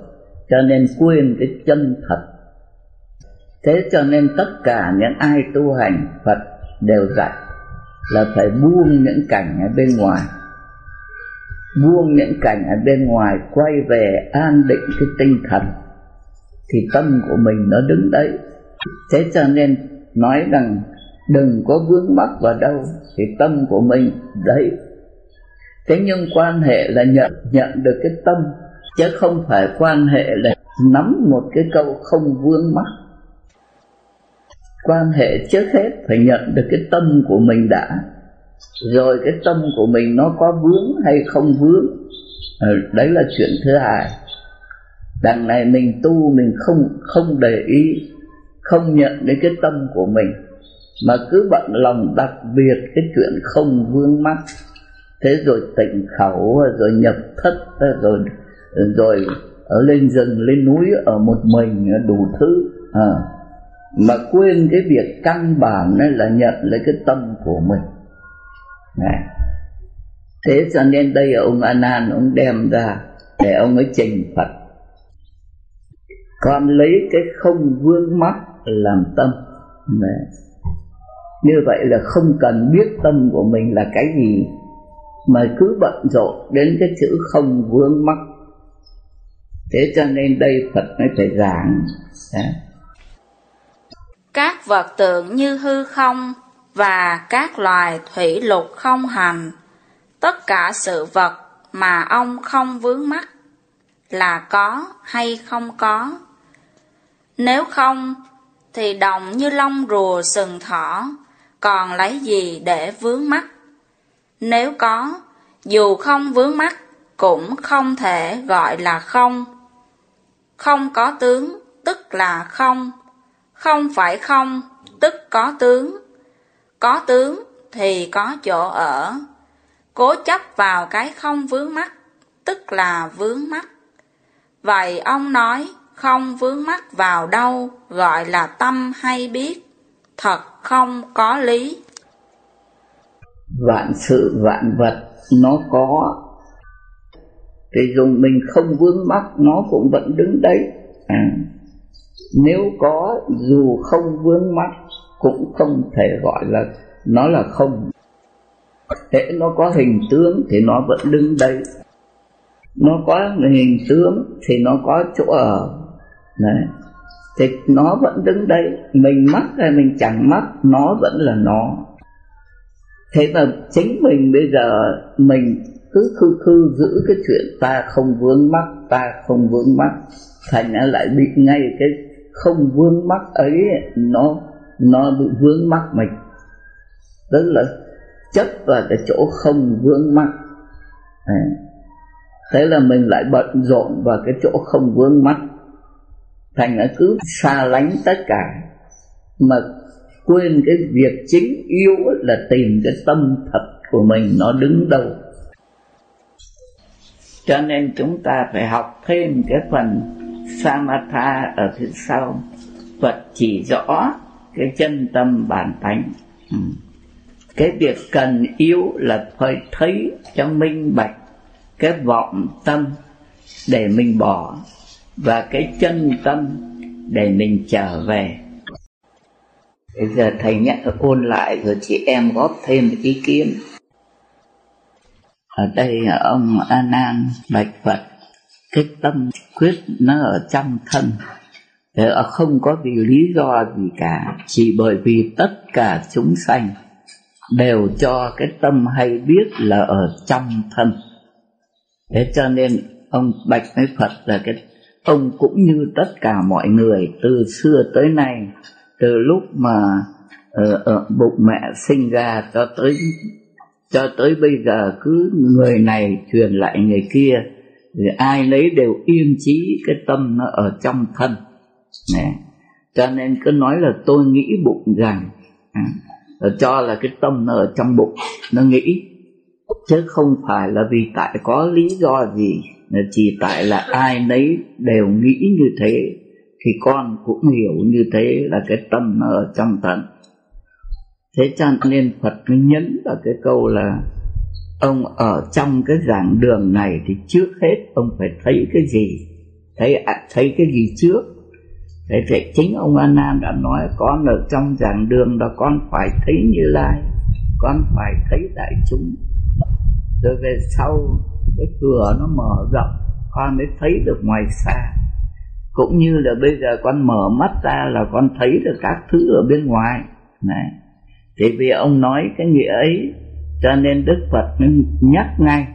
cho nên quên cái chân thật. Thế cho nên tất cả những ai tu hành phật đều dạy là phải buông những cảnh ở bên ngoài buông những cảnh ở bên ngoài, quay về an định cái tinh thần, thì tâm của mình nó đứng đấy. Thế cho nên nói rằng đừng có vướng mắc vào đâu, thì tâm của mình đấy. Thế nhưng quan hệ là nhận nhận được cái tâm, chứ không phải quan hệ là nắm một cái câu không vướng mắc. Quan hệ trước hết phải nhận được cái tâm của mình đã rồi cái tâm của mình nó có vướng hay không vướng? Ờ, đấy là chuyện thứ hai. Đằng này mình tu mình không không để ý không nhận đến cái tâm của mình. Mà cứ bận lòng đặc biệt cái chuyện không vướng mắc. Thế rồi tịnh khẩu rồi nhập thất rồi rồi ở lên rừng lên núi ở một mình đủ thứ. À, mà quên cái việc căn bản là nhận lấy cái tâm của mình này. thế cho nên đây ông anan ông đem ra để ông ấy trình phật. Còn lấy cái không vương mắc làm tâm. Này. như vậy là không cần biết tâm của mình là cái gì, mà cứ bận rộn đến cái chữ không vướng mắc. Thế cho nên đây phật mới phải giảng. Các vật tượng như hư không và các loài thủy lục không hành. Tất cả sự vật mà ông không vướng mắc là có hay không có. Nếu không, thì đồng như lông rùa sừng thỏ, còn lấy gì để vướng mắt nếu có, dù không vướng mắt cũng không thể gọi là không. Không có tướng tức là không. Không phải không tức có tướng có tướng thì có chỗ ở. Cố chấp vào cái không vướng mắc tức là vướng mắc vậy ông nói không vướng mắc vào đâu, gọi là tâm hay biết, thật không có lý. Vạn sự vạn vật nó có. Thì dùng mình không vướng mắc nó cũng vẫn đứng đấy. À, nếu có dù không vướng mắc cũng không thể gọi là nó là không. Thế nó có hình tướng thì nó vẫn đứng đây. Nó có hình tướng thì nó có chỗ ở. Đấy. thì nó vẫn đứng đây. Mình mắc hay mình chẳng mắc, nó vẫn là nó. Thế mà chính mình bây giờ, mình cứ khư khư giữ cái chuyện ta không vướng mắc, ta không vướng mắc. Thành lại bị ngay cái không vướng mắc ấy, nó nó bị vướng mắc mình. Tức là chấp vào cái chỗ không vướng mắc. À, thế là mình lại bận rộn vào cái chỗ không vướng mắc. Thành là cứ xa lánh tất cả. Mà quên cái việc chính yếu là tìm cái tâm thật của mình nó đứng đâu. Cho nên chúng ta phải học thêm cái phần samatha ở phía sau. Phật chỉ rõ cái chân tâm bản tánh. Ừ. cái việc cần yếu là phải thấy cho minh bạch cái vọng tâm để mình bỏ và cái chân tâm để mình trở về. Bây giờ thầy nhắc ôn lại rồi chị em góp thêm ý kiến. Ở đây ông a nan bạch phật, cái tâm quyết nó ở trong thân không có vì lý do gì cả. Chỉ bởi vì tất cả chúng sanh đều cho cái tâm hay biết là ở trong thân. Thế cho nên ông bạch với phật là cái ông cũng như tất cả mọi người từ xưa tới nay từ lúc mà ở, ở bụng mẹ sinh ra cho tới cho tới bây giờ cứ người này truyền lại người kia thì ai nấy đều yên trí cái tâm nó ở trong thân. Nè. cho nên cứ nói là tôi nghĩ bụng rằng à, cho là cái tâm nó ở trong bụng nó nghĩ. Chứ không phải là vì tại có lý do gì chỉ tại là ai nấy đều nghĩ như thế thì con cũng hiểu như thế là cái tâm nó ở trong tận. Thế cho nên phật mới nhấn vào cái câu là ông ở trong cái giảng đường này thì trước hết ông phải thấy cái gì? Thấy thấy cái gì trước? Thế thì chính ông a nan đã nói con ở trong giảng đường đó, con phải thấy như lai, con phải thấy đại chúng. Rồi về sau, cái cửa nó mở rộng, con mới thấy được ngoài xa. Cũng như là bây giờ con mở mắt ra là con thấy được các thứ ở bên ngoài. Này, thì vì ông nói cái nghĩa ấy, cho nên đức phật mới nhắc ngay,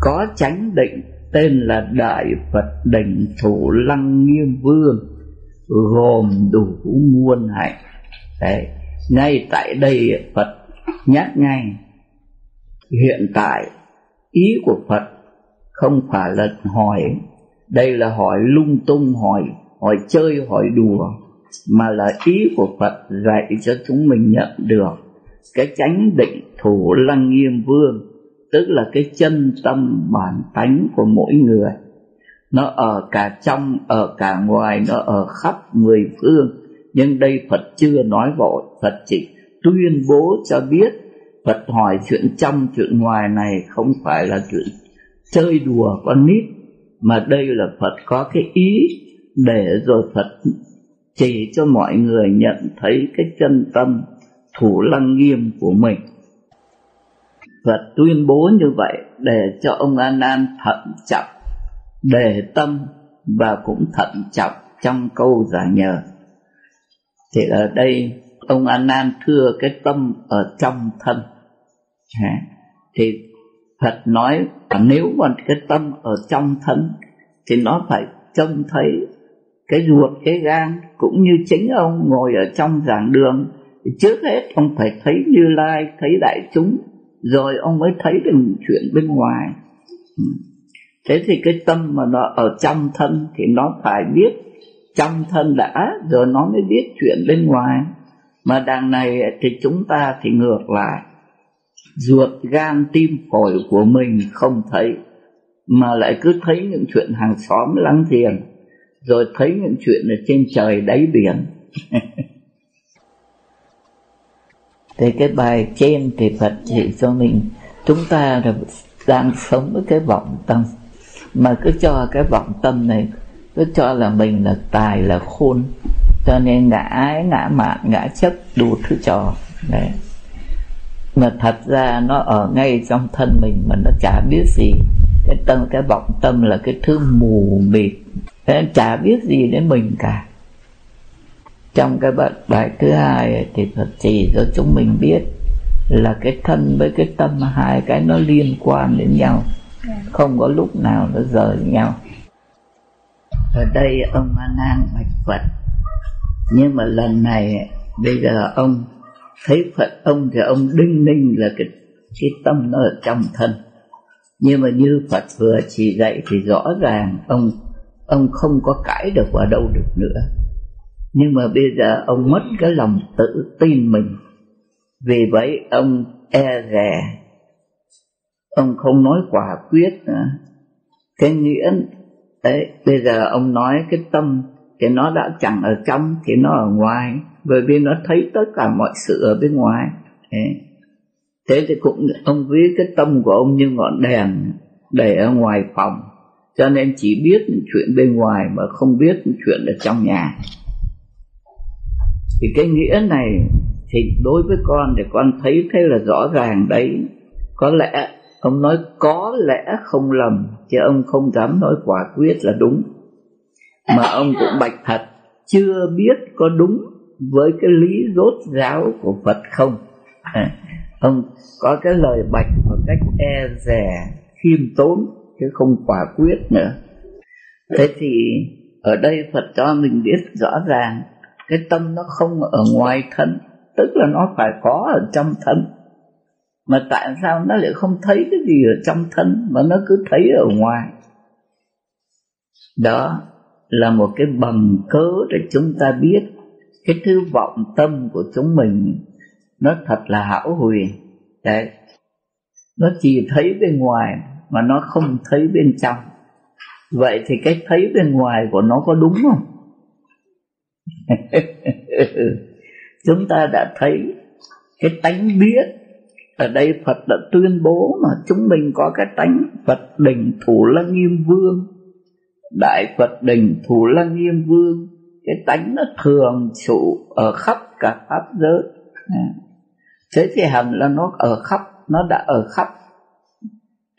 có chánh định tên là đại phật định thủ lăng nghiêm vương gồm đủ muôn hạnh đấy, ngay tại đây phật nhắc ngay, hiện tại ý của phật không phải là hỏi, đây là hỏi lung tung, hỏi hỏi chơi, hỏi đùa, mà là ý của phật dạy cho chúng mình nhận được cái chánh định thủ lăng nghiêm vương, tức là cái chân tâm bản tánh của mỗi người nó ở cả trong, ở cả ngoài, nó ở khắp mười phương. Nhưng đây phật chưa nói vội. Phật chỉ tuyên bố cho biết, phật hỏi chuyện trong, chuyện ngoài này không phải là chuyện chơi đùa con nít, mà đây là phật có cái ý để rồi phật chỉ cho mọi người nhận thấy cái chân tâm, thủ lăng nghiêm của mình. Phật tuyên bố như vậy để cho ông A Nan thận trọng đề tâm và cũng thận trọng trong câu giả nhờ. Thì ở đây, ông an Nan thưa cái tâm ở trong thân. Thì Phật nói nếu mà cái tâm ở trong thân, thì nó phải trông thấy cái ruột, cái gan, cũng như chính ông ngồi ở trong giảng đường. Thì trước hết, ông phải thấy như lai, thấy đại chúng, rồi ông mới thấy được chuyện bên ngoài. Ừ thế thì cái tâm mà nó ở trong thân thì nó phải biết trong thân đã, rồi nó mới biết chuyện bên ngoài. Mà đằng này thì chúng ta thì ngược lại. Ruột gan tim phổi của mình không thấy, mà lại cứ thấy những chuyện hàng xóm láng giềng, rồi thấy những chuyện ở trên trời đáy biển. Thì cái bài trên thì Phật chỉ cho mình, chúng ta là đang sống với cái vọng tâm mà cứ cho cái vọng tâm này cứ cho là mình là tài là khôn. Cho nên ngã ái ngã mạn ngã chấp đủ thứ trò đấy. Mà thật ra nó ở ngay trong thân mình mà nó chả biết gì. Cái tâm cái vọng tâm là cái thứ mù mịt. Nó chả biết gì đến mình cả. Trong cái bài, bài thứ hai thì Phật chỉ cho chúng mình biết là cái thân với cái tâm hai cái nó liên quan đến nhau không có lúc nào nó rời nhau. Ở đây ông a nan bạch phật. Nhưng mà lần này, bây giờ ông thấy phật, ông thì ông đinh ninh là cái cái tâm nó ở trong thân. Nhưng mà như phật vừa chỉ dạy thì rõ ràng ông ông không có cãi được vào đâu được nữa. Nhưng mà bây giờ ông mất cái lòng tự tin mình. Vì vậy ông e rè ông không nói quả quyết nữa cái nghĩa đấy bây giờ ông nói cái tâm thì nó đã chẳng ở trong thì nó ở ngoài. Bởi vì nó thấy tất cả mọi sự ở bên ngoài. Thế, thế thì cũng ông ví cái tâm của ông như ngọn đèn để ở ngoài phòng. Cho nên chỉ biết chuyện bên ngoài mà không biết chuyện ở trong nhà. Thì cái nghĩa này thì đối với con thì con thấy thế là rõ ràng đấy. Có lẽ ông nói có lẽ không lầm chứ ông không dám nói quả quyết là đúng. Mà ông cũng bạch thật chưa biết có đúng với cái lý rốt ráo của Phật không? À, ông có cái lời bạch một cách e rè khiêm tốn chứ không quả quyết nữa. Thế thì ở đây Phật cho mình biết rõ ràng cái tâm nó không ở ngoài thân tức là nó phải có ở trong thân mà tại sao nó lại không thấy cái gì ở trong thân mà nó cứ thấy ở ngoài? Đó là một cái bằng cớ để chúng ta biết cái thứ vọng tâm của chúng mình nó thật là hảo huyền. Đấy. Nó chỉ thấy bên ngoài mà nó không thấy bên trong. Vậy thì cái thấy bên ngoài của nó có đúng không? Chúng ta đã thấy cái tánh biết ở đây Phật đã tuyên bố mà chúng mình có cái tánh Phật đỉnh thủ lăng nghiêm vương. Đại Phật đỉnh thủ lăng nghiêm vương, cái tánh nó thường trụ ở khắp cả pháp giới. À. thế thì hẳn là nó ở khắp, nó đã ở khắp.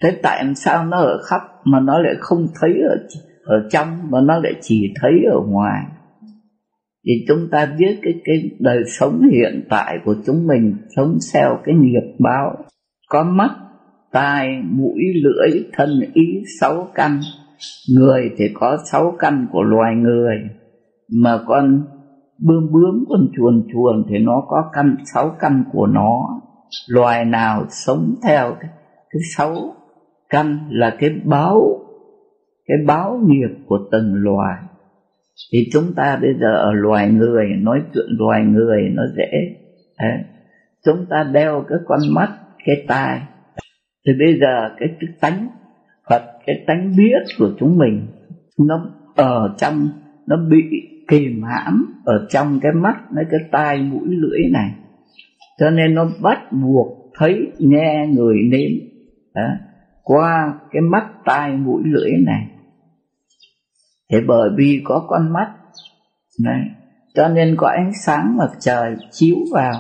Thế tại sao nó ở khắp mà nó lại không thấy ở ở trong, mà nó lại chỉ thấy ở ngoài? Thì chúng ta biết cái cái đời sống hiện tại của chúng mình sống theo cái nghiệp báo. Có mắt tai mũi lưỡi thân ý sáu căn. Người thì có sáu căn của loài người. Mà con bươm bướm con chuồn chuồn thì nó có căn sáu căn của nó. Loài nào sống theo cái, cái sáu căn là cái báo cái báo nghiệp của từng loài thì chúng ta bây giờ ở loài người nói chuyện loài người nó dễ. Đấy. chúng ta đeo cái con mắt cái tai. Thì bây giờ cái, cái tánh Phật cái tánh biết của chúng mình nó ở trong nó bị kìm hãm ở trong cái mắt với cái tai mũi lưỡi này. Cho nên nó bắt buộc thấy nghe người nếm. Đó. qua cái mắt tai mũi lưỡi này thế bởi vì có con mắt. Này cho nên có ánh sáng mặt trời chiếu vào.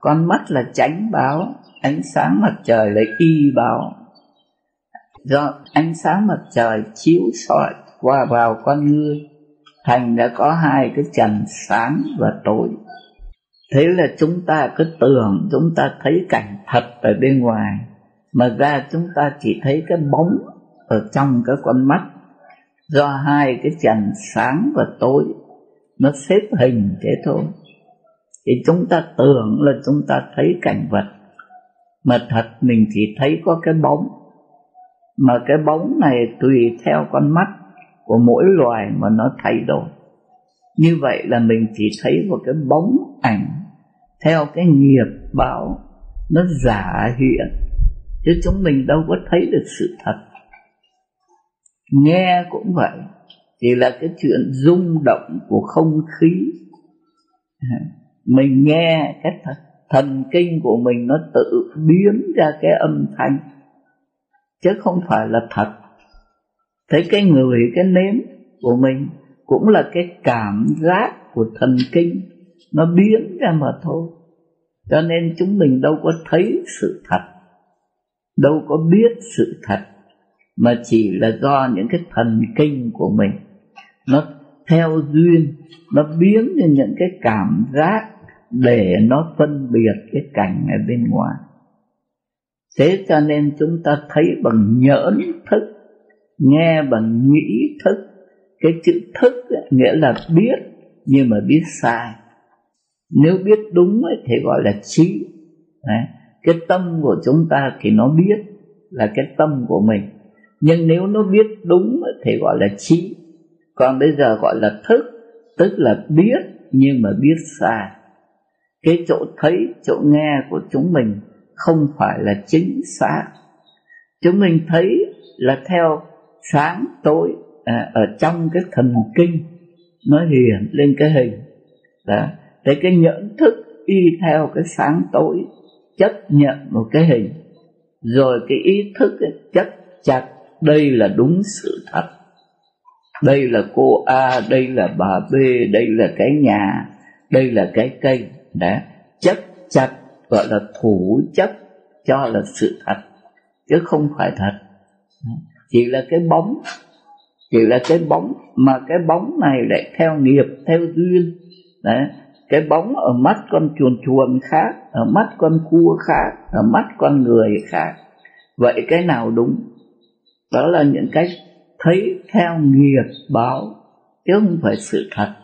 Con mắt là tránh báo, ánh sáng mặt trời là y báo. Do ánh sáng mặt trời chiếu soi qua vào con ngươi, thành đã có hai cái trần sáng và tối. Thế là chúng ta cứ tưởng, chúng ta thấy cảnh thật ở bên ngoài, mà ra chúng ta chỉ thấy cái bóng ở trong cái con mắt do hai cái trần sáng và tối, nó xếp hình thế thôi. Thì chúng ta tưởng là chúng ta thấy cảnh vật, mà thật mình chỉ thấy có cái bóng. Mà cái bóng này tùy theo con mắt của mỗi loài mà nó thay đổi. Như vậy là mình chỉ thấy một cái bóng ảnh. Theo cái nghiệp báo, nó giả hiện. Chứ chúng mình đâu có thấy được sự thật nghe cũng vậy. Chỉ là cái chuyện rung động của không khí. Mình nghe cái thần kinh của mình nó tự biến ra cái âm thanh, chứ không phải là thật. Thế cái người, cái nếm của mình cũng là cái cảm giác của thần kinh, nó biến ra mà thôi. Cho nên chúng mình đâu có thấy sự thật, đâu có biết sự thật mà chỉ là do những cái thần kinh của mình. Nó theo duyên nó biến như những cái cảm giác để nó phân biệt cái cảnh ở bên ngoài. Thế cho nên chúng ta thấy bằng nhẫn thức nghe bằng nghĩ thức. Cái chữ thức ấy, nghĩa là biết nhưng mà biết sai. Nếu biết đúng ấy, thì gọi là trí. Đấy. cái tâm của chúng ta thì nó biết là cái tâm của mình nhưng nếu nó biết đúng thì gọi là trí. Còn bây giờ gọi là thức tức là biết nhưng mà biết sai. Cái chỗ thấy chỗ nghe của chúng mình không phải là chính xác. Chúng mình thấy là theo sáng tối à, ở trong cái thần kinh nó hiện lên cái hình. Đó. Để cái nhận thức y theo cái sáng tối chấp nhận một cái hình. Rồi cái ý thức ấy, chấp chặt đây là đúng sự thật. Đây là cô A, đây là bà B, đây là cái nhà, đây là cái cây. Đã chấp chặt, gọi là thủ chấp cho là sự thật, chứ không phải thật. Chỉ là cái bóng, chỉ là cái bóng, mà cái bóng này lại theo nghiệp, theo duyên. Đấy cái bóng ở mắt con chuồn chuồn khác, ở mắt con cua khác, ở mắt con người khác. Vậy cái nào đúng? Đó là những cái thấy theo nghiệp báo, chứ không phải sự thật.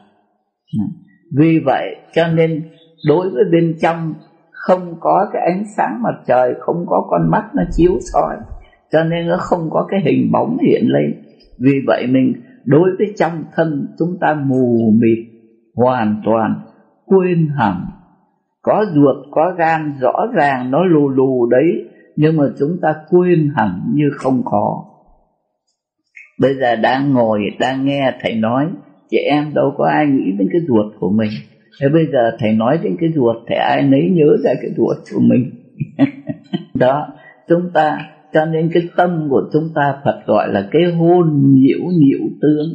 Vì vậy cho nên đối với bên trong không có cái ánh sáng mặt trời, không có con mắt nó chiếu soi, cho nên nó không có cái hình bóng hiện lên. Vì vậy mình, đối với trong thân chúng ta mù mịt, hoàn toàn, quên hẳn. Có ruột, có gan, rõ ràng nó lù lù đấy, nhưng mà chúng ta quên hẳn như không có bây giờ đang ngồi, đang nghe thầy nói, chị em đâu có ai nghĩ đến cái ruột của mình. Thế bây giờ thầy nói đến cái ruột, thì ai nấy nhớ ra cái ruột của mình. Đó, chúng ta, cho nên cái tâm của chúng ta Phật gọi là cái hôn nhiễu nhiễu tướng.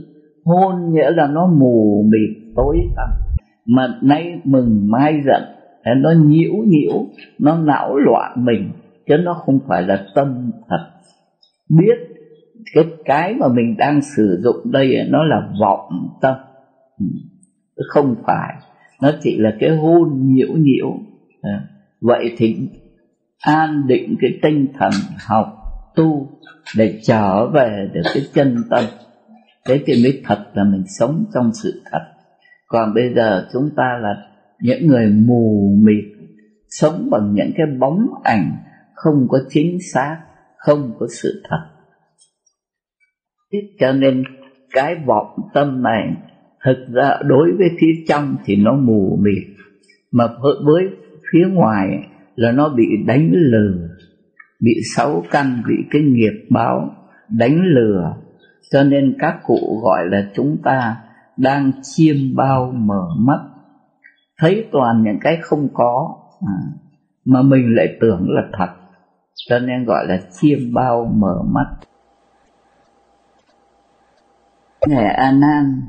Hôn nghĩa là nó mù mịt, tối tăm. Mà nay mừng, mai giận nó nhiễu nhiễu, nó não loạn mình, chứ nó không phải là tâm thật biết cái cái mà mình đang sử dụng đây nó là vọng tâm. Ừ. Không phải. Nó chỉ là cái hôn nhiễu nhiễu. À, vậy thì an định cái tinh thần học tu để trở về được cái chân tâm. Thế thì mới thật là mình sống trong sự thật. Còn bây giờ chúng ta là những người mù mịt, sống bằng những cái bóng ảnh không có chính xác, không có sự thật cho nên cái vọng tâm này thực ra đối với phía trong thì nó mù mịt mà với phía ngoài là nó bị đánh lừa bị sáu căn bị cái nghiệp báo đánh lừa. Cho nên các cụ gọi là chúng ta đang chiêm bao mở mắt thấy toàn những cái không có à, mà mình lại tưởng là thật. Cho nên gọi là chiêm bao mở mắt ngài a nan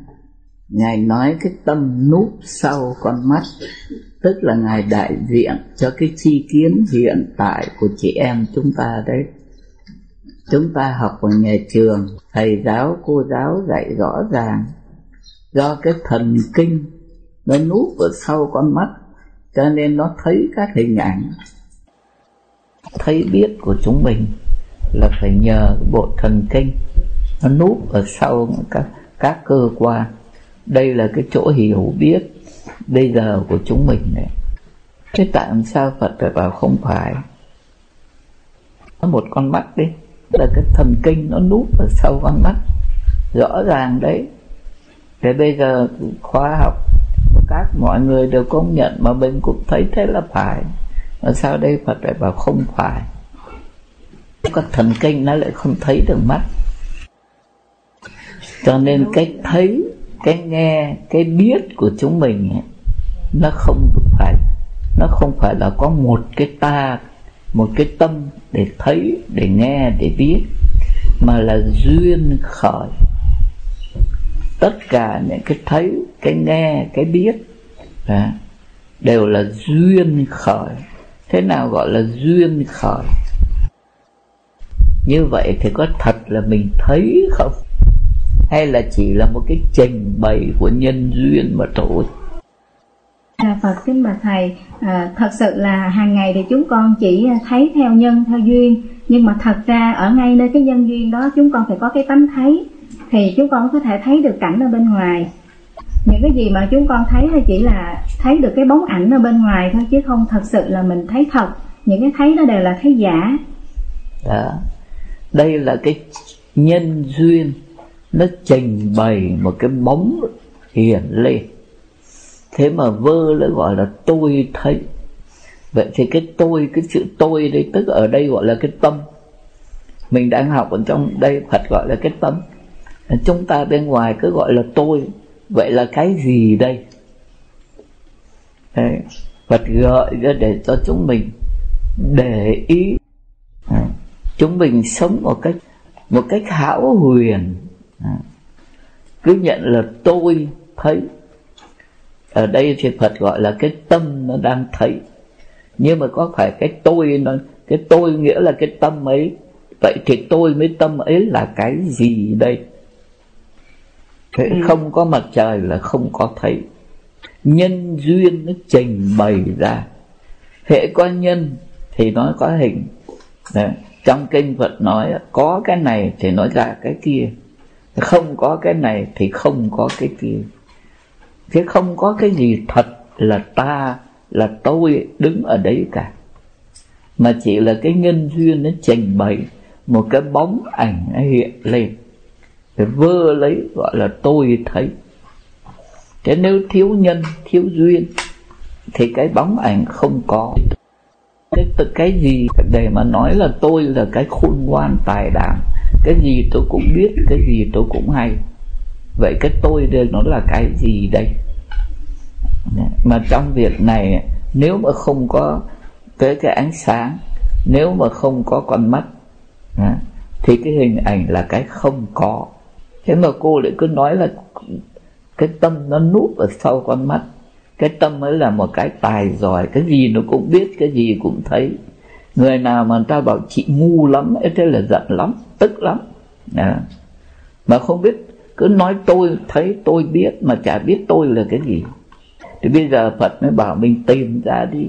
ngài nói cái tâm núp sau con mắt, tức là ngài đại diện cho cái chi kiến hiện tại của chị em chúng ta đấy. Chúng ta học ở nhà trường, thầy giáo, cô giáo dạy rõ ràng. Do cái thần kinh nó núp ở sau con mắt, cho nên nó thấy các hình ảnh, thấy biết của chúng mình là phải nhờ bộ thần kinh nó núp ở sau các các cơ quan. Đây là cái chỗ hiểu biết bây giờ của chúng mình này. Thế tại sao Phật phải bảo không phải? Có một con mắt đi. Là cái thần kinh nó núp ở sau con mắt. Rõ ràng đấy. Để bây giờ khoa học, các mọi người đều công nhận mà mình cũng thấy thế là phải. Mà sao đây Phật lại bảo không phải? Các thần kinh nó lại không thấy được mắt cho nên cái thấy cái nghe cái biết của chúng mình ấy, nó không phải nó không phải là có một cái ta một cái tâm để thấy để nghe để biết mà là duyên khởi. Tất cả những cái thấy cái nghe cái biết đó, đều là duyên khởi. Thế nào gọi là duyên khởi? Như vậy thì có thật là mình thấy không? Hay là chỉ là một cái trình bày của nhân duyên mà thôi À, Phật kính bạch thầy, à, thật sự là hàng ngày thì chúng con chỉ thấy theo nhân theo duyên, nhưng mà thật ra ở ngay nơi cái nhân duyên đó chúng con phải có cái tánh thấy, thì chúng con có thể thấy được cảnh ở bên ngoài. Những cái gì mà chúng con thấy thì chỉ là thấy được cái bóng ảnh ở bên ngoài thôi chứ không thật sự là mình thấy thật. Những cái thấy đó đều là thấy giả. Đó. Đây là cái nhân duyên nó trình bày một cái bóng hiện lên. Thế mà vơ lại gọi là tôi thấy. Vậy thì cái tôi cái chữ tôi đây tức ở đây gọi là cái tâm. Mình đang học ở trong đây phật gọi là cái tâm. Chúng ta bên ngoài cứ gọi là tôi. Vậy là cái gì đây? Đấy. phật gợi ra để cho chúng mình để ý. À, chúng mình sống một cách một cách hão huyền à, cứ nhận là tôi thấy. Ở đây thì Phật gọi là cái tâm nó đang thấy. Nhưng mà có phải cái tôi nó cái tôi nghĩa là cái tâm ấy vậy thì tôi với tâm ấy là cái gì đây? Thế ừ. không có mặt trời là không có thấy. Nhân duyên nó trình bày ra. Hệ có nhân thì nó có hình. Đấy. trong kinh Phật nói có cái này thì nói ra cái kia không có cái này thì không có cái kia. Chứ không có cái gì thật là ta, là tôi đứng ở đấy cả. Mà chỉ là cái nhân duyên nó trình bày một cái bóng ảnh nó hiện lên. Để vơ lấy gọi là tôi thấy. Thế nếu thiếu nhân, thiếu duyên, thì cái bóng ảnh không có. Cái cái gì? Để mà nói là tôi là cái khôn ngoan tài đảm cái gì tôi cũng biết, cái gì tôi cũng hay. Vậy cái tôi đây nó là cái gì đây? Mà trong việc này, nếu mà không có cái cái ánh sáng, nếu mà không có con mắt thì cái hình ảnh là cái không có. Thế mà cô lại cứ nói là cái tâm nó núp ở sau con mắt. Cái tâm ấy là một cái tài giỏi, cái gì nó cũng biết, cái gì cũng thấy người nào mà người ta bảo chị ngu lắm, ấy, thế là giận lắm, tức lắm. À. mà không biết, cứ nói tôi, thấy tôi biết, mà chả biết tôi là cái gì. Thì bây giờ phật mới bảo mình tìm ra đi.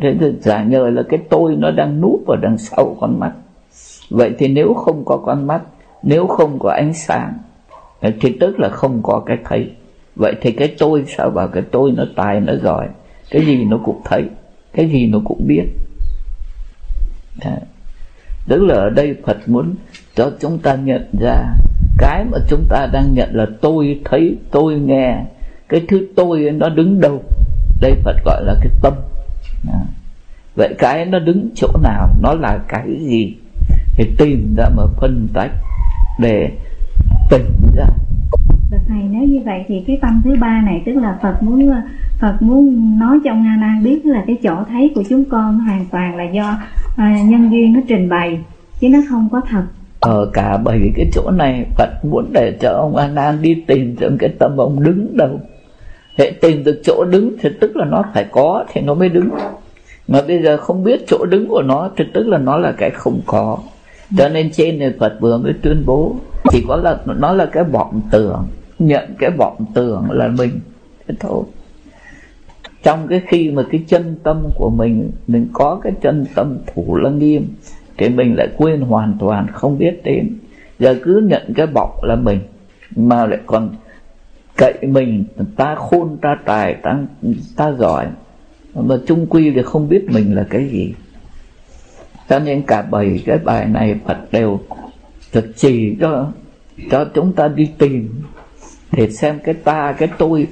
Thế thì giả nhờ là cái tôi nó đang núp ở đằng sau con mắt. Vậy thì nếu không có con mắt, nếu không có ánh sáng, thì tức là không có cái thấy. Vậy thì cái tôi sao bảo cái tôi nó tài, nó giỏi? Cái gì nó cũng thấy, cái gì nó cũng biết. Dạ. tức là ở đây phật muốn cho chúng ta nhận ra, cái mà chúng ta đang nhận là tôi thấy, tôi nghe. Cái thứ tôi nó đứng đâu? Đây phật gọi là cái tâm. Dạ. Vậy cái nó đứng chỗ nào? Nó là cái gì? Thì tìm ra mà phân tách để tỉnh ra. Bạch thầy, nếu như vậy thì cái tâm thứ ba này, tức là Phật muốn Phật muốn nói cho ông A Nan biết là cái chỗ thấy của chúng con hoàn toàn là do à, nhân duyên nó trình bày chứ nó không có thật. Ở cả bảy cái chỗ này Phật muốn để cho ông A Nan đi tìm trong cái tâm ông đứng đâu. Hệ tìm được chỗ đứng thì tức là nó phải có thì nó mới đứng. Mà bây giờ không biết chỗ đứng của nó thì tức là nó là cái không có. Cho nên trên này Phật vừa mới tuyên bố chỉ có là nó là cái vọng tưởng nhận cái vọng tưởng là mình thế thôi trong cái khi mà cái chân tâm của mình mình có cái chân tâm thủ lăng nghiêm, thì mình lại quên hoàn toàn, không biết đến. Giờ cứ nhận cái bọc là mình, mà lại còn cậy mình, ta khôn, ta tài, ta ta giỏi. Mà chung quy thì không biết mình là cái gì. Cho nên cả bảy cái bài này Phật đều thực chỉ cho cho chúng ta đi tìm, để xem cái ta, cái tôi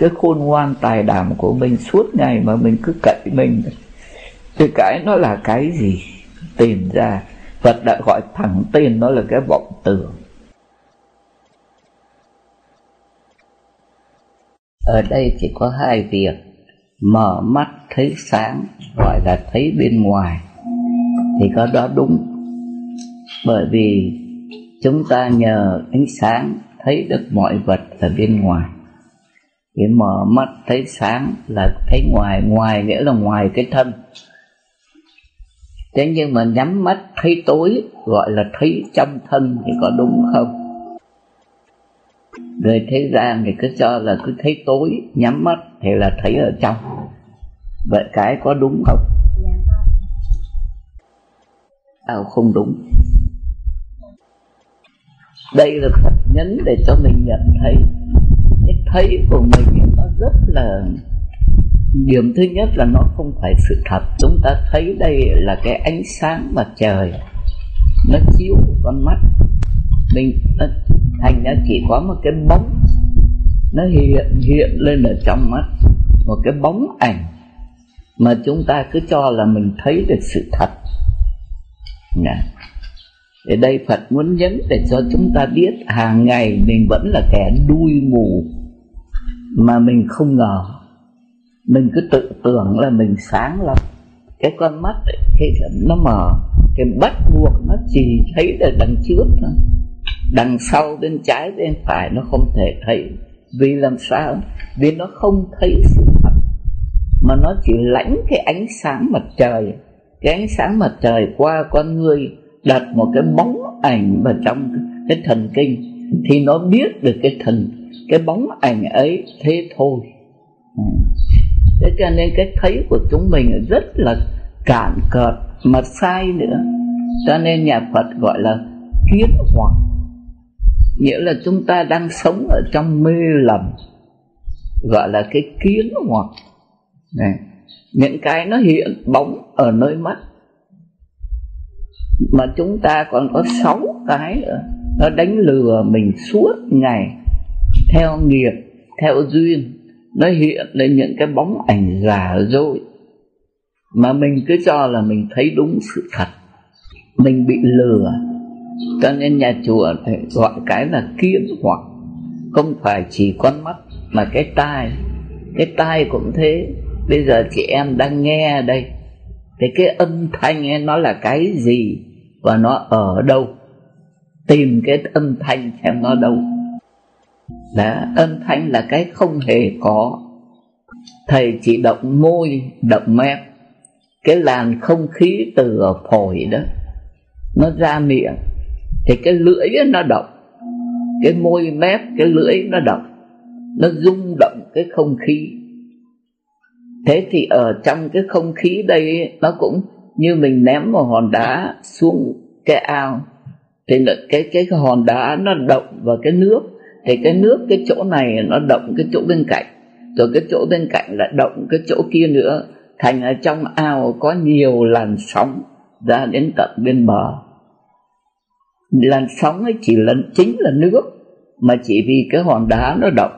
cái khôn ngoan tài đảm của mình suốt ngày mà mình cứ cậy mình. Thì cái nó là cái gì? Tìm ra. Phật đã gọi thẳng tên nó là cái vọng tưởng. Ở đây chỉ có hai việc. Mở mắt thấy sáng, gọi là thấy bên ngoài. Thì có đó đúng. Bởi vì chúng ta nhờ ánh sáng thấy được mọi vật ở bên ngoài cái mở mắt thấy sáng là thấy ngoài ngoài nghĩa là ngoài cái thân. Thế nhưng mà nhắm mắt thấy tối gọi là thấy trong thân thì có đúng không? Người thế gian thì cứ cho là cứ thấy tối nhắm mắt thì là thấy ở trong. Vậy cái có đúng không? Sao không đúng? Đây là Phật nhấn để cho mình nhận thấy cái thấy của mình nó rất là, điểm thứ nhất là nó không phải sự thật. Chúng ta thấy đây là cái ánh sáng mặt trời, nó chiếu con mắt. Mình nó thành ra chỉ có một cái bóng, nó hiện hiện lên ở trong mắt, một cái bóng ảnh mà chúng ta cứ cho là mình thấy được sự thật. Dạ. Nè Ở đây Phật muốn nhấn để cho chúng ta biết hàng ngày mình vẫn là kẻ đuôi mù mà mình không ngờ. Mình cứ tự tưởng là mình sáng lắm. Cái con mắt ấy, cái nó mở, cái bắt buộc nó chỉ thấy được đằng trước thôi. Đằng sau bên trái bên phải nó không thể thấy. Vì làm sao? Vì nó không thấy sự thật. Mà nó chỉ lãnh cái ánh sáng mặt trời. Cái ánh sáng mặt trời qua con người đặt một cái bóng ảnh vào trong cái thần kinh. Thì nó biết được cái thần cái bóng ảnh ấy thế thôi. Ừ. Thế cho nên cái thấy của chúng mình rất là cản cợt, mà sai nữa. Cho nên nhà Phật gọi là kiến hoặc. Nghĩa là chúng ta đang sống ở trong mê lầm, gọi là cái kiến hoặc. Này, những cái nó hiện bóng ở nơi mắt, mà chúng ta còn có sáu cái nữa. Nó đánh lừa mình suốt ngày theo nghiệp, theo duyên, nó hiện lên những cái bóng ảnh giả dối mà mình cứ cho là mình thấy đúng sự thật. Mình bị lừa. Cho nên nhà chùa phải gọi cái là kiến hoặc, không phải chỉ con mắt mà cái tai. Cái tai cũng thế. Bây giờ chị em đang nghe đây, thì cái âm thanh ấy nó là cái gì và nó ở đâu? Tìm cái âm thanh xem nó đâu đã, âm thanh là cái không hề có. Thầy chỉ động môi, động mép. Cái làn không khí từ ở phổi đó, nó ra miệng. Thì cái lưỡi nó động. Cái môi mép, cái lưỡi nó động. Nó rung động cái không khí. Thế thì ở trong cái không khí đây nó cũng như mình ném một hòn đá xuống cái ao. Thì là cái cái hòn đá nó động vào cái nước thì cái nước, cái chỗ này nó động cái chỗ bên cạnh. Rồi cái chỗ bên cạnh lại động cái chỗ kia nữa. Thành ở trong ao có nhiều làn sóng ra đến tận bên bờ. Làn sóng ấy chỉ là, chính là nước, mà chỉ vì cái hòn đá nó động.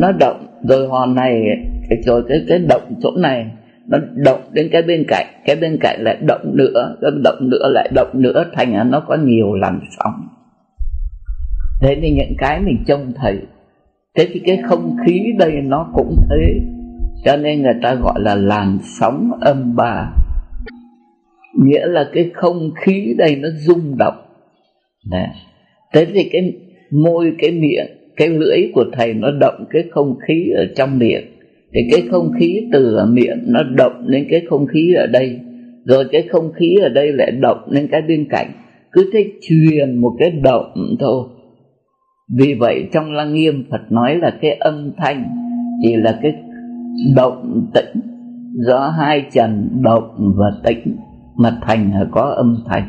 Nó động, rồi hòn này rồi cái cái động chỗ này, nó động đến cái bên cạnh. Cái bên cạnh lại động nữa cái động nữa, lại động nữa. Thành ra nó có nhiều làn sóng thế thì những cái mình trông thấy, thế thì cái không khí đây nó cũng thế. Cho nên người ta gọi là làn sóng âm ba. Nghĩa là cái không khí đây nó rung động. Đấy. thế thì cái môi, cái miệng, cái lưỡi của thầy nó động cái không khí ở trong miệng. Thì cái không khí từ ở miệng nó động lên cái không khí ở đây. Rồi cái không khí ở đây lại động lên cái bên cạnh. Cứ thế truyền một cái động thôi vì vậy trong lăng nghiêm phật nói là cái âm thanh chỉ là cái động tĩnh do hai trần động và tĩnh mà thành là có âm thanh.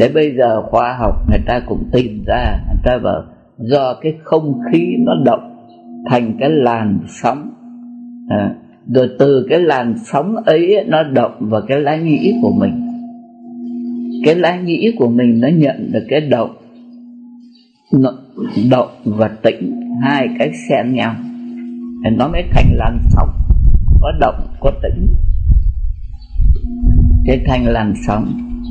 Thế bây giờ khoa học người ta cũng tìm ra người ta bảo do cái không khí nó động thành cái làn sóng à, rồi từ cái làn sóng ấy nó động vào cái lá nhĩ của mình. Cái lá nhĩ của mình nó nhận được cái động động và tĩnh, hai cái xen nhau. Thì nó mới thành làn sóng, có động, có tĩnh. Cái thành làn sóng.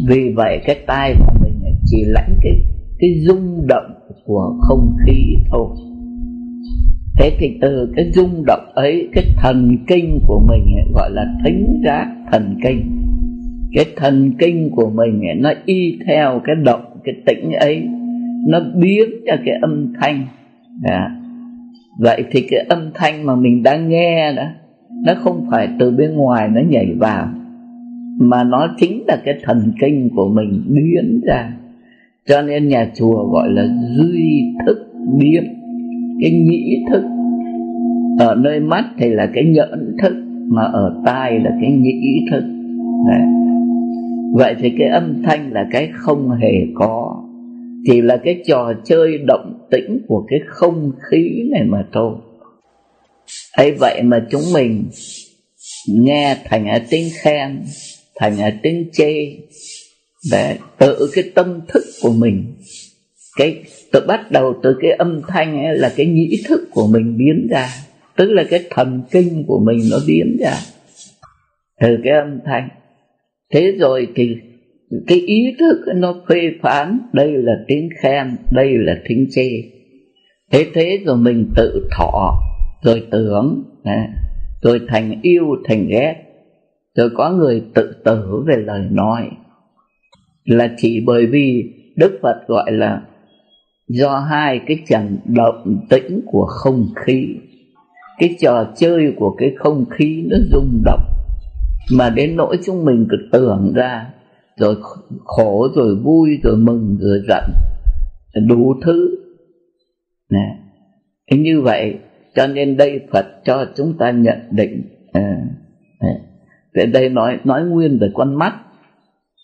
Vì vậy cái tai của mình chỉ lãnh cái cái rung động của không khí thôi. Thế thì từ cái rung động ấy, cái thần kinh của mình gọi là thính giác thần kinh. Cái thần kinh của mình nó y theo cái động, cái tĩnh ấy nó biến cho cái âm thanh. Đó. vậy thì cái âm thanh mà mình đang nghe đó, nó không phải từ bên ngoài nó nhảy vào, mà nó chính là cái thần kinh của mình biến ra. Cho nên nhà chùa gọi là duy thức biến. Cái nhĩ thức ở nơi mắt thì là cái nhẫn thức, mà ở tai là cái nhĩ thức. Đấy. vậy thì cái âm thanh là cái không hề có chỉ là cái trò chơi động tĩnh của cái không khí này mà thôi. Ấy vậy mà chúng mình nghe thành ở tiếng khen, thành ở tiếng chê, để tự cái tâm thức của mình, cái, tự bắt đầu từ cái âm thanh ấy là cái nhĩ thức của mình biến ra, tức là cái thần kinh của mình nó biến ra từ cái âm thanh. Thế rồi thì cái ý thức nó phê phán, đây là tiếng khen, đây là tiếng chê. Thế thế rồi mình tự thọ, rồi tưởng à, rồi thành yêu, thành ghét. Rồi có người tự tử về lời nói. Là chỉ bởi vì đức phật gọi là do hai cái trận động tĩnh của không khí. Cái trò chơi của cái không khí nó rung động. Mà đến nỗi chúng mình cứ tưởng ra rồi khổ rồi vui rồi mừng rồi giận đủ thứ. Nè. Như vậy cho nên đây Phật cho chúng ta nhận định à, à, đây nói nói nguyên về con mắt.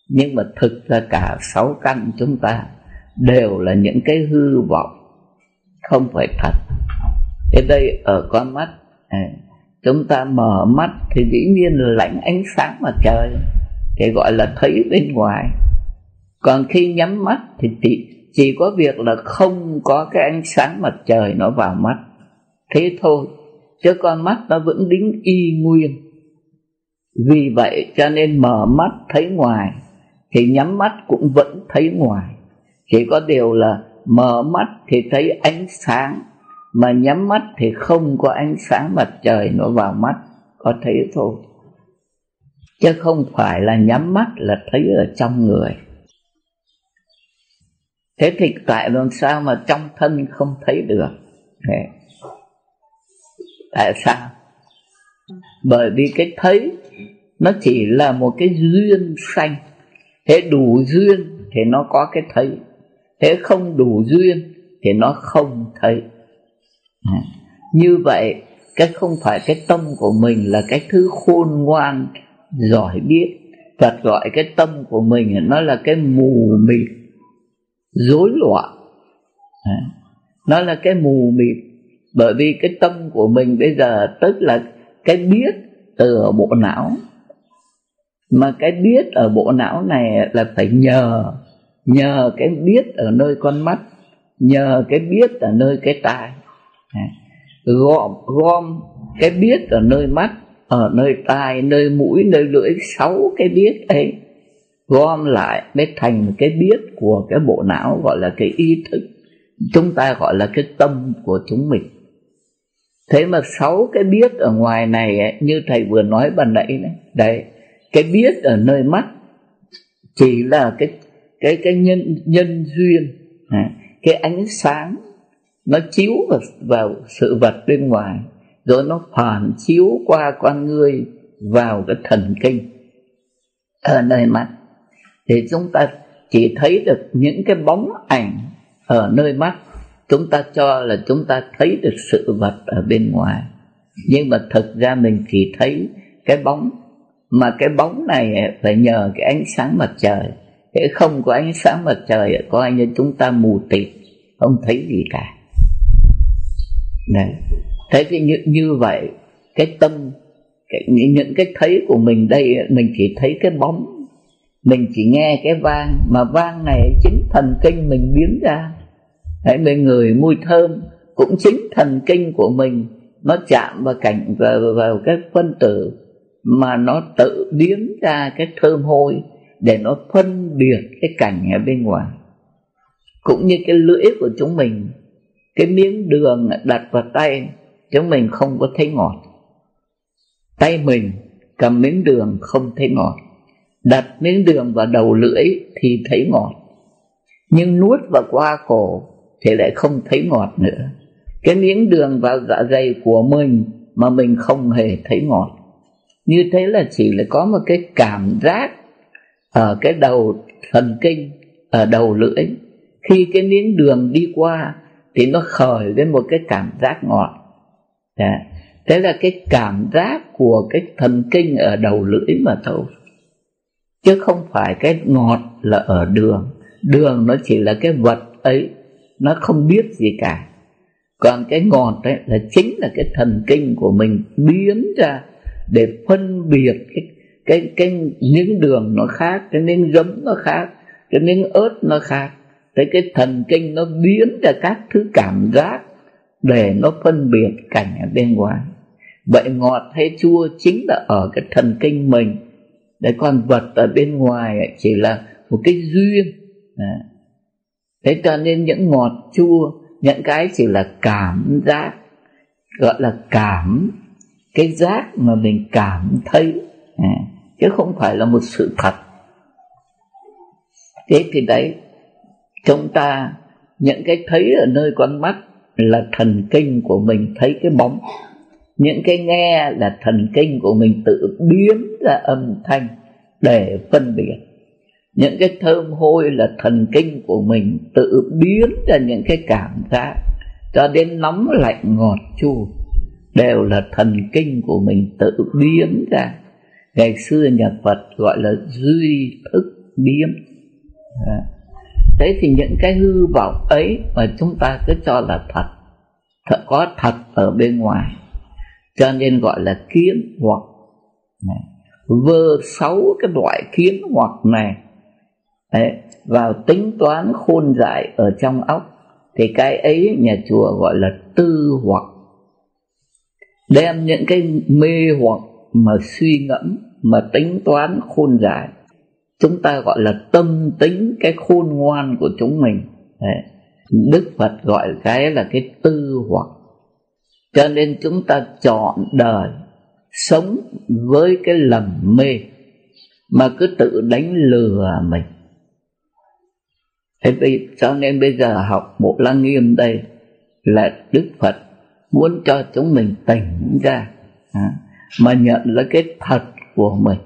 Nhưng mà thực ra cả sáu căn chúng ta đều là những cái hư vọng. Không phải thật. Thế đây ở con mắt à, chúng ta mở mắt thì dĩ nhiên là lãnh ánh sáng mặt trời thì gọi là thấy bên ngoài. Còn khi nhắm mắt thì chỉ, chỉ có việc là không có cái ánh sáng mặt trời nó vào mắt. Thế thôi chứ con mắt nó vẫn đính y nguyên. Vì vậy cho nên mở mắt thấy ngoài thì nhắm mắt cũng vẫn thấy ngoài. Chỉ có điều là mở mắt thì thấy ánh sáng mà nhắm mắt thì không có ánh sáng mặt trời nó vào mắt. Có thấy thôi chứ không phải là nhắm mắt là thấy ở trong người. Thế thì tại làm sao mà trong thân không thấy được? Tại sao? Bởi vì cái thấy nó chỉ là một cái duyên sanh. Thế đủ duyên thì nó có cái thấy. Thế không đủ duyên thì nó không thấy. Như vậy, cái không phải cái tâm của mình là cái thứ khôn ngoan giỏi biết. Phật gọi cái tâm của mình, nó là cái mù mịt, rối loạn. Nó là cái mù mịt. Bởi vì cái tâm của mình bây giờ, tức là cái biết từ bộ não. Mà cái biết ở bộ não này là phải nhờ nhờ cái biết ở nơi con mắt, nhờ cái biết ở nơi cái tai. Gom gom cái biết ở nơi mắt ở nơi tai nơi mũi nơi lưỡi sáu cái biết ấy. Gom lại mới thành một cái biết của cái bộ não gọi là cái ý thức. Chúng ta gọi là cái tâm của chúng mình. Thế mà sáu cái biết ở ngoài này ấy, như thầy vừa nói ban nãy đấy đấy cái biết ở nơi mắt chỉ là cái cái cái nhân nhân duyên. À, cái ánh sáng nó chiếu vào, vào sự vật bên ngoài rồi nó phản chiếu qua con người vào cái thần kinh. Ở nơi mắt. Thì chúng ta chỉ thấy được những cái bóng ảnh ở nơi mắt. Chúng ta cho là chúng ta thấy được sự vật ở bên ngoài. Nhưng mà thực ra mình chỉ thấy cái bóng. Mà cái bóng này phải nhờ cái ánh sáng mặt trời. Thế không có ánh sáng mặt trời, coi như chúng ta mù tịt, không thấy gì cả. Đấy thế thì như, như vậy cái tâm cái, những cái thấy của mình đây mình chỉ thấy cái bóng. Mình chỉ nghe cái vang mà vang này chính thần kinh mình biến ra. Đấy, mình người mùi thơm cũng chính thần kinh của mình nó chạm vào cảnh vào, vào cái phân tử mà nó tự biến ra cái thơm hôi để nó phân biệt cái cảnh ở bên ngoài. Cũng như cái lưỡi của chúng mình cái miếng đường đặt vào tay chúng mình không có thấy ngọt. Tay mình cầm miếng đường không thấy ngọt. Đặt miếng đường vào đầu lưỡi thì thấy ngọt. Nhưng nuốt vào qua cổ thì lại không thấy ngọt nữa. Cái miếng đường vào dạ dày của mình mà mình không hề thấy ngọt. Như thế là chỉ là có một cái cảm giác ở cái đầu thần kinh, ở đầu lưỡi. Khi cái miếng đường đi qua thì nó khởi lên một cái cảm giác ngọt. Đấy. thế là cái cảm giác của cái thần kinh ở đầu lưỡi mà thôi. Chứ không phải cái ngọt là ở đường. Đường nó chỉ là cái vật ấy, nó không biết gì cả. Còn cái ngọt đấy là chính là cái thần kinh của mình biến ra để phân biệt cái cái cái những đường nó khác, cái miếng giấm nó khác, cái miếng ớt nó khác. Thế cái thần kinh nó biến ra các thứ cảm giác để nó phân biệt cảnh ở bên ngoài. Vậy ngọt hay chua chính là ở cái thần kinh mình. Để con vật ở bên ngoài chỉ là một cái duyên. À. thế cho nên những ngọt chua những cái chỉ là cảm giác gọi là cảm cái giác mà mình cảm thấy. À, chứ không phải là một sự thật. Thế thì đấy chúng ta những cái thấy ở nơi con mắt là thần kinh của mình thấy cái bóng. Những cái nghe là thần kinh của mình tự biến ra âm thanh để phân biệt. Những cái thơm hôi là thần kinh của mình tự biến ra những cái cảm giác. Cho đến nóng lạnh ngọt chua đều là thần kinh của mình tự biến ra. Ngày xưa nhà phật gọi là duy thức biến thế thì những cái hư vọng ấy mà chúng ta cứ cho là thật thật có thật ở bên ngoài. Cho nên gọi là kiến hoặc. Vơ sáu cái loại kiến hoặc này Đấy, vào tính toán khôn dại ở trong óc thì cái ấy nhà chùa gọi là tư hoặc. Đem những cái mê hoặc mà suy ngẫm mà tính toán khôn dại chúng ta gọi là tâm tính cái khôn ngoan của chúng mình. Đấy. đức phật gọi cái là cái tư hoặc. Cho nên chúng ta chọn đời sống với cái lầm mê mà cứ tự đánh lừa mình. Thế vì cho nên bây giờ học bộ lăng nghiêm đây là đức phật muốn cho chúng mình tỉnh ra. À, mà nhận lấy cái thật của mình.